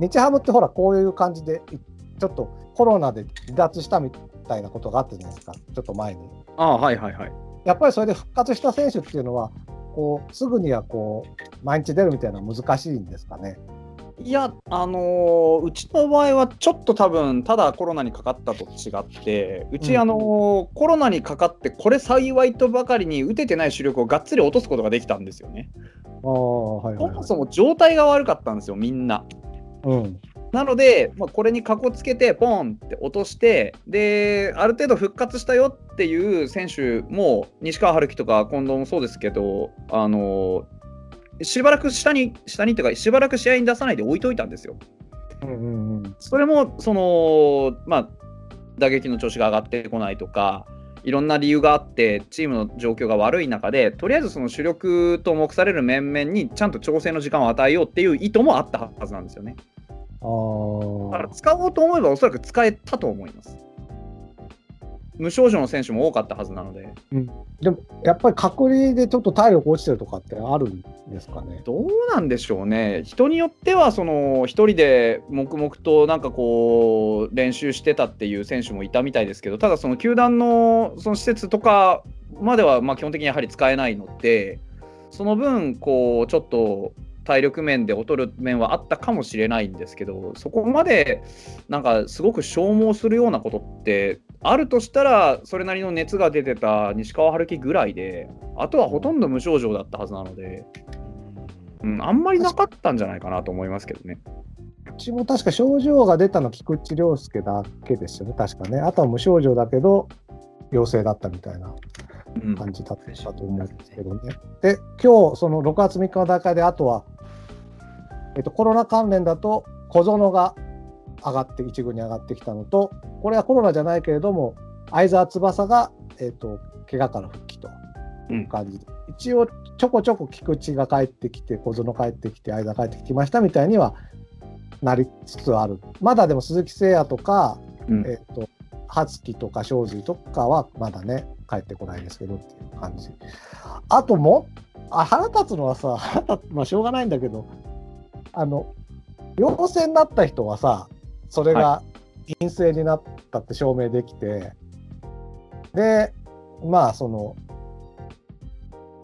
日ハムってほら、こういう感じで、いちょっとコロナで離脱したみたいなことがあったじゃないですか、ちょっと前に。ああ、はいはいはい。やっぱりそれで復活した選手っていうのは、こうすぐにはこう毎日出るみたいなのは難しいんですかね？いや、あのーうちの場合はちょっと多分ただコロナにかかったと違ってうち、うんあのーコロナにかかってこれ幸いとばかりに打ててない主力をがっつり落とすことができたんですよね。はいはい、そもはい。そも状態が悪かったんですよみんな。うん。なので、まあ、これにかこつけてポンって落としてである程度復活したよっていう選手も西川春樹とか近藤もそうですけどあのーしばらく下に下にっていうかしばらく試合に出さないで置いといたんですよ。うんうんうん。それもその、まあ、打撃の調子が上がってこないとかいろんな理由があってチームの状況が悪い中でとりあえずその主力と目される面々にちゃんと調整の時間を与えようっていう意図もあったはずなんですよね。だからあ使おうと思えばおそらく使えたと思います。無症状の選手も多かったはずなので、あ、でもやっぱり隔離でちょっと体力落ちてるとかってあるんですかね？どうなんでしょうね、人によっては、その一人で黙々となんかこう、練習してたっていう選手もいたみたいですけど、ただ、その球団のその施設とかまではまあ基本的にやはり使えないので、その分、こうちょっと体力面で劣る面はあったかもしれないんですけど、そこまでなんかすごく消耗するようなことって、あるとしたら、それなりの熱が出てた西川春樹ぐらいで、あとはほとんど無症状だったはずなので。うん、あんまりなかったんじゃないかなと思いますけどね。うちも確か症状が出たの菊池涼介だけですよね、確かね。あとは無症状だけど、陽性だったみたいなうん、感じだったと思うんですけどね。で、今日その6月3日の大会で、あとは、えっと、コロナ関連だと、小園が上がって、一軍に上がってきたのと、これはコロナじゃないけれども、相澤翼が、えっと、怪我から復帰という感じで、一応、ちょこちょこ菊池が帰ってきて、小園帰ってきて、相澤帰ってきましたみたいにはなりつつある。まだでも鈴木誠也とか、うんえっと、葉月とか正髄とかはまだね、帰ってこないですけどっていう感じ。あとも、あ腹立つのはさ、腹立つまあしょうがないんだけど、あの、陽性になった人はさ、それが陰性になったって証明できて、で、まあ、その、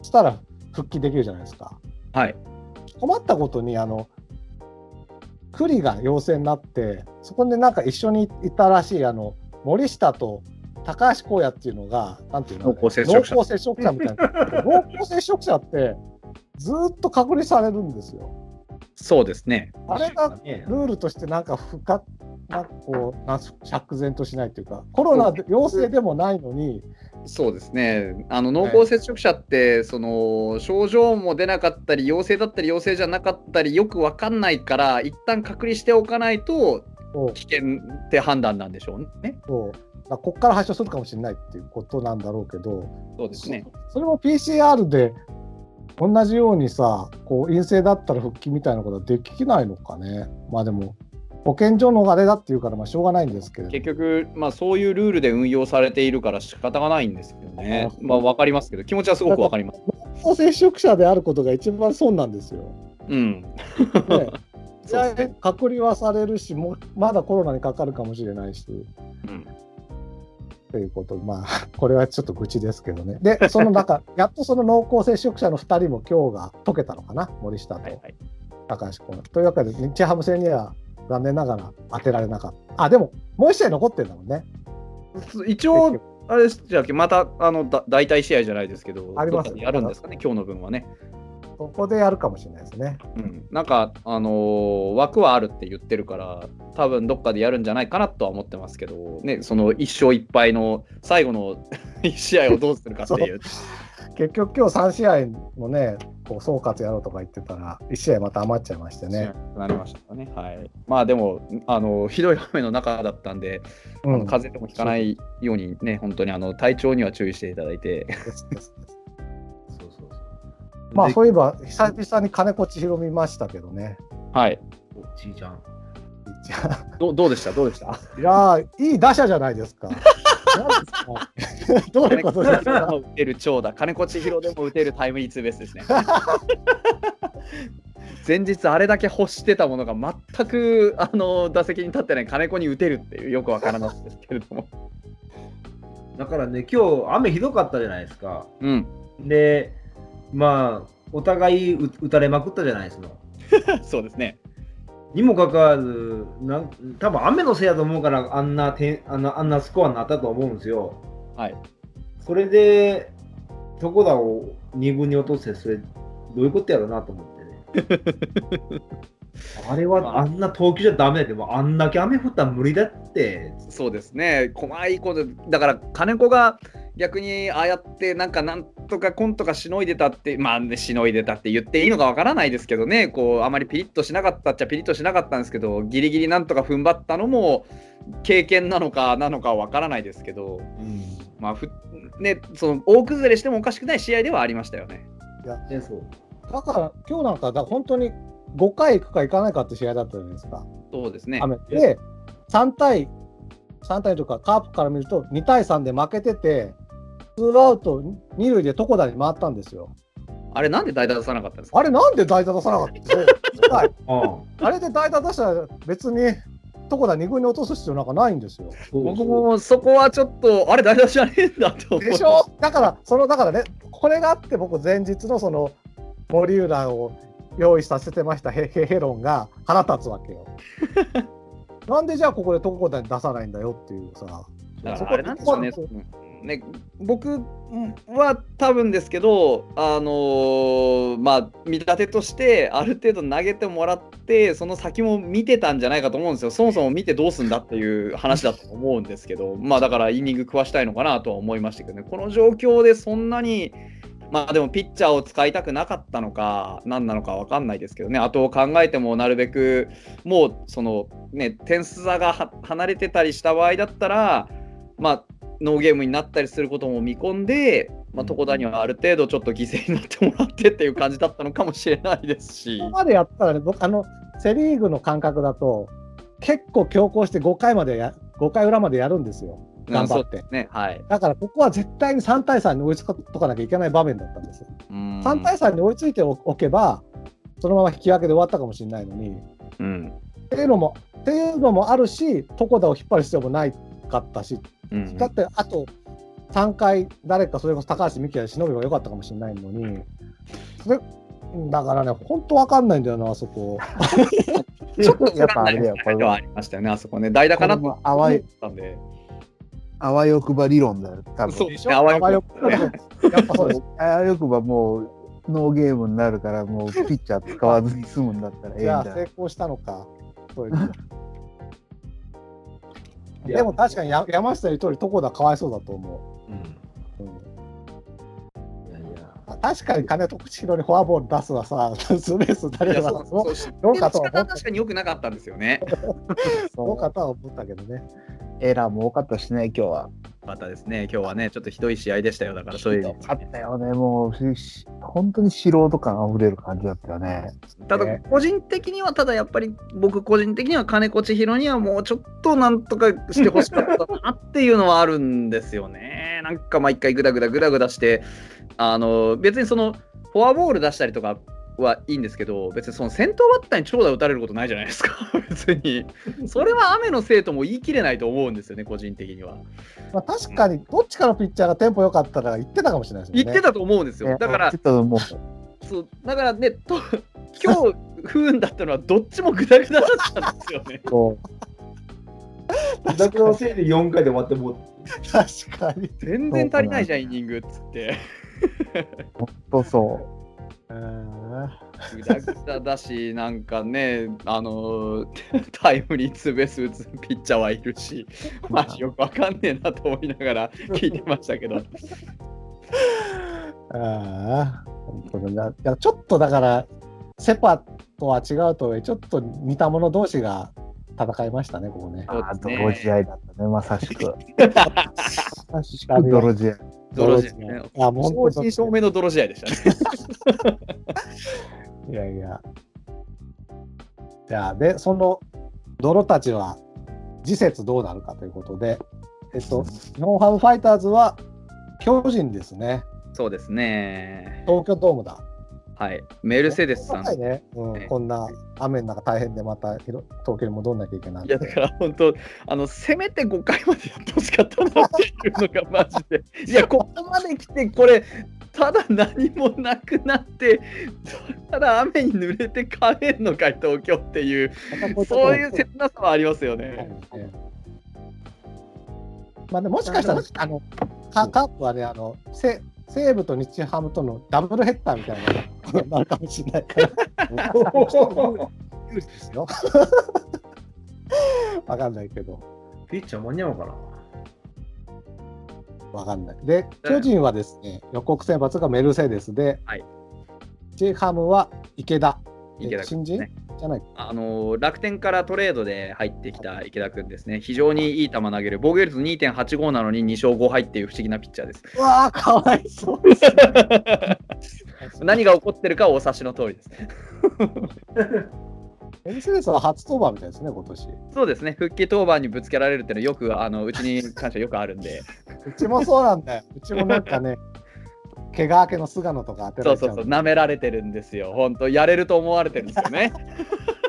したら復帰できるじゃないですか。はい。困ったことに、あの、栗が陽性になって、そこでなんか一緒にいたらしい、あの、森下と高橋光也っていうのが、なんていうの濃厚接触者濃厚接触者みたいな。濃厚接触者って、ずーっと隔離されるんですよ。そうですね。あれがねルールとしてなんか不可、なんかこう、なんす釈然としないというか、コロナで陽性でもないのに、そうですね。あの濃厚接触者って、その症状も出なかったり、陽性だったり、陽性じゃなかったり、よくわかんないから、一旦隔離しておかないと危険って判断なんでしょうね。そうだこっから発症するかもしれないっていうことなんだろうけど、そうですね。それも PCR で同じようにさ、こう陰性だったら復帰みたいなことはできないのかね。まあでも、保健所のあれだっていうから、まあしょうがないんですけれど。結局、まあ、そういうルールで運用されているから仕方がないんですよね。あまあ、わかりますけど、気持ちはすごくわかります。濃厚接触者であることが一番損なんですよ。うん。ね ね。隔離はされるし、もうまだコロナにかかるかもしれないし。うんということで、まあ、これはちょっと愚痴ですけどね。で、その中、やっとその濃厚接触者の2人も今日が解けたのかな、森下とはいはい。高橋君。というわけで、日ハム戦には残念ながら当てられなかった。あ、でも、もう1試合残ってるんだもんね。一応、あれですじゃあ、またあのだ代替試合じゃないですけど、ありますどっかでやるんですかね、今日の分はね。ここでやるかもしれないですね。うん、なんか、あのー枠はあるって言ってるから、多分どっかでやるんじゃないかなとは思ってますけど、ね、その1勝1敗の最後の 1試合をどうするかっていう。結局、今日3試合もね、こう総括やろうとか言ってたら、1試合また余っちゃいましてね。なりましたね。はい。まあでも、あのひどい雨の中だったんで、あうんの風邪でもひかないようにね、本当にあの体調には注意していただいて。まあ、そういえば、久々に金子千尋見ましたけどね。はい。おちいちゃん。どどうでした？どうでした？いやー、いい打者じゃないですか。何ですか？どういうことですか？打てる長打、金子千尋でも打てるタイムリーツーベースですね。前日あれだけ欲してたものが全くあの打席に立ってない金子に打てるっていうよくわからないですけれども。だからね、今日雨ひどかったじゃないですか。うん、で、まあ、お互い打打たれまくったじゃないですか。そうですね。にもかかわず、なん多分雨のせいだと思うから、あんな点あんなあんなスコアになったと思うんですよ。はい。それで、床田を2軍に落として、それ、どういうことやろうなと思ってね。あれはあんな投球じゃダメだけど、あんだけ雨降ったら無理だって。そうですね、細いこと、だから金子が逆にああやって、なんかなんとかコンとかしのいでたって、まあ、ね、しのいでたって言っていいのかわからないですけどね、こうあまりピリッとしなかったっちゃピリッとしなかったんですけど、ギリギリなんとか踏ん張ったのも経験なのかなのかはわからないですけど、まあふね、その大崩れしてもおかしくない試合ではありましたよね。ね、そうだから今日なんかだ本当に5回行くか行かないかって試合だったじゃないですか。そうですね。雨で3対3対というかカープから見ると2対3で負けててツーアウト二塁で床田に回ったんですよ。あれ、なんで代打出さなかったんですか？あれなんで代打出さなかったんですか はいああれで代打出したら別に床田2軍に落とす必要なんかないんですよ。僕もそこはちょっと、あれ、代打じゃねえんだって思いでしょ？だからそのだからねこれがあって僕前日のその森浦を用意させてましたヘヘヘロンが腹立つわけよ。なんでじゃあここで床田に出さないんだよっていうさ。だからあれなんでしょうねね僕は多分ですけど、あのーまあ、見立てとして、ある程度投げてもらって、その先も見てたんじゃないかと思うんですよ、そもそも見てどうすんだっていう話だと思うんですけど、まあだからイニング食わしたいのかなとは思いましたけどね、この状況でそんなに、まあでもピッチャーを使いたくなかったのか、何なのか分かんないですけどね、あとを考えても、なるべくもう、そのね、点数差が離れてたりした場合だったら、まあ、ノーゲームになったりすることも見込んで、まあ、床田にはある程度ちょっと犠牲になってもらってっていう感じだったのかもしれないですしここ、までやったらね、僕、あの、セ・リーグの感覚だと、結構強行して5回までや、5回裏までやるんですよ。頑張って。ね、はい。だから、ここは絶対に3対3に追いつかとかなきゃいけない場面だったんですよ。うん3対3に追いついておけば、そのまま引き分けで終わったかもしれないのに、うんっていうのも、っていうのもあるし、床田を引っ張る必要もないかったし、うんだって、あと3回、誰かそれこそ高橋美希が忍べばよかったかもしれないのに、それだからね、本当わかんないんだよな、あそこ。ちょっとやっぱあれだよ、これはありましたよね、あそこね。代打かなと思ったんで。あわよくば理論だよ、多分そうでしょ？あわよくばあわよくばやっぱそうです。あわよくばもうノーゲームになるから、もうピッチャー使わずに済むんだったらええんじゃあ成功したのか。そういうでも確かに山下の言う通り、床田かわいそうだと思うう。ん確かに金徳千尋にフォアボール出すはさ、ツーベース打たれいやればそうそうどうかとは思確かに良くなかったんですよね。どうかとは思ったけどね。エラーも多かったしね、今日は。またですね、今日はね、ちょっとひどい試合でしたよ。だからそういうよかったよね、もう、し本当に素人感あふれる感じだったよね。ただね個人的にはただやっぱり僕個人的には金子千尋にはもうちょっとなんとかしてほしかったなっていうのはあるんですよね。なんか毎回グダグダグダグダしてあの別にそのフォアボール出したりとかはいいんですけど別にその先頭バッターに長打打たれることないじゃないですか。別に。それは雨のせいとも言い切れないと思うんですよね個人的には。まあ、確かに、どっちかのピッチャーがテンポ良かったら言ってたかもしれないですよね。言ってたと思うんですよ。だからそうだからねと今日不運だったのはどっちもグダグダだったんですよね。こ自宅のせいで4回で終わってもう。確かに。全然足りないじゃんイニングっつって。う、ほんとそうんグダグダだし、なんかね、あのー タイムリーツーベース打つピッチャーはいるし、マジよくわかんねえなと思いながら 聞いてましたけど、ああ、本当だな。いやちょっとだから、セパとは違うとちょっと似た者同士が戦いましたね、ここね。う。あ泥試合だったね、まさしく。確かに。泥試合。泥試合ね。あ、もう正真正銘の泥試合でしたね。いやいや。じゃあ、で、その泥たちは、次節どうなるかということで、えっと、日本ハムファイターズは巨人ですね。そうですね。東京ドームだ。はい。メルセデスさん。はいね、うんねこんな雨の中大変でまた広東京に戻んなきゃいけない。いやだから本当あのせめて5回までやってほしかったなっていうのがマジで いやここまで来てこれただ何もなくなってただ雨に濡れて帰るのかい東京っていうそういう切なさはありますよね。まあ、でももしかしたら、あのカカープはね、あのせ西武と日ハムとのダブルヘッダーみたいなのが なるかもしれないから、有利ですよ。わかんないけど、ピッチャー間に合うかなわかんない。で、巨人はですね、予告先発がメルセデスで、はい日ハムは池田。え池田君新人じゃないあの楽天からトレードで入ってきた池田君ですね、非常にいい球投げる、防御率2.85なのに2勝5敗っていう不思議なピッチャーです。うわー、かわいそうですね。何が起こってるかはお察しの通りです。メルセデスは初登板みたいですね、今年。そうですね、復帰登板にぶつけられるっていうのはよく、あのうちに関してはよくあるんで、うちもそうなんだよ。うちもなんかね、怪我明けの菅野とか当てられちゃそうそうそう、舐められてるんですよ、本当、やれると思われてるんですよね。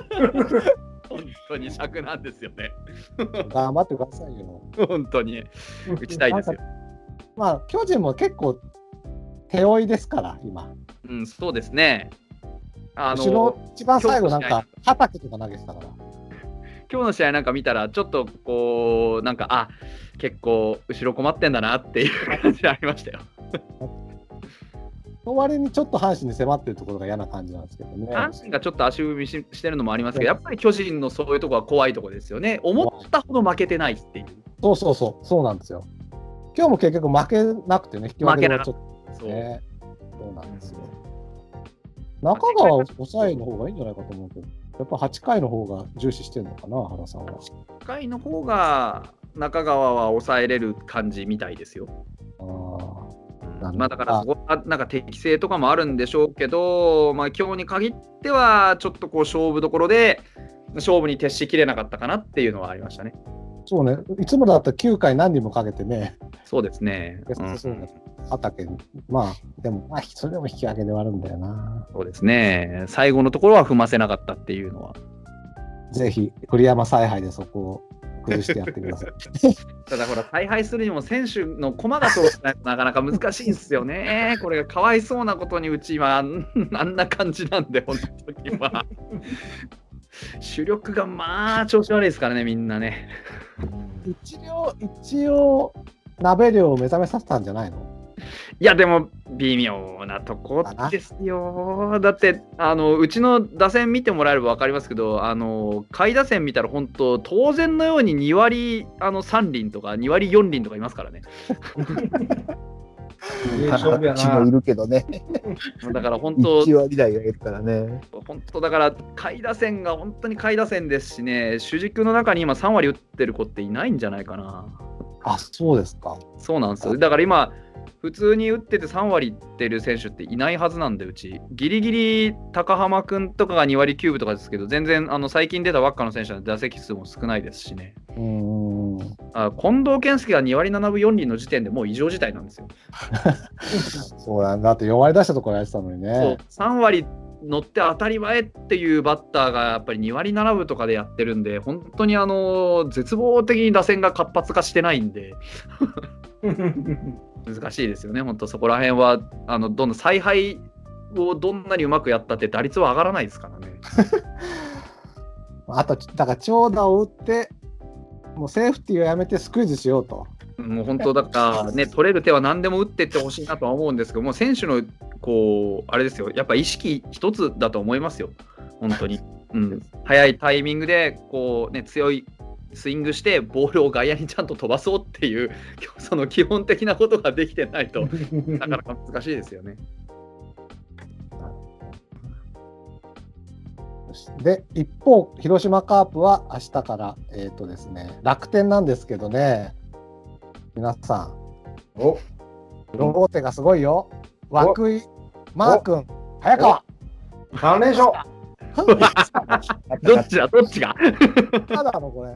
本当に尺なんですよね、頑張ってくださいよ。本当に、打ちたいですよ。まあ、巨人も結構手負いですから、今。うん、そうですね。あ後ろの、一番最後なん今か、畑とか投げてたから。今日の試合なんか見たら、ちょっとこう、なんか、あ結構、後ろ困ってんだなっていう感じありましたよ。の割にちょっと阪神に迫ってるところが嫌な感じなんですけどね。阪神がちょっと足踏みししてるのもありますけど、やっぱり巨人のそういうところは怖いところですよね。思ったほど負けてないっていう。そうそうそう、そうなんですよ。今日も結局負けなくてね、引き分けでちょっそうとね。そうなんですよ。中川を抑えの方がいいんじゃないかと思うけど、やっぱ8回の方が重視してるのかな、原さんは。1回の方が中川は抑えれる感じみたいですよ。あーなるほどまあ、だからそこはなんか適性とかもあるんでしょうけど、まあ、今日に限ってはちょっとこう勝負どころで勝負に徹しきれなかったかなっていうのはありましたね。そうね、いつもだったら9回何人もかけてね、そうですね。ベストうん畑に、まあ、でも、まあ、それでも引き分けではあるんだよな。そうですね。最後のところは踏ませなかったっていうのは。ぜひ、栗山采配でそこを崩してやってください。ただほら、大敗するにも選手の駒がそうしないとなかなか難しいんですよね。これがかわいそうなことにうち今あんな感じなんで、本当に今。主力がまあ調子悪いですからね、みんなね。一応、一応、鍋量を目覚めさせたんじゃないの？いや、でも微妙なとこですよ。だってあの、うちの打線見てもらえれば分かりますけど、あの下位打線見たら本当、当然のように2割あの3厘とか2割4厘とかいますからね。いな。るけどね。だから本当、1割台がいるからね。本当だから下位打線が本当に下位打線ですしね、主軸の中に今3割打ってる子っていないんじゃないかな。あ、そうですか。そうなんですよ。だから今、普通に打ってて3割いってる選手っていないはずなんで、うち。ギリギリ高浜君とかが2割9分とかですけど、全然あの最近出たばっかの選手は打席数も少ないですしね。うーん。あ近藤健介が2割7分4厘の時点でもう異常事態なんですよ。そうなんだ。だって4割出したところやってたのにそうね。3割乗って当たり前っていうバッターがやっぱり2割7分とかでやってるんで、本当にあの絶望的に打線が活発化してないんで、難しいですよね、本当そこら辺は、あのどんどん采配をどんなにうまくやったって打率は上がらないですからね。あと、だから長打を打って、もうセーフティーをやめてスクイズしようと。もう本当だからね、取れる手は何でも打っていってほしいなとは思うんですけど、もう選手のこう、あれですよ、やっぱ意識一つだと思いますよ、本当に。うん、早いタイミングでこう、ね、強いスイングして、ボールを外野にちゃんと飛ばそうっていう、その基本的なことができてないと、なかなか難しいですよね。で、一方、広島カープは明日から、えっ、とですね、楽天なんですけどね、皆さん、おロボーテがすごいよ。涌井、マー君、早川。3連勝どっちだ、どっちがまだあの、これ。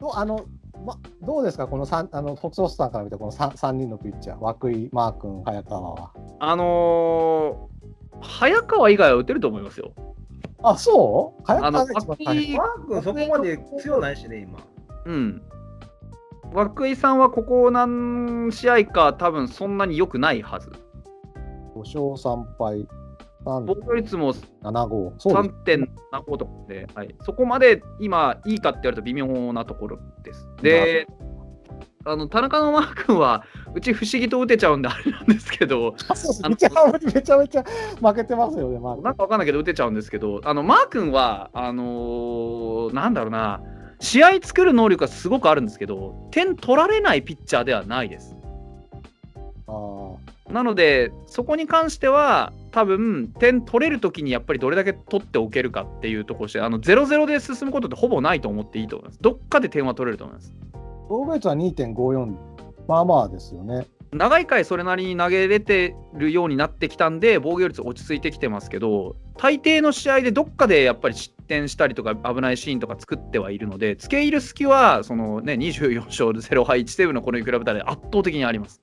とあの、ま、どうですか、この三あのフォックスホースさんから見て、この 3, 三人のピッチャー、涌井、マー君、早川は。あのー、早川以外は打てると思いますよ。あ、そう？早あの川が一番大変涌井マー君そこまで強ないしね、今。うん。涌井さんはここ何試合か多分そんなに良くないはず。5勝3敗、防御率も7号。そうです3.75とかで、はい、そこまで今いいかって言われると微妙なところです。で、あの田中のマー君はうち不思議と打てちゃうんであれなんですけど、めちゃめちゃ負けてますよね、マー君なんかわかんないけど打てちゃうんですけど、あのマー君は、あのーなんだろうな、試合作る能力がすごくあるんですけど、点取られないピッチャーではないです。あーなので、そこに関しては、多分点取れるときにやっぱりどれだけ取っておけるかっていうところして、あの0-0で進むことってほぼないと思っていいと思います。どっかで点は取れると思います。防御率は2.54、まあまあですよね。長い回それなりに投げれてるようになってきたんで、防御率落ち着いてきてますけど、大抵の試合でどっかでやっぱり失点したりとか、危ないシーンとか作ってはいるので、付け入る隙は、そのね、24勝0敗1セーブのこれに比べたら圧倒的にあります。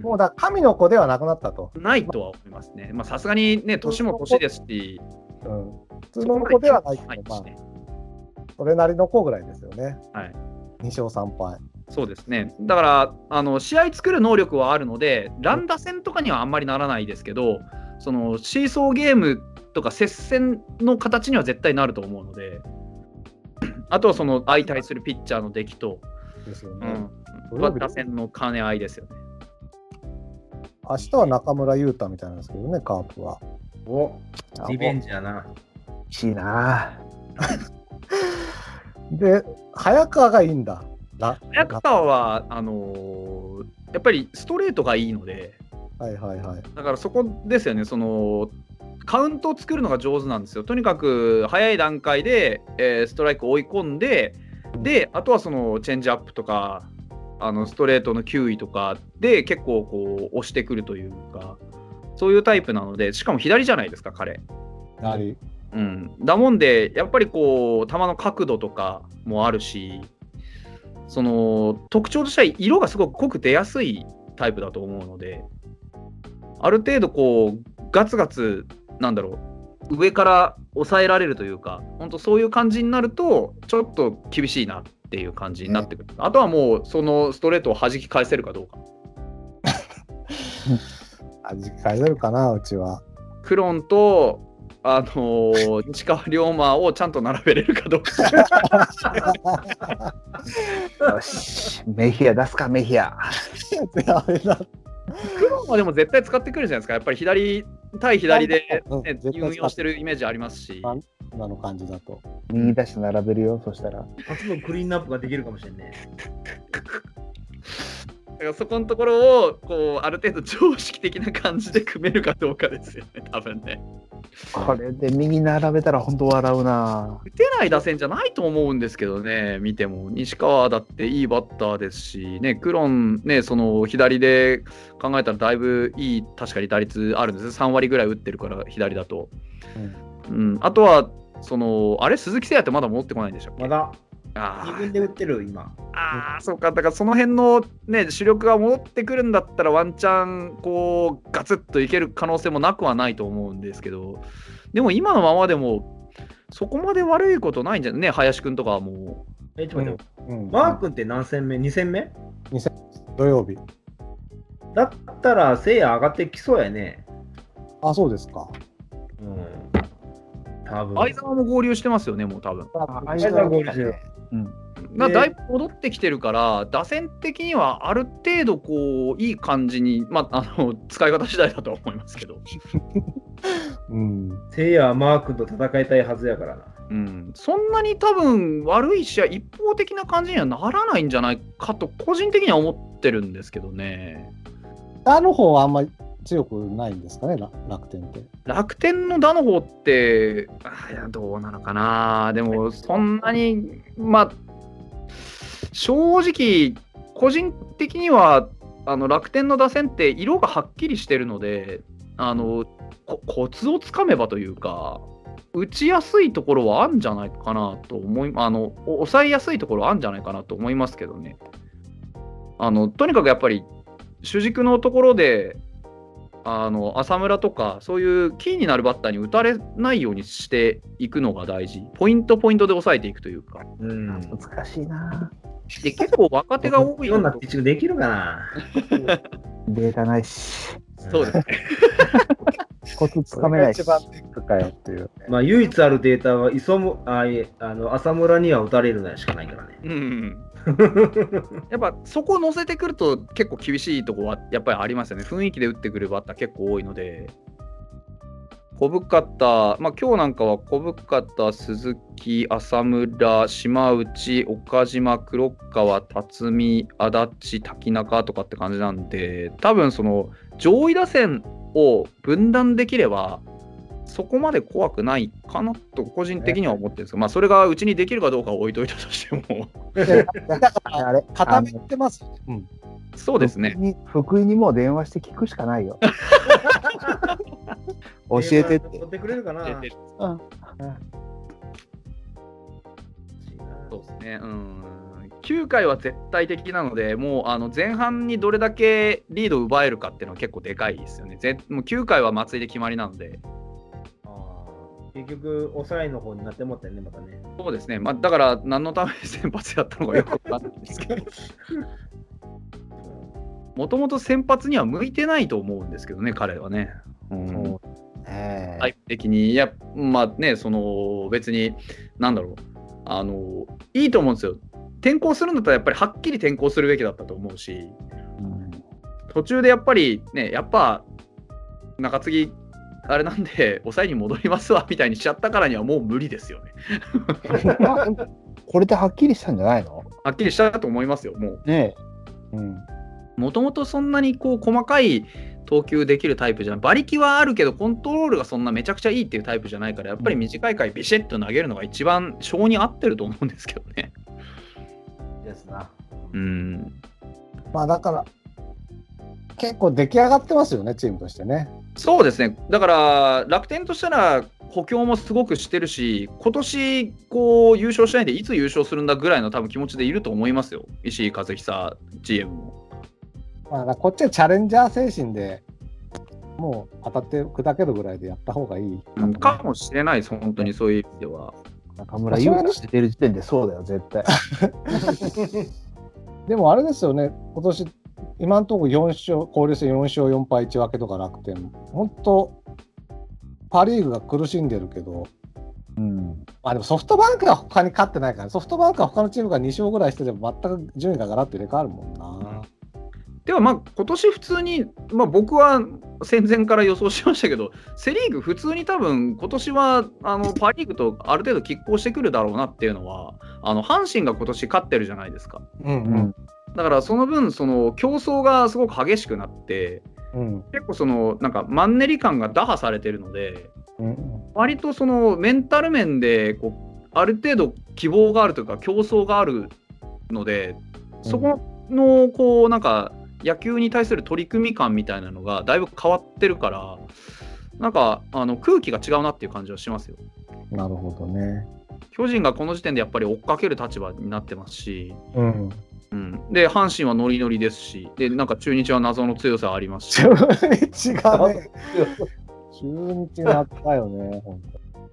もうだ神の子ではなくなったと。ないとは思いますね。まあ、さすがにね、年も年ですし、うん、普通の子ではないけはいど、まあ、それなりの子ぐらいですよね。はい2勝3敗。そうですね。だから、あの試合作る能力はあるので、乱打戦とかにはあんまりならないですけど、そのシーソーゲームとか接戦の形には絶対なると思うので、あとはその相対するピッチャーの出来と、ですよね。うん、打線の兼ね合いですよね。明日は中村優太みたいなんですけどね、カープは。おリベンジやな。いしいな で、早川がいいんだ。ら早川はあのーやっぱりストレートがいいので、はいはいはい。だからそこですよね、そのカウントを作るのが上手なんですよ。とにかく早い段階で、えーストライクを追い込んで、で、あとはそのチェンジアップとか、あのストレートの球威とかで結構こう押してくるというか、そういうタイプなので、しかも左じゃないですか、彼。うん、だもんで、やっぱりこう、球の角度とかもあるし、その特徴としては色がすごく濃く出やすいタイプだと思うので、ある程度こう、ガツガツ、なんだろう、上から抑えられるというか、本当そういう感じになると、ちょっと厳しいなっていう感じになってくる。あとはもう、そのストレートを弾き返せるかどうか。味変えれるかな、うちは。クロンと、あのー西川龍馬をちゃんと並べれるかどうか。よし、メヒア出すか、メヒア。やめなクロンはでも絶対使ってくるじゃないですか。やっぱり左対左で、ね運用してるイメージありますし。あ今の感じだと。右出して並べるよ、そしたら。初のクリーンナップができるかもしれんね。だからそこのところをこうある程度常識的な感じで組めるかどうかですよね、多分ね。これで右並べたら本当笑うな。打てない打線じゃないと思うんですけどね、見ても。西川だっていいバッターですし、ね、クロン、ね、その左で考えたらだいぶいい、確かに打率あるんです3割ぐらい打ってるから、左だと。うん、あとは、そのあれ、鈴木誠也ってまだ戻ってこないんでしょまだ自分で打ってる、今。あーそうか、だからその辺のね、主力が戻ってくるんだったら、ワンチャン、こう、ガツッといける可能性もなくはないと思うんですけど、でも今のままでも、そこまで悪いことないんじゃない？ね、林くんとかはもえ、ちょっと待って、うん、マー君って何戦目 ?2 戦目？土曜日。だったら、せいや上がってきそうやね。あ、そうですか。うん。多う、分。相沢も合流してますよね、もう多分。相沢合流してる。でだだいぶ戻ってきてるから、打線的にはある程度、こう、いい感じに、まあ、あの使い方次第だとは思いますけど。うん。せいやはマー君と戦いたいはずやからな。うん、そんなに多分悪い試合、一方的な感じにはならないんじゃないかと、個人的には思ってるんですけどね。あの方はあんまり強くないんですかね、楽天って。楽天の打の方って、いやどうなのかな、でもそんなに、まあ、正直、個人的にはあの楽天の打線って色がはっきりしてるので、あのコツをつかめばというか、打ちやすいところはあるんじゃないかなと思い、あの、抑えやすいところはあるんじゃないかなと思いますけどね。あの、とにかくやっぱり、主軸のところで、あの浅村とか、そういうキーになるバッターに打たれないようにしていくのが大事。ポイントポイントで抑えていくというか。うん。難しいな。で、結構若手が多いようなピッチングできるかな。データないし、そうですね。コツつかめないしそ。れが一番ネックかよっていうね。まあ、唯一あるデータは、磯むああの浅村には打たれるのしかないからね。うん。やっぱそこを乗せてくると結構厳しいとこはやっぱりありますよね。雰囲気で打ってくるバッター結構多いので。小深田、まあ今日なんかは小深田、鈴木、浅村、島内、岡島、黒川、辰巳、足立、滝中とかって感じなんで、多分その上位打線を分断できれば、そこまで怖くないかなと個人的には思ってるんですけど、まあそれがうちにできるかどうかは置いといたとしても、でだから、あれ固めてますよね。うん。そうですね。福井に福井にもう電話して聞くしかないよ。教えてって。取ってくれるかな。出てるうんそうですね。うん。9回は絶対的なので、もうあの前半にどれだけリードを奪えるかっていうのは結構でかいですよね。ぜもう9回は松井で決まりなので、結局、抑えの方になってもったよね、またね。そうですね。まあ、だから何のために先発やったのかよくわかんないんですけど、もともと先発には向いてないと思うんですけどね、彼はね。うんタイプ的に、いや、まあね、その別に、なんだろう、あの、いいと思うんですよ。転校するんだったら、やっぱりはっきり転校するべきだったと思うし、うん途中でやっぱりね、やっぱ、中継ぎ、あれなんで、抑えに戻りますわみたいにしちゃったからにはもう無理ですよね。あこれではっきりしたんじゃないの？はっきりしたと思いますよ、もう。ねえ。うん。もともとそんなにこう細かい投球できるタイプじゃない。馬力はあるけど、コントロールがそんなめちゃくちゃいいっていうタイプじゃないから、やっぱり短い回ビシッと投げるのが一番性に合ってると思うんですけどね。ですな。うん。まあだから、結構出来上がってますよね、チームとしてね。そうですね。だから、楽天としたら補強もすごくしてるし、今年こう優勝しないでいつ優勝するんだぐらいの多分気持ちでいると思いますよ。石井和久 GM も。まあ、こっちはチャレンジャー精神でもう当たって砕けるぐらいでやった方がいいかもね、かもしれないです、本当にそういう意味では。中村優が出てる時点でそうだよ、絶対。でもあれですよね、今年今のところ4勝、交流戦4勝4敗1分けとか楽天、本当、パ・リーグが苦しんでるけど、うん。まあ、でもソフトバンクは他に勝ってないから、ソフトバンクは他のチームが2勝ぐらいしてれば、全く順位がガラッと入れ替わるもんな。ではまあ今年普通に、まあ、僕は戦前から予想しましたけど、セ・リーグ、普通に多分今年はあのパ・リーグとある程度拮抗してくるだろうなっていうのは、あの阪神が今年勝ってるじゃないですか。うんうん。だからその分、その競争がすごく激しくなって、うん結構そのなんかマンネリ感が打破されてるので、うん割とそのメンタル面でこうある程度希望があるというか競争があるのでそこのこうなんか野球に対する取り組み感みたいなのがだいぶ変わってるからなんかあの空気が違うなっていう感じはしますよ。なるほどね。巨人がこの時点でやっぱり追っかける立場になってますし、うん。うん、で阪神はノリノリですしでなんか中日は謎の強さありますし中日がね、中日があったよね、本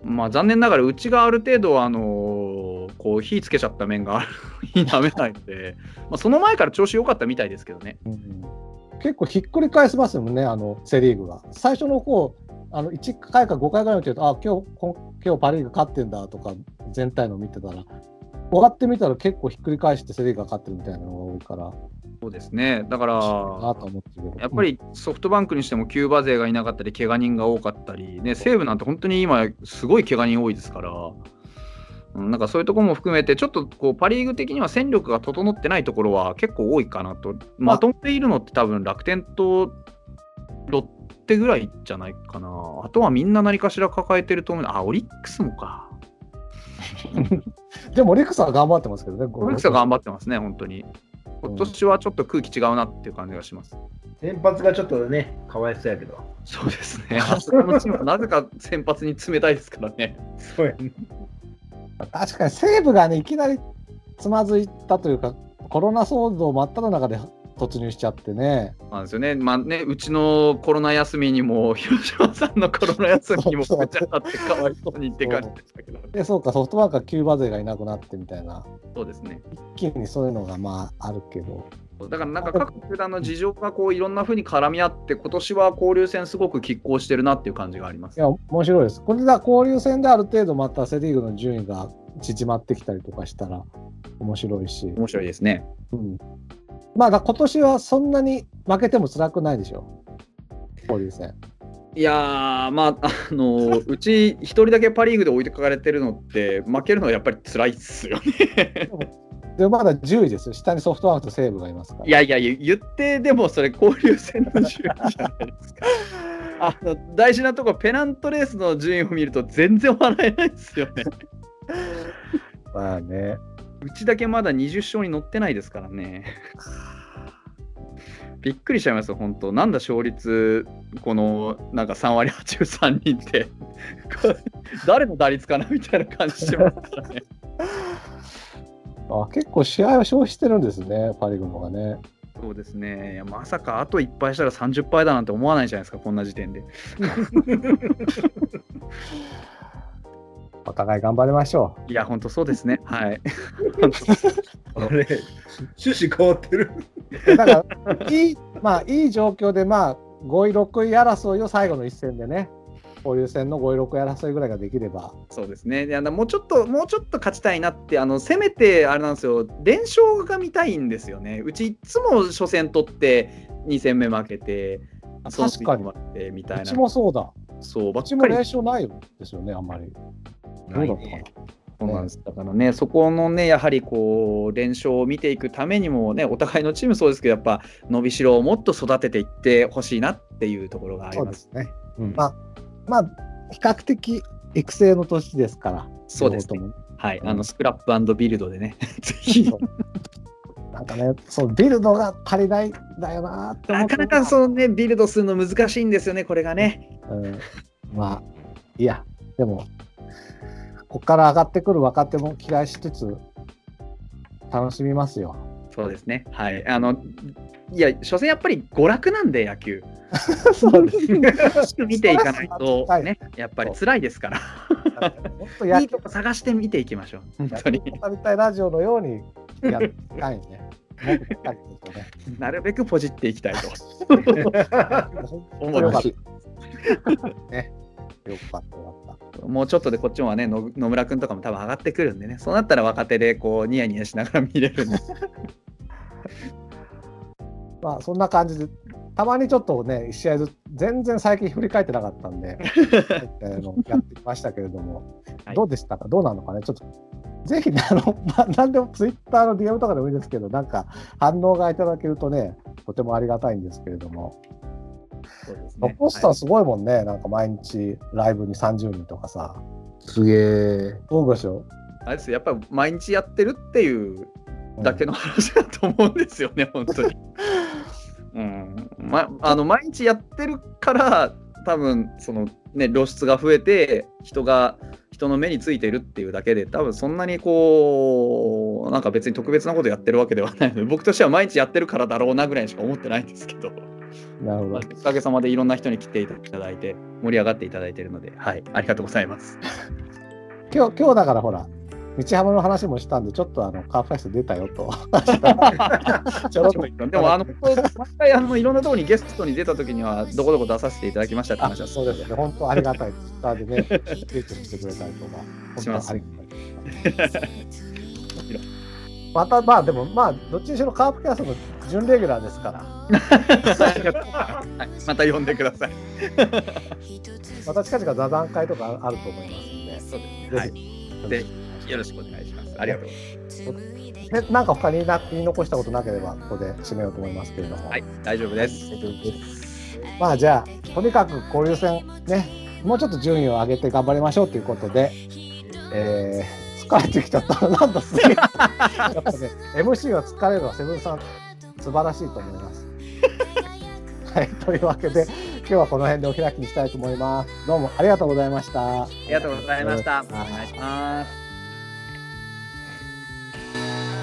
まあ残念ながらうちがある程度あのこう火つけちゃった面がある否めないので、まあ、その前から調子良かったみたいですけどね。当。うん結構ひっくり返せますもんね、あのセ・リーグが。最初の方あの1回か5回ぐらい見てると、あ今日こ今日パ・リーグ勝ってんだとか、全体の見てたら、終わってみたら結構ひっくり返してセ・リーグが勝ってるみたいなのが多いから、そうですねだから。やっぱりソフトバンクにしてもキューバ勢がいなかったり怪我人が多かったり、ね、西武なんて本当に今すごい怪我人多いですから。うんなんかそういうところも含めて、ちょっとこうパ・リーグ的には戦力が整ってないところは結構多いかなと、まとめているのって多分楽天とロッテぐらいじゃないかな。あとはみんな何かしら抱えてると思う。あ、オリックスもか。でもオリックスは頑張ってますけどね、オリックスは頑張ってますね、本当に。今年はちょっと空気違うなっていう感じがします。先発がちょっとね、かわいそうやけど。そうですね。あそこのチームはなぜか先発に冷たいですからね。そうやね。確かに西武がね、いきなりつまずいたというか、コロナ騒動真っ只中で突入しちゃってね。なんですよね。まあね、うちのコロナ休みにも、広島さんのコロナ休みにもそうぶち当たってかわいそうにって感じでしたけど。で、そうか、ソフトバンクはキューバ勢がいなくなってみたいな、そうですね。一気にそういうのがまああるけど、だからなんか各球団の事情がこういろんな風に絡み合って、今年は交流戦すごく拮抗してるなっていう感じがありますい。や、面白いです。これで交流戦である程度またセ・リーグの順位が縮まってきたりとかしたら面白いし、面白いですね。うん、まあだ今年はそんなに負けても辛くないでしょ、交流戦。いやー、まあ、あのうち一人だけパ・リーグで置いてかれてるのって、負けるのはやっぱり辛いっすよね。で、まだ10位ですよ。下にソフトバンクと西武がいますから。いやいや、言言ってでもそれ交流戦の順位じゃないですか。あの大事なとこペナントレースの順位を見ると全然笑えないですよね。まあね。うちだけまだ20勝に乗ってないですからね。びっくりしちゃいますよ、本当。なんだ勝率、このなんか3割83人って、誰の打率かなみたいな感じしてますからね。あ結構試合は消費してるんですね、パ・リーグの方がね。そうですね。まさかあと1敗したら30敗だなんて思わないじゃないですか、こんな時点で。お互い頑張りましょいや、本当そうですね。はい。あれ、趣旨変わってる。う。だから、いい、まあ、いい状況で、まあ、5位、6位争いを最後の一戦でね、交流戦の5位、6位争いぐらいができれば、そうですね。であのもうちょっと、もうちょっと勝ちたいなって、あのせめてあれなんですよ、連勝が見たいんですよね。うちいつも初戦取って、2戦目負けて、確かにみたいうな。ちもそうだ。そう、ばうちもないですよね、あんまり。どうだったかな。そうなんです。だからね、そこのね、やはりこう、連勝を見ていくためにもね、お互いのチームそうですけど、やっぱ伸びしろをもっと育てていってほしいなっていうところがありま。そうですすね。うんまあ、まあ、比較的育成の年ですから。そうですねはい、あのスクラップビルドでね、ぜひ。なんかね、そう、ビルドが足りないんだよなってなかなかそのね、ビルドするの難しいんですよね、これがね。うん、まあ、いや、でも、ここから上がってくる若手も期待しつつ、楽しみますよ。そうですね。はい。あの、いや、所詮やっぱり娯楽なんで、野球。そうですね。見ていかないとはい、ね、やっぱり辛いですから。もっと野球いいとこ探して見ていきましょう。本当に。語りたいラジオのようにやっていきたいね。なるべくポジっていきたいと本 思います。た。ね。よかったよかった。もうちょっとでこっちもね、の野村君とかも多分上がってくるんでね、そうなったら若手でこうニヤニヤしながら見れるんで。まあそんな感じで、たまにちょっとね、1試合ずつ、全然最近振り返ってなかったんで、あのやってきましたけれども、はい。どうでしたか、どうなのかね、ちょっと、ぜひね、あの、まあ、なんでもツイッターの DM とかでもいいですけど、なんか反応がいただけるとね、とてもありがたいんですけれども、そうですロポスターすごいもんね、なんか毎日ライブに30人とかさ、すげえ。そうでしょ。あれですよやっぱり毎日やってるっていうだけの話だと思うんですよね、本当に。うんま、あの毎日やってるから多分そのね露出が増えて人が人の目についてるっていうだけで多分そんなにこうなんか別に特別なことやってるわけではないので僕としては毎日やってるからだろうなぐらいにしか思ってないんですけど、なるほどまあ。おかげさまでいろんな人に来ていただいて盛り上がっていただいているのではいありがとうございます。今日、今日だからほら、道幅の話もしたんで、ちょっとあのカーファイス出たよと。ちょろっとで。もあの毎回あのいろんなところにゲストに出た時にはどこどこ出させていただきましたってあ話はそうですね、本当ありがたい。ツイッターでね、ツイートしてくれたりとか、本当ありがたい。また、まあでも、まあ、どっちにしろカープキャストの準レギュラーですから、はい、また呼んでください。また近々座談会とかあると思いますそうですね。ので、はい。よろしくお願いします。ありがとうございでなんか他にな言い残したことなければ、ここで締めようと思いますけれども。ます。はい、大丈夫です。まあじゃあ、とにかく交流戦ね、もうちょっと順位を上げて頑張りましょうということで、えー疲れてきちゃった。なんだすげえ。やっぱね、MC が疲れるのはセブンさん、素晴らしいと思います。はい、というわけで、今日はこの辺でお開きにしたいと思います。どうもありがとうございました。ありがとうございました。はいお願いします。Bye.